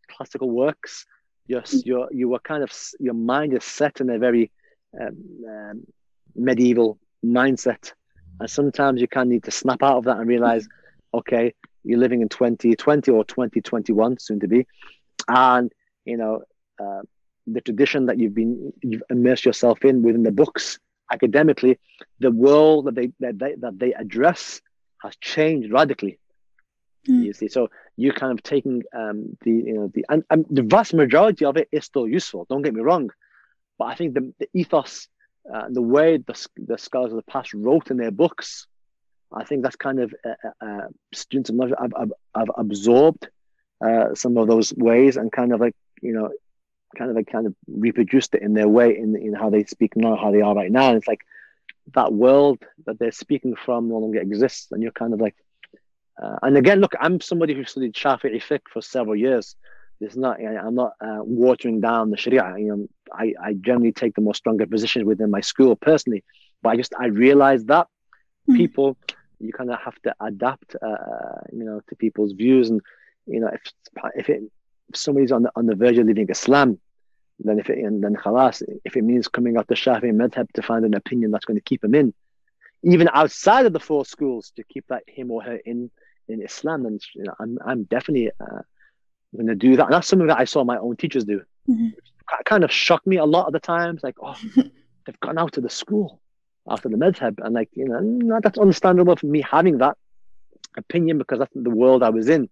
classical works, you're, you're kind of your mind is set in a very um, um, medieval mindset, and sometimes you of need to snap out of that and realize, okay, you're living in 2020 or 2021, soon to be, and you know uh, the tradition that you've been you've immersed yourself in within the books academically, the world that they that they that they address has changed radically. Mm. You see, so you're kind of taking um, the you know the and, and, the vast majority of it is still useful. Don't get me wrong, but I think the, the ethos, uh, the way the the scholars of the past wrote in their books, I think that's kind of uh, uh, students of knowledge have, have, have absorbed uh, some of those ways and kind of like you know, kind of like kind of reproduced it in their way in in how they speak now, how they are right now. And it's like that world that they're speaking from no longer exists, and you're kind of like, uh, and again, look, I'm somebody who studied Shafi'i fiqh for several years. It's not, I'm not uh, watering down the Sharia. You know, I, I generally take the more stronger positions within my school personally, but I just I realized that mm. people, you kind of have to adapt, uh, you know, to people's views, and you know, if if it if somebody's on the on the verge of leaving Islam, then if it and then khalas, if it means coming out the Shafi'i madhab to find an opinion that's going to keep him in, even outside of the four schools to keep that him or her in in Islam, then you know, I'm I'm definitely uh, going to do that. And that's something that I saw my own teachers do. Mhm. It kind of shocked me a lot of the times. Like, oh, they've gone out to the school after the madhab, and like you know, that's understandable for me having that opinion because that's the world I was in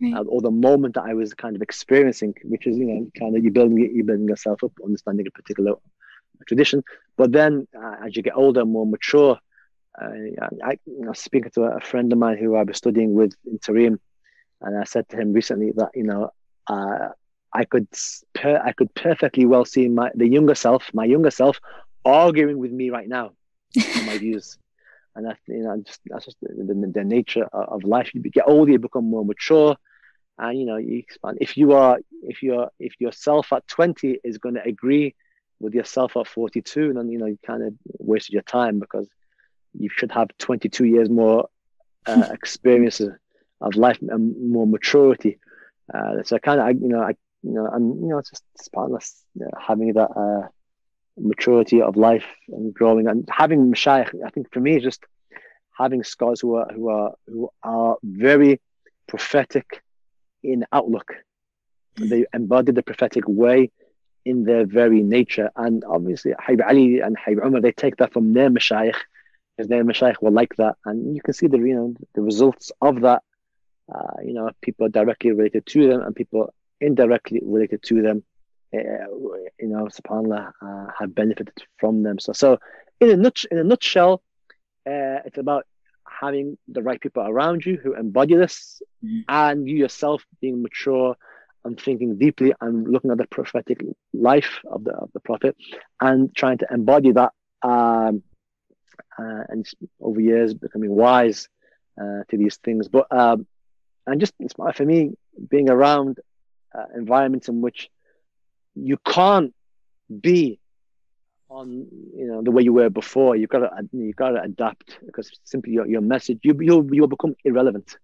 Right. uh, or the moment that I was kind of experiencing, which is you know kind of you building you building yourself up, understanding a particular tradition. But then uh, as you get older, and more mature, uh, I, I know, speaking to a friend of mine who I was studying with in Tarim, and I said to him recently that you know uh, I could per- I could perfectly well see my the younger self, my younger self, arguing with me right now on my views. And that you know, just that's just the, the, the nature of, life. You get older, you become more mature, and you know you expand. If you are, if you're, if yourself at twenty is going to agree with yourself at forty-two, then you know you kind of wasted your time because you should have twenty-two years more uh, experience of, life and more maturity. Uh, so I kind of, you know, I, you know, I'm, you know, it's just it's part of know, having that uh, maturity of life and growing and having mashayikh. I think for me, just having scholars who are who are who are very prophetic in outlook. They embody the prophetic way in their very nature, and obviously Habib Ali and Habib Umar they take that from their mashayikh, because their mashayikh were like that, and you can see the you know the results of that. Uh, you know, people directly related to them and people indirectly related to them you know, subhanAllah, uh, have benefited from them. So, so in a nut, in a nutshell, uh, it's about having the right people around you who embody this, Mhm. and you yourself being mature and thinking deeply and looking at the prophetic life of the of the prophet and trying to embody that, um, uh, and over years becoming wise uh, to these things. But um, and just for me, being around uh, environments in which you can't be on you know the way you were before. You've got to you got to adapt because simply your, your message you you'll you'll become irrelevant.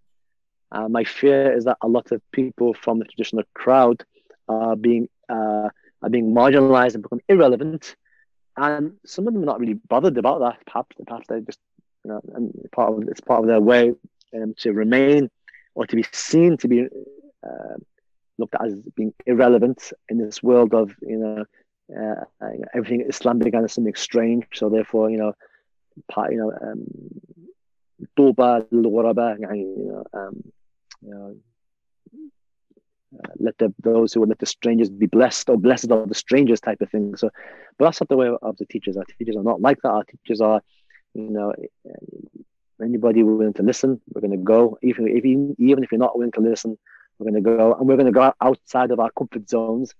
Uh, my fear is that a lot of people from the traditional crowd are being uh, are being marginalized and become irrelevant, and some of them are not really bothered about that. Perhaps perhaps they just you know and part of it's part of their way um, to remain or to be seen to be uh, looked at as being irrelevant in this world of you know uh, everything Islam began as something strange. So therefore, you know, part, you know, um, طوبى للغرباء, يعني, you know, um, you know, uh, let the those who would let the strangers be blessed or blessed are the strangers type of thing. So, but that's not the way of the teachers. Our teachers are not like that. Our teachers are, you know, anybody willing to listen, we're going to go. Even if you, even if you're not willing to listen, we're going to go, and we're going to go outside of our comfort zones.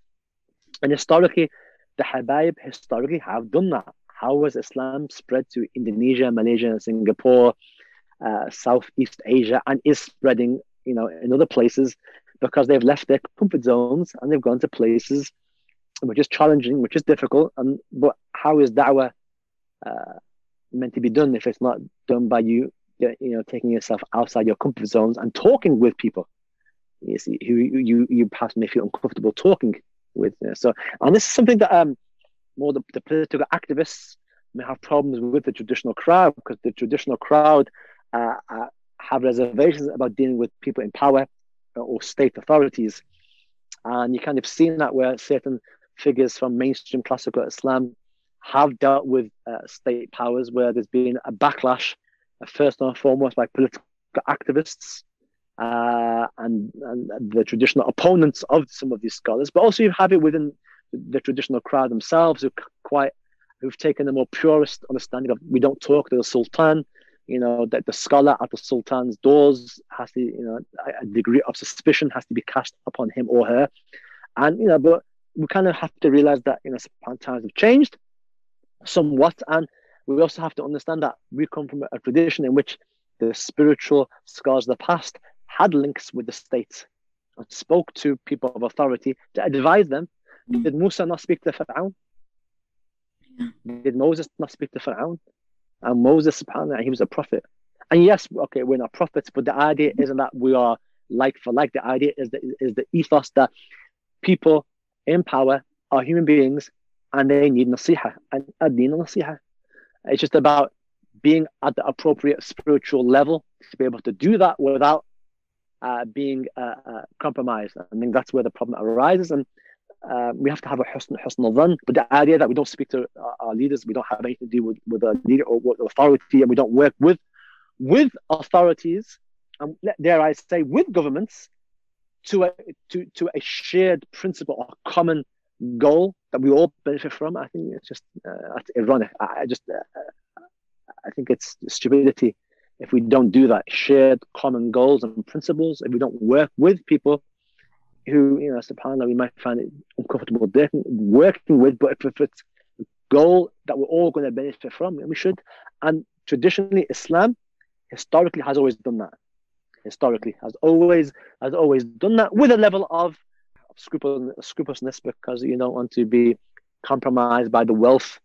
And historically, the Habaib historically have done that. How was Islam spread to Indonesia, Malaysia, Singapore, uh, Southeast Asia, and is spreading, you know, in other places because they've left their comfort zones and they've gone to places which is challenging, which is difficult. And but how is da'wah uh, meant to be done if it's not done by you, you know, taking yourself outside your comfort zones and talking with people? You see, who you you perhaps may feel uncomfortable talking with. So, and this is something that um more the, the political activists may have problems with the traditional crowd because the traditional crowd uh, uh, have reservations about dealing with people in power or state authorities. And you kind of seen that where certain figures from mainstream classical Islam have dealt with uh, state powers where there's been a backlash, uh, first and foremost by political activists uh, and, and the traditional opponents of some of these scholars, but also you have it within the traditional crowd themselves who quite who've taken a more purist understanding of we don't talk to the sultan you know that the scholar at the sultan's doors has to you know a degree of suspicion has to be cast upon him or her. And you know but we kind of have to realize that you know times have changed somewhat and we also have to understand that we come from a tradition in which the spiritual scholars of the past had links with the state and spoke to people of authority to advise them did musa not speak to? Yeah. Did Moses not speak to Fir'aun? And Moses, subhanAllah, he was a prophet. And yes, okay, we're not prophets, but the idea isn't that we are like for like. The idea is the, is the ethos that people in power are human beings and they need nasiha and ad-din nasiha. It's just about being at the appropriate spiritual level to be able to do that without uh, being uh, uh, compromised. I think that's where the problem arises. And uh, we have to have a husn, run. But the idea that we don't speak to our, leaders, we don't have anything to do with, with a leader or with authority, and we don't work with with authorities, and dare I say, with governments, to a to to a shared principle or common goal that we all benefit from. I think it's just uh, ironic. I, I just uh, I think it's stupidity if we don't do that. Shared common goals and principles. If we don't work with people who, you know, subhanAllah, we might find it uncomfortable working with, but if, it's a goal that we're all going to benefit from, then we should. And traditionally, Islam historically has always done that. Historically, has always has always done that with a level of scrupulousness because you don't want to be compromised by the wealth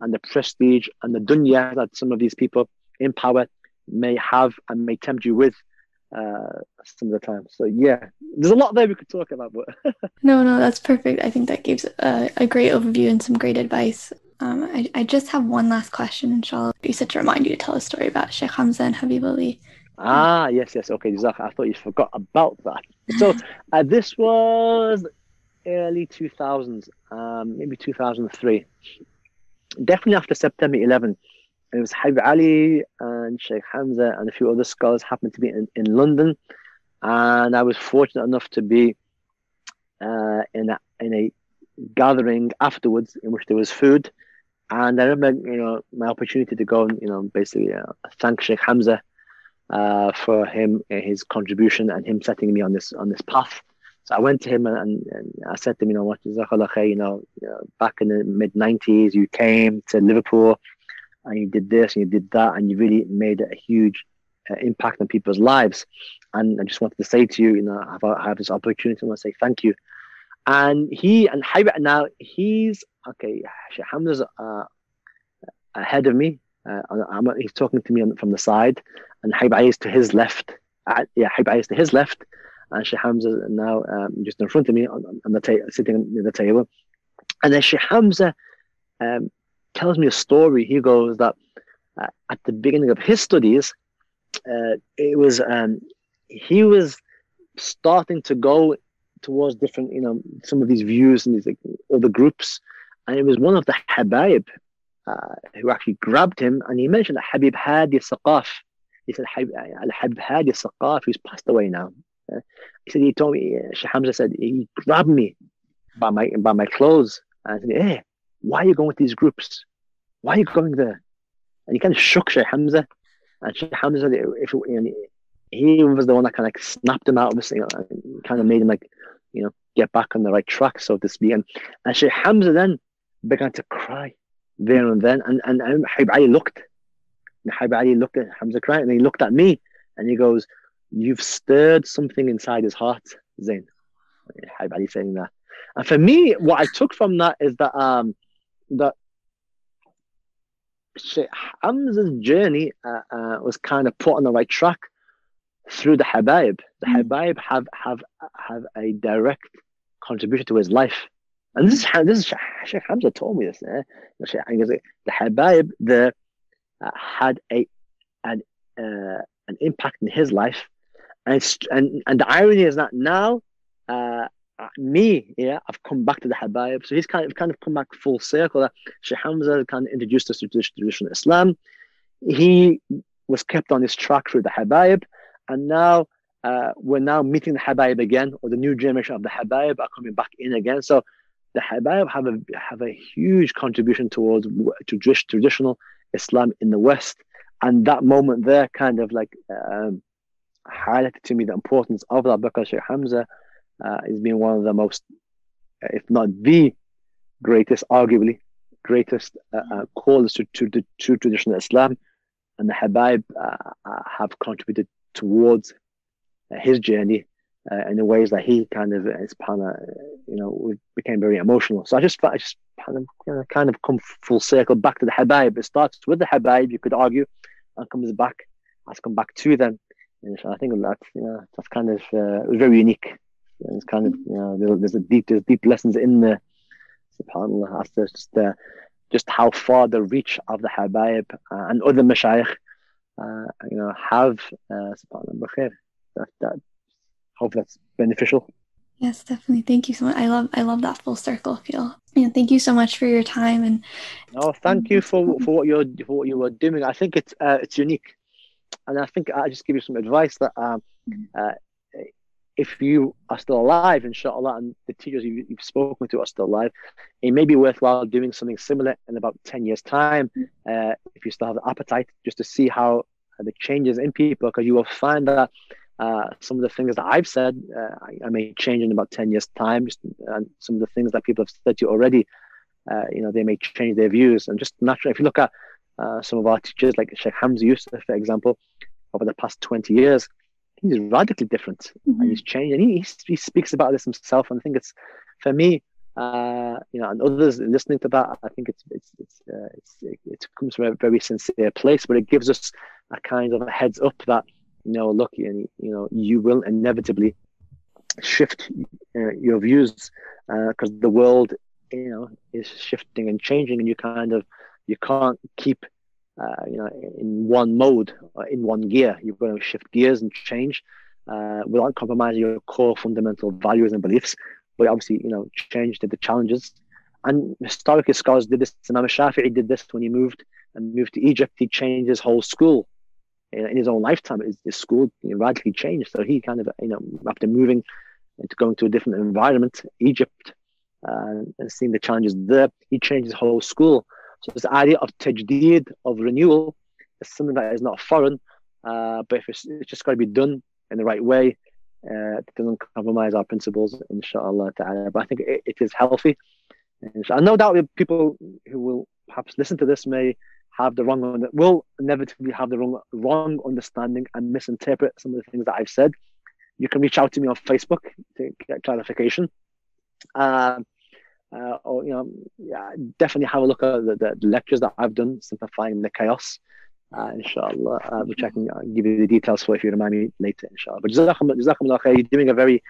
and the prestige and the dunya that some of these people in power may have and may tempt you with uh, some of the time. So yeah, there's a lot there we could talk about. But no, no, that's perfect. I think that gives a, a great overview and some great advice. Um, I, I just have one last question, inshallah. You said to remind you to tell a story about Sheikh Hamza and Habib Ali. Ah, yes, yes. Okay, Jazak. I thought you forgot about that. So uh, this was early 2000s, um, maybe 2003. Definitely after September 11. It was Habib Ali and Sheikh Hamza and a few other scholars happened to be in, in London. And I was fortunate enough to be uh, in, a, in a gathering afterwards in which there was food. And I remember, you know, my opportunity to go and, you know, basically uh, thank Sheikh Hamza uh, for him, uh, his contribution, and him setting me on this on this path. So I went to him and, and, and I said to him, you know, you know, you know, back in the mid '90s, you came to Liverpool and you did this and you did that, and you really made a huge uh, impact on people's lives. And I just wanted to say to you, you know, I have, I have this opportunity. I want to say thank you. And he and Habib now he's okay. Hamza's uh, ahead of me. Uh, I'm, he's talking to me on, from the side, and Habib is to his left. Uh, yeah, Habib is to his left, and Hamza now um, just in front of me on, on the table, sitting at the table. And then Sheikh Hamza um, tells me a story. He goes that uh, at the beginning of his studies, uh, it was um, he was starting to go towards different, you know, some of these views and these like, other groups, and it was one of the Habaib uh, who actually grabbed him, and he mentioned that Habib Hadi Saqaf. He said Al Habib Hadi Saqaf, who's passed away now. Uh, he said he told me, uh, Sheikh said he grabbed me by my by my clothes and I said, "Hey, why are you going with these groups? Why are you going there? And he kind of shook Sheikh Hamza. And Sheikh Hamza, if you know, he was the one that kind of like snapped him out of this, you know, kind of made him like, you know, get back on the right track, so to speak. And, and Sheikh Hamza then began to cry there and then. And, and, and Habib Ali looked. And Habib Ali looked at Hamza crying and he looked at me and he goes, You've stirred something inside his heart, Zane. Habib Ali saying that. And for me, what I took from that is that um, that Sheikh Hamza's journey uh, uh, was kind of put on the right track through the Habaib. The mm. Habaib have have have a direct contribution to his life, and this is this is Sheikh Hamza told me this. Eh? The Habaib the uh, had a an uh, an impact in his life, and and and the irony is that now uh, uh, me, yeah, I've come back to the Habaib. So he's kind of kind of come back full circle. That Sheikh Hamza kind of introduced us to traditional Islam. He was kept on his track through the Habaib, and now uh, we're now meeting the Habaib again, or the new generation of the Habaib are coming back in again. So the Habaib have a have a huge contribution towards to traditional Islam in the West, and that moment there kind of like um, highlighted to me the importance of that because Sheikh Hamza uh, has been one of the most, if not the greatest, arguably greatest uh, uh, callers to, to, traditional Islam. And the Habib uh, uh have contributed towards his journey in the ways that he kind of, as Pana, you know, became very emotional. So I just, I just kind of, kind of come full circle back to the Habib. It starts with the Habib, you could argue, and comes back, has come back to them And so I think that's you know that's kind of uh, very unique. It's kind of you know there- there's a deep there's deep lessons in there. Subhanallah, that's just uh, just how far the reach of the Habaib uh, and other mashayikh uh, you know have uh, subhanallah. That that hope that's beneficial. Yes, definitely. Thank you so much. I love I love that full circle feel. And thank you so much for your time and No, thank you for, for what you're for what you were doing. I think it's uh, it's unique, and I think I'll just give you some advice that um, uh, if you are still alive, inshallah, and the teachers you, you've spoken to are still alive, it may be worthwhile doing something similar in about ten years' time, uh, if you still have the appetite, just to see how the changes in people, because you will find that. Uh, some of the things that I've said, uh, I, I may change in about 10 years' time. And some of the things that people have said to you already, uh, you know, they may change their views. And just naturally, if you look at uh, some of our teachers, like Sheikh Hamza Yusuf, for example, over the past 20 years, he's radically different and he's changed. And he, he speaks about this himself. And I think it's, for me, uh, you know, and others listening to that, I think it's it's it's, uh, it's it, it comes from a very sincere place, but it gives us a kind of a heads up that you know, look, you know, you will inevitably shift uh, your views because the world, you know, is shifting and changing, and you kind of you can't keep, uh, you know, in one mode in one gear. You're going to shift gears and change uh, without compromising your core fundamental values and beliefs. But obviously, you know, change to the challenges. And historically, scholars did this. Imam Shafi'i did this when he moved and moved to Egypt. He changed his whole school in his own lifetime, his, his school radically changed. So he kind of, you know, after moving into going to a different environment, Egypt, uh, and seeing the challenges there, he changed his whole school. So this idea of tajdeed, of renewal, is something that is not foreign, uh, but it's, it's just got to be done in the right way, uh, it doesn't compromise our principles, inshallah ta'ala. But I think it, it is healthy. And no doubt people who will perhaps listen to this may have the wrong will inevitably have the wrong wrong understanding and misinterpret some of the things that I've said. You can reach out to me on Facebook to get clarification. Uh, uh, or you know, yeah, definitely have a look at the, the lectures that I've done, simplifying the chaos, uh, inshallah, uh, which I can give you the details for if you remind me later, inshallah. But jazakumullah khair, you're doing a very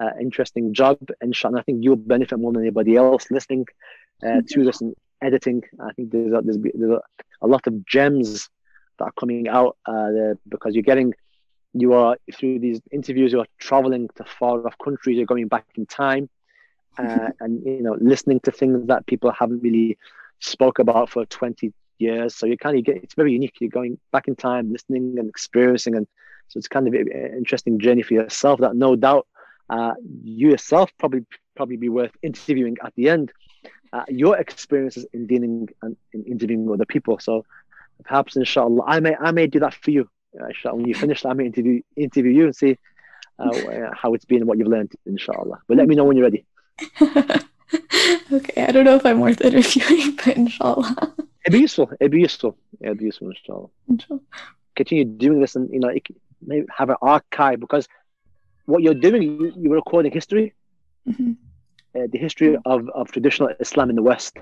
uh, interesting job, inshallah. I think you'll benefit more than anybody else listening uh, to this and editing. I think there's a, there's, there's a, a lot of gems that are coming out uh, there because you're getting, you are through these interviews, you are traveling to far off countries, you're going back in time, uh, and you know listening to things that people haven't really spoke about for 20 years. So you kind of get it's very unique. You're going back in time, listening and experiencing, and so it's kind of an interesting journey for yourself that no doubt uh, you yourself probably probably be worth interviewing at the end uh, your experiences in dealing and in interviewing other people. So perhaps, inshallah, I may I may do that for you. Uh, inshallah, when you finish, I may interview interview you and see uh, how it's been and what you've learned. Inshallah, but let me know when you're ready. okay, I don't know if I'm worth interviewing, but inshallah. It'd be useful. It'd be useful. It'd be useful, inshallah. inshallah. Continue doing this, and you know, maybe have an archive because what you're doing, you, you're recording history. Mm-hmm. Uh, the history of, of traditional Islam in the West.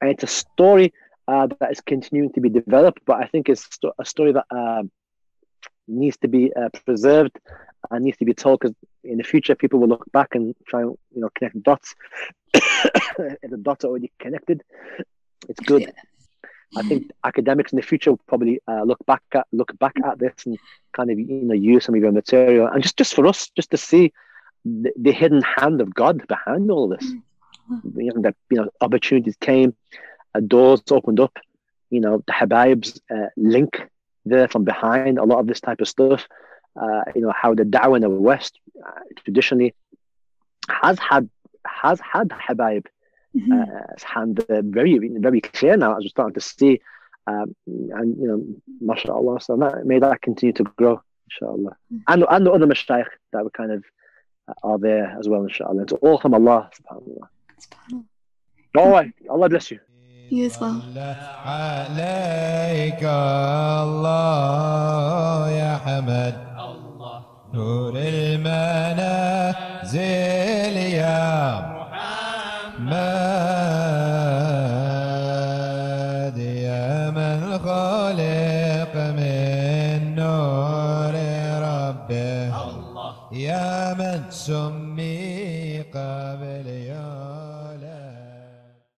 And it's a story uh, that is continuing to be developed, but I think it's a story that uh, needs to be preserved and needs to be told because in the future people will look back and try and you know connect dots. if the dots are already connected, it's good. Yeah. I think academics in the future will probably uh, look back at look back at this and kind of you know use some of your material and just just for us just to see the, the, hidden hand of God behind all this. Mm-hmm. You know, that you know opportunities came, uh, doors opened up. You know, the Habaib's uh, link there from behind a lot of this type of stuff Uh, you know how the Dawah in the West uh, traditionally has had has had Habaib mm-hmm. Uh, hand very very clear now as we're starting to see. Um, and you know, mashallah, so that, may that continue to grow, inshallah. Mm-hmm. And and the other mashayikh that were kind of are there as well, inshallah. And to all from Allah, subhanAllah. SubhanAllah. All right. Allah bless you. You as well. عليك الله يا حمد نور المنازل يا محمد يا من خلق من نور يا من قبل